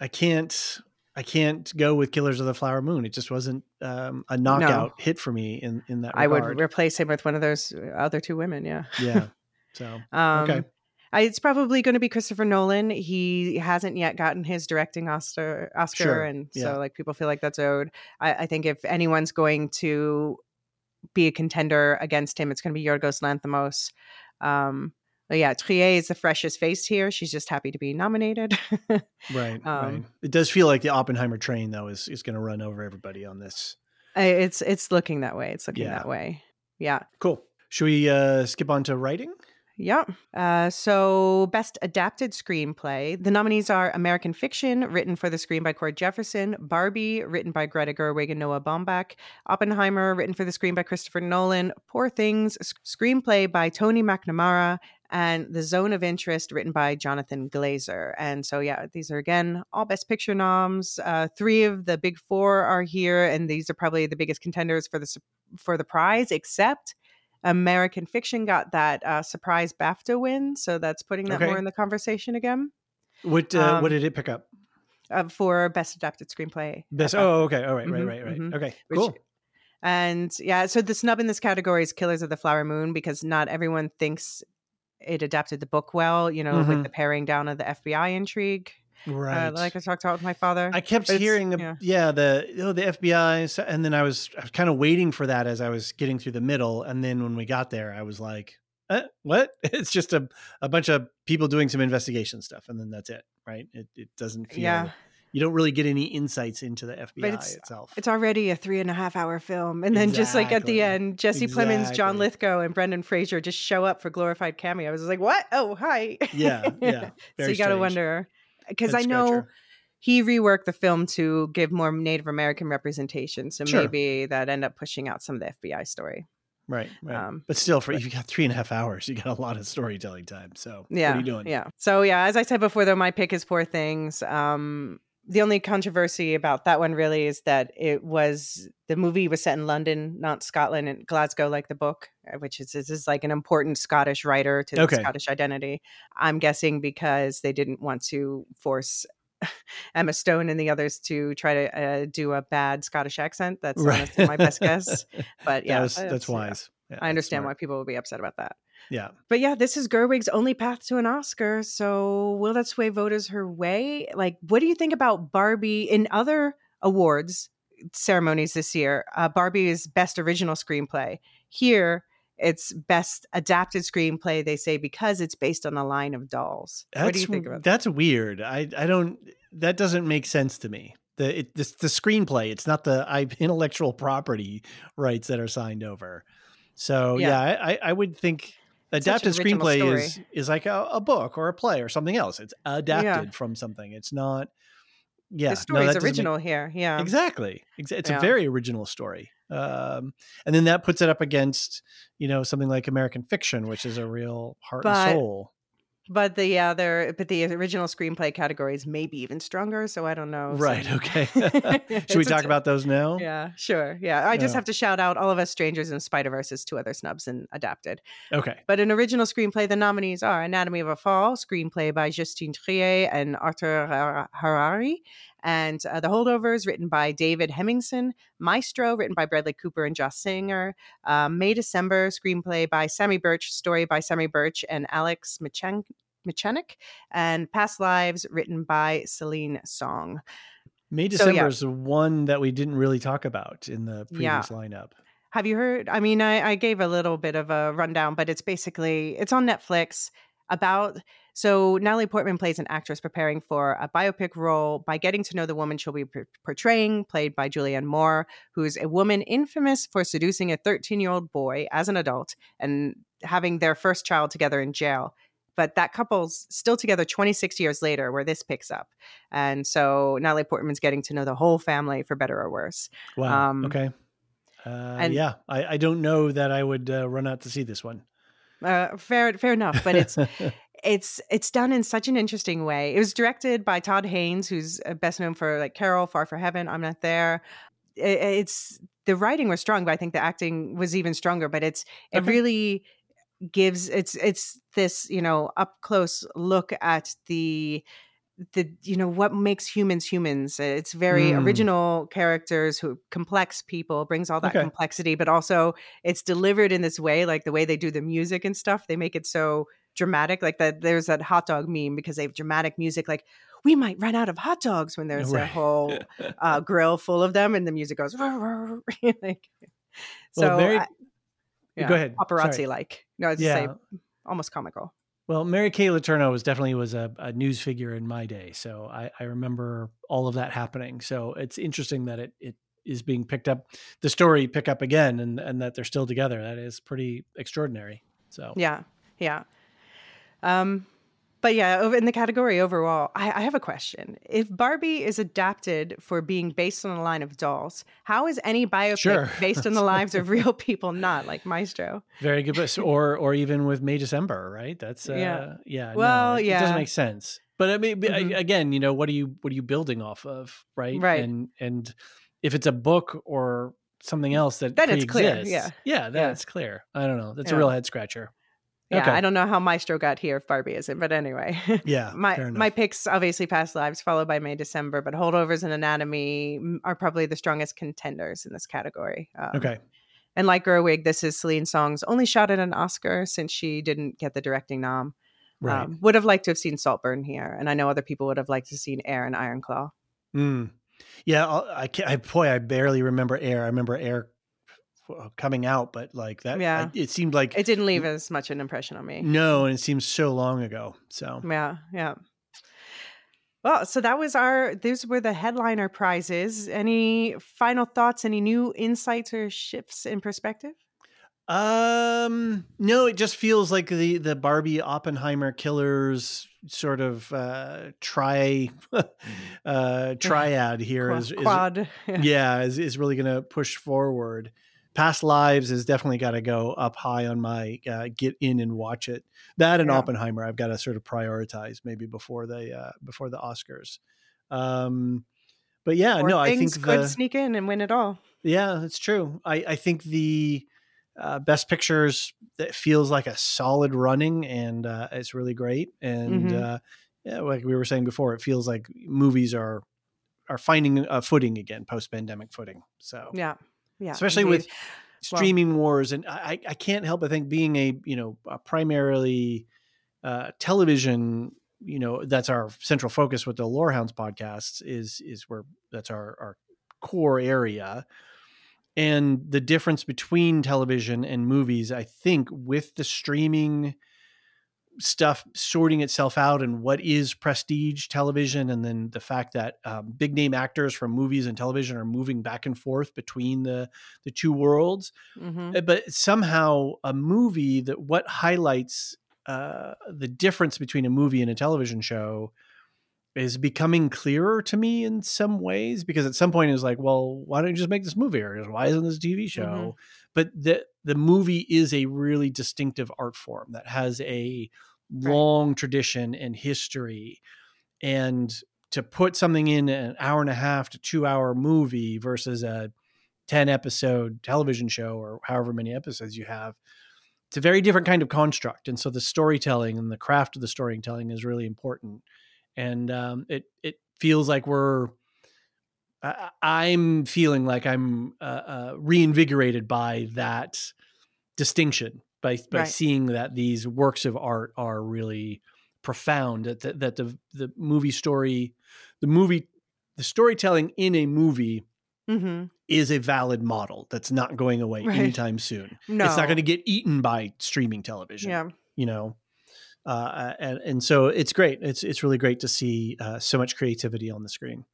I can't I can't go with Killers of the Flower Moon. It just wasn't um, a knockout no. hit for me in in that. Regard. I would replace him with one of those other two women. Yeah. Yeah. So um, okay. I, it's probably going to be Christopher Nolan. He hasn't yet gotten his directing Oscar, Oscar, sure. and yeah. so like people feel like that's owed. I, I, think if anyone's going to be a contender against him, it's going to be Yorgos Lanthimos. Um, but yeah, Triet is the freshest face here. She's just happy to be nominated. right, um, right. It does feel like the Oppenheimer train, though, is is going to run over everybody on this. It's it's looking that way. It's looking yeah. that way. Yeah. Cool. Should we uh, skip on to writing? Yeah. Uh, so, Best Adapted Screenplay. The nominees are American Fiction, written for the screen by Cord Jefferson, Barbie, written by Greta Gerwig and Noah Baumbach, Oppenheimer, written for the screen by Christopher Nolan, Poor Things, screenplay by Tony McNamara, and The Zone of Interest, written by Jonathan Glazer. And so, yeah, these are again all Best Picture noms. Uh, three of the big four are here, and these are probably the biggest contenders for the for the prize, except American Fiction got that uh, surprise BAFTA win, so that's putting that okay. more in the conversation again. What uh, um, what did it pick up? Uh, for best adapted screenplay. Best. Oh, okay. All right, mm-hmm, right, right, right. Mm-hmm. Okay, cool. Which, and yeah, so the snub in this category is Killers of the Flower Moon because not everyone thinks it adapted the book well. You know, mm-hmm. with the paring down of the FBI intrigue. Uh, right. Uh, like I talked about with my father. I kept hearing, yeah. yeah, the know, the FBI, and then I was, I was kind of waiting for that as I was getting through the middle, and then when we got there, I was like, eh, "What? It's just a a bunch of people doing some investigation stuff, and then that's it, right? It it doesn't feel." Yeah. You don't really get any insights into the FBI it's, itself. It's already a three and a half hour film, and then exactly. just like at the end, Jesse exactly. Plemons, John Lithgow, and Brendan Fraser just show up for glorified cameo. I was like, "What? Oh, hi!" Yeah, yeah. so you got to wonder because I know he reworked the film to give more Native American representation. So sure. maybe that end up pushing out some of the FBI story. Right, right. Um, but still, for but, you got three and a half hours, you got a lot of storytelling time. So yeah, what are you doing? Yeah. So yeah, as I said before, though, my pick is Poor Things. Um, the only controversy about that one really is that it was the movie was set in London, not Scotland and Glasgow, like the book, uh, which is is like an important Scottish writer to okay. the Scottish identity. I'm guessing because they didn't want to force Emma Stone and the others to try to uh, do a bad Scottish accent. That's right. my best guess. But yeah, that was, that's wise. Yeah, I understand why people would be upset about that. Yeah. But yeah, this is Gerwig's only path to an Oscar. So will that sway voters her way? Like, what do you think about Barbie in other awards ceremonies this year? Uh, Barbie is best original screenplay. Here, it's best adapted screenplay. They say because it's based on a line of dolls. That's, what do you think about that? That's weird. I I don't. That doesn't make sense to me. The it, the, the screenplay. It's not the I, intellectual property rights that are signed over. So yeah, yeah I, I would think adapted screenplay story. is is like a, a, book or a play or something else. It's adapted yeah. from something. It's not. Yeah, the story no, is original make, here. Yeah, exactly. It's yeah. a very original story. Um, and then that puts it up against you know something like American Fiction, which is a real heart but, and soul. But the other, but the original screenplay category is maybe even stronger. So I don't know. Right. So- Okay. Should we a talk about those now? Yeah, sure. Yeah, I just Yeah. have to shout out all of us strangers and Spider Verse's two other snubs and adapted. Okay. But in original screenplay, the nominees are Anatomy of a Fall, screenplay by Justine Triet and Arthur Har- Harari, and uh, The Holdovers, written by David Hemingson, Maestro, written by Bradley Cooper and Josh Singer, um, May December, screenplay by Samy Burch, story by Samy Burch and Alex Michan- Mechanik, and Past Lives, written by Celine Song. May So, December yeah. is the one that we didn't really talk about in the Yeah. previous lineup. Have you heard? I mean, I, I gave a little bit of a rundown, but it's basically it's on Netflix about. So Natalie Portman plays an actress preparing for a biopic role by getting to know the woman she'll be p- portraying, played by Julianne Moore, who's a woman infamous for seducing a 13 year old boy as an adult and having their first child together in jail. But that couple's still together 26 years later, where this picks up. And so Natalie Portman's getting to know the whole family for better or worse. Wow. Um, okay. Uh, and- yeah, I, I don't know that I would uh, run out to see this one. Uh, fair, fair enough. But it's it's it's done in such an interesting way. It was directed by Todd Haynes, who's uh, best known for like Carol, Far for Heaven, I'm Not There. I- It's the writing was strong, but I think the acting was even stronger. But it's it Okay. really gives it's it's this you know up close look at the the you know what makes humans humans it's very Mm. original characters who complex people brings all that Okay. complexity but also it's delivered in this way like the way they do the music and stuff they make it so dramatic like that there's that hot dog meme because they have dramatic music like we might run out of hot dogs when there's a whole uh, grill full of them and the music goes like so Well, Mary- I- Go ahead. paparazzi like no it's Yeah. say almost comical Well, Mary Kay Letourneau was definitely was a, a news figure in my day, so I, I remember all of that happening. So it's interesting that it it is being picked up, the story pick up again, and and that they're still together. That is pretty extraordinary. So Yeah, yeah. Um, but yeah, over in the category overall, I, I have a question. If Barbie is adapted for being based on a line of dolls, how is any biopic Sure. based on the lives of real people not like Maestro? very good, but or or even with May December, right? That's uh, Yeah. yeah. Well, no, it, it doesn't make sense. But I mean, but I- again, you know, what are you what are you building off of, right? Right. And and if it's a book or something else that it's clear, yeah. yeah, that's Yeah. clear. I don't know. That's a real head scratcher. Yeah, Okay. I don't know how Maestro got here if Barbie isn't, but anyway. Yeah, my my picks obviously past lives followed by May December, but holdovers and anatomy mm, are probably the strongest contenders in this category. Um, Okay. And like Gerwig, this is Celine Song's only shot at an Oscar since she didn't get the directing nom. Right. Um, would have liked to have seen Saltburn here, and I know other people would have liked to have seen Air and Iron Claw. Mm. Yeah, I'll- I can't. I, boy, I barely remember Air. I remember Air coming out, but like that, Yeah. I, it seemed like It didn't leave as much an impression on me. no, and it seems so long ago. So Yeah, yeah. Well, so that was our. These were the headliner prizes. Any final thoughts? Any new insights or shifts in perspective? Um, no, it just feels like the the Barbie Oppenheimer killers sort of uh tri uh triad here Qua- is, is Quad. yeah, is is really going to push forward. Past Lives has definitely got to go up high on my uh, get in and watch it. That and Yeah. Oppenheimer, I've got to sort of prioritize maybe before the uh, before the Oscars. Um, but yeah, Or no, I think could the, sneak in and win it all. yeah, that's true. I, I think the uh, best pictures that feels like a solid running and uh, it's really great. And Mhm. uh, yeah, like we were saying before, it feels like movies are are finding a footing again, post pandemic footing. So Yeah, yeah. especially indeed. with streaming wars, and I, I can't help but think being a you know a primarily uh, television you know that's our central focus with the Lorehounds podcasts is is where that's our our core area and the difference between television and movies i think with the streaming stuff sorting itself out and what is prestige television and then the fact that um, big name actors from movies and television are moving back and forth between the the two worlds. Mhm. uh, but somehow a movie that what highlights uh, the difference between a movie and a television show is becoming clearer to me in some ways because at some point it was like well why don't you just make this movie? Or why isn't this a tv show? But the the movie is a really distinctive art form that has a long tradition and history and to put something in an hour and a half to two hour movie versus a 10 episode television show or however many episodes you have it's a very different kind of construct and so the storytelling and the craft of the storytelling is really important and um, it it feels like we're I, i'm feeling like i'm uh, uh, reinvigorated by that distinction by by Right. seeing that these works of art are really profound that the, that the the movie story the movie the storytelling in a movie hmm is a valid model that's not going away Right. anytime soon No. it's not going to get eaten by streaming television Yeah. you know uh, and and so it's great it's it's really great to see uh, so much creativity on the screen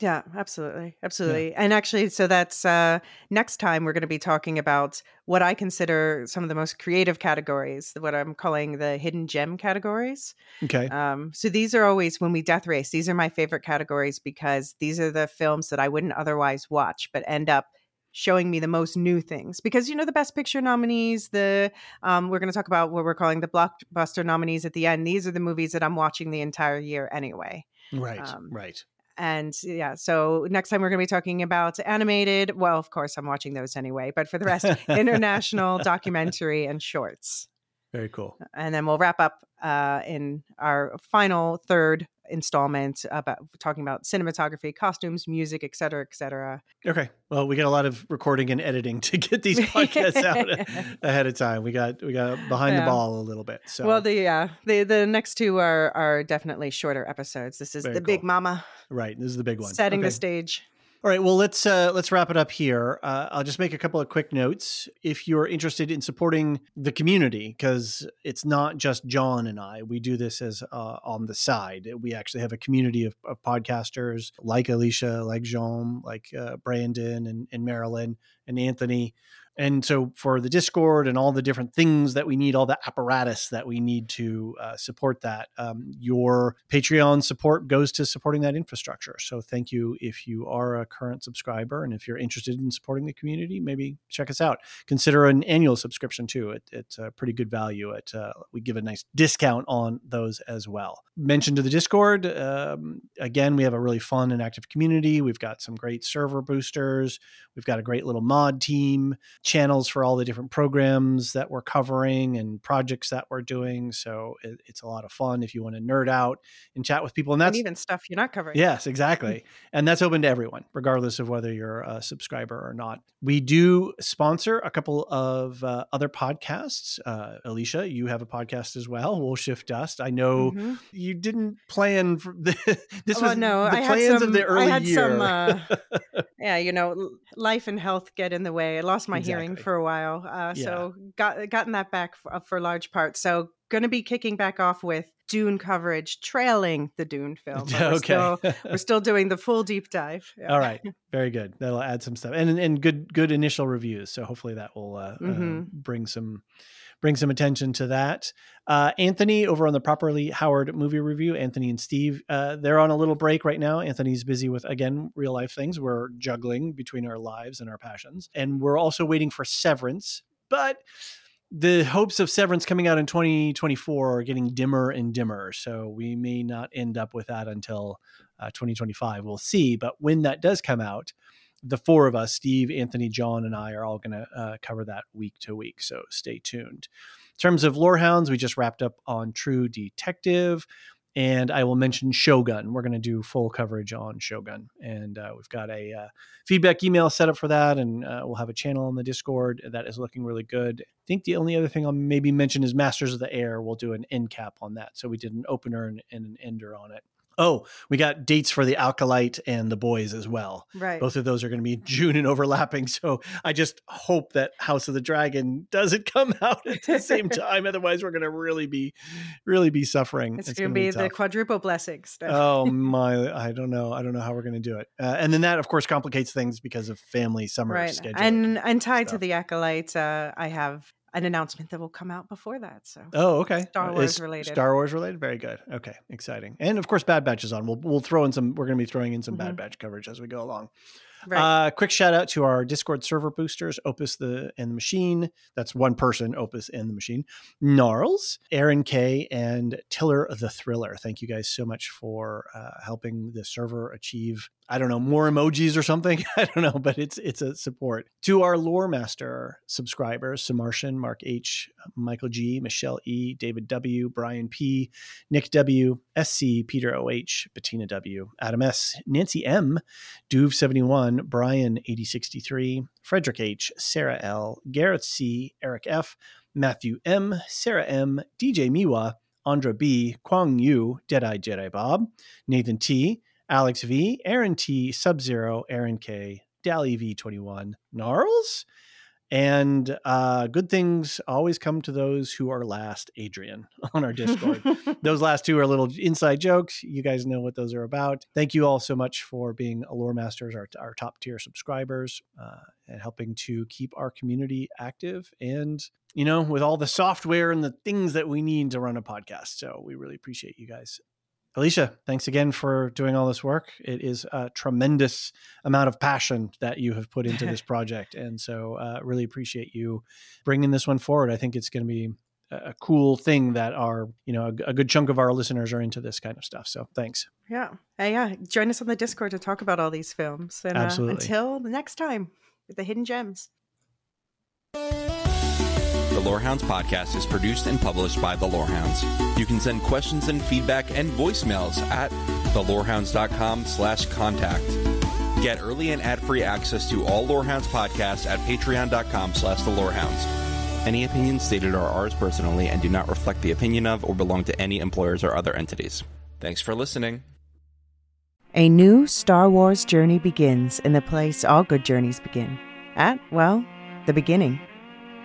Yeah, absolutely. Absolutely. And actually, so that's uh, next time we're going to be talking about what I consider some of the most creative categories, what I'm calling the hidden gem categories. okay Um, so these are always, when we death race, these are my favorite categories because these are the films that I wouldn't otherwise watch, but end up showing me the most new things because you know the best picture nominees the um, we're going to talk about what we're calling the blockbuster nominees at the end these are the movies that i'm watching the entire year anyway right um, right and yeah, so next time we're going to be talking about animated. Well, of course, I'm watching those anyway, but for the rest, international documentary and shorts. very cool And then we'll wrap up uh, in our final third installment about talking about cinematography, costumes, music, et cetera, et cetera. okay well we got a lot of recording and editing to get these podcasts out ahead of time we got we got behind the ball a little bit so Well, the yeah, the the next two are are definitely shorter episodes. This is Very the big mama right this is the big one setting Okay. the stage. All right, well let's uh, let's wrap it up here. Uh, I'll just make a couple of quick notes. If you're interested in supporting the community, because it's not just John and I, we do this as uh, on the side. We actually have a community of, of podcasters like Elysia, like Jean, like uh, Brandon and, and Marilyn and Anthony. And so for the Discord and all the different things that we need, all the apparatus that we need to uh, support that, um, your Patreon support goes to supporting that infrastructure. So thank you if you are a current subscriber and if you're interested in supporting the community, maybe check us out. Consider an annual subscription too. It, it's a pretty good value. At uh, we give a nice discount on those as well. Mention to the Discord um, again. We have a really fun and active community. We've got some great server boosters. We've got a great little mod team channels for all the different programs that we're covering and projects that we're doing. So it, it's a lot of fun if you want to nerd out and chat with people. And And that's even stuff you're not covering. Yes, exactly. and that's open to everyone, regardless of whether you're a subscriber or not. We do sponsor a couple of uh, other podcasts. Uh, Elysia, you have a podcast as well, Wool-Shift-Dust. I know Mhm. you didn't plan for the, this Oh, was no, the I had plans some- of the I early had year. some, uh, yeah, you know, life and health get in the way. I lost my hearing Exactly. for a while, uh, so got gotten that back for, for large part. So going to be kicking back off with Dune coverage, trailing the Dune film. but We're okay. still, we're still doing the full deep dive. Yeah. All right, very good. That'll add some stuff and and good good initial reviews. So hopefully that will uh, uh, Mhm. bring some bring some attention to that. Uh, Anthony over on the Properly Howard movie review. Anthony and Steve, uh, they're on a little break right now. Anthony's busy with again real life things. We're juggling between our lives and our passions, and we're also waiting for Severance, but. The hopes of Severance coming out in 2024 are getting dimmer and dimmer. So we may not end up with that until uh, 2025. We'll see. But when that does come out, the four of us, Steve, Anthony, John, and I, are all going to uh, cover that week to week. So stay tuned. In terms of Lorehounds, we just wrapped up on True Detective. And I will mention Shogun. We're going to do full coverage on Shogun. And uh, we've got a uh, feedback email set up for that. And uh, we'll have a channel on the Discord that is looking really good. I think the only other thing I'll maybe mention is Masters of the Air. We'll do an end cap on that. So we did an opener and, and an ender on it. Oh, we got dates for the Acolyte and the boys as well. Right. Both of those are going to be June and overlapping. So I just hope that House of the Dragon doesn't come out at the same time. Otherwise, we're going to really be, really be suffering. it's, It's going to be, the tough. quadruple blessings. oh my! I don't know. I don't know how we're going to do it. Uh, and then that, of course, complicates things because of family summer right. scheduling. And and tied to the acolyte, uh, I have an announcement that will come out before that. So Oh, okay. Star Uh, Wars is related. Star Wars related. Very good. Okay, exciting. And of course, Bad Batch is on. We'll we'll throw in some. We're going to be throwing in some Bad Mhm. Batch coverage as we go along. Right. Uh, quick shout out to our Discord server boosters, Opus the and the Machine. That's one person, Opus and the Machine. Gnarls, Aaron K, and Tiller the Thriller. Thank you guys so much for uh, helping the server achieve. I don't know more emojis or something. I don't know, but it's it's a support to our Lore Master subscribers: Samartian, Mark H, Michael G, Michelle E, David W, Brian P, Nick W, SC, Peter OH, Bettina W, Adam S, Nancy M, Duve71, Brian 8063, Frederick H, Sarah L, Garrett C, Eric F, Matthew M, Sarah M, DJ Miwa, Andra B, Kwang Yu, Deadeye Jedi Bob, Nathan T, Alex V, Aaron T, Sub Zero, Aaron K, Dally V21, Gnarls, and uh, good things always come to those who are last, Adrian, on our Discord. those last two are little inside jokes. You guys know what those are about. Thank you all so much for being Allure Masters, our, our top tier subscribers, uh, and helping to keep our community active and, you know, with all the software and the things that we need to run a podcast. So we really appreciate you guys. Elysia, thanks again for doing all this work. It is a tremendous amount of passion that you have put into this project. And so, uh, really appreciate you bringing this one forward. I think it's going to be a cool thing that our, you know, a, a, good chunk of our listeners are into this kind of stuff. So, thanks. Yeah. Uh, yeah. Join us on the Discord to talk about all these films. And Absolutely. Uh, until the next time with the hidden gems. The Lorehounds podcast is produced and published by The Lorehounds. You can send questions and feedback and voicemails at thelorehounds.com slash contact. Get early and ad-free access to all Lorehounds podcasts at patreon.com slash the Lorehounds. Any opinions stated are ours personally and do not reflect the opinion of or belong to any employers or other entities. Thanks for listening. A new Star Wars journey begins in the place all good journeys begin. At, well, the beginning.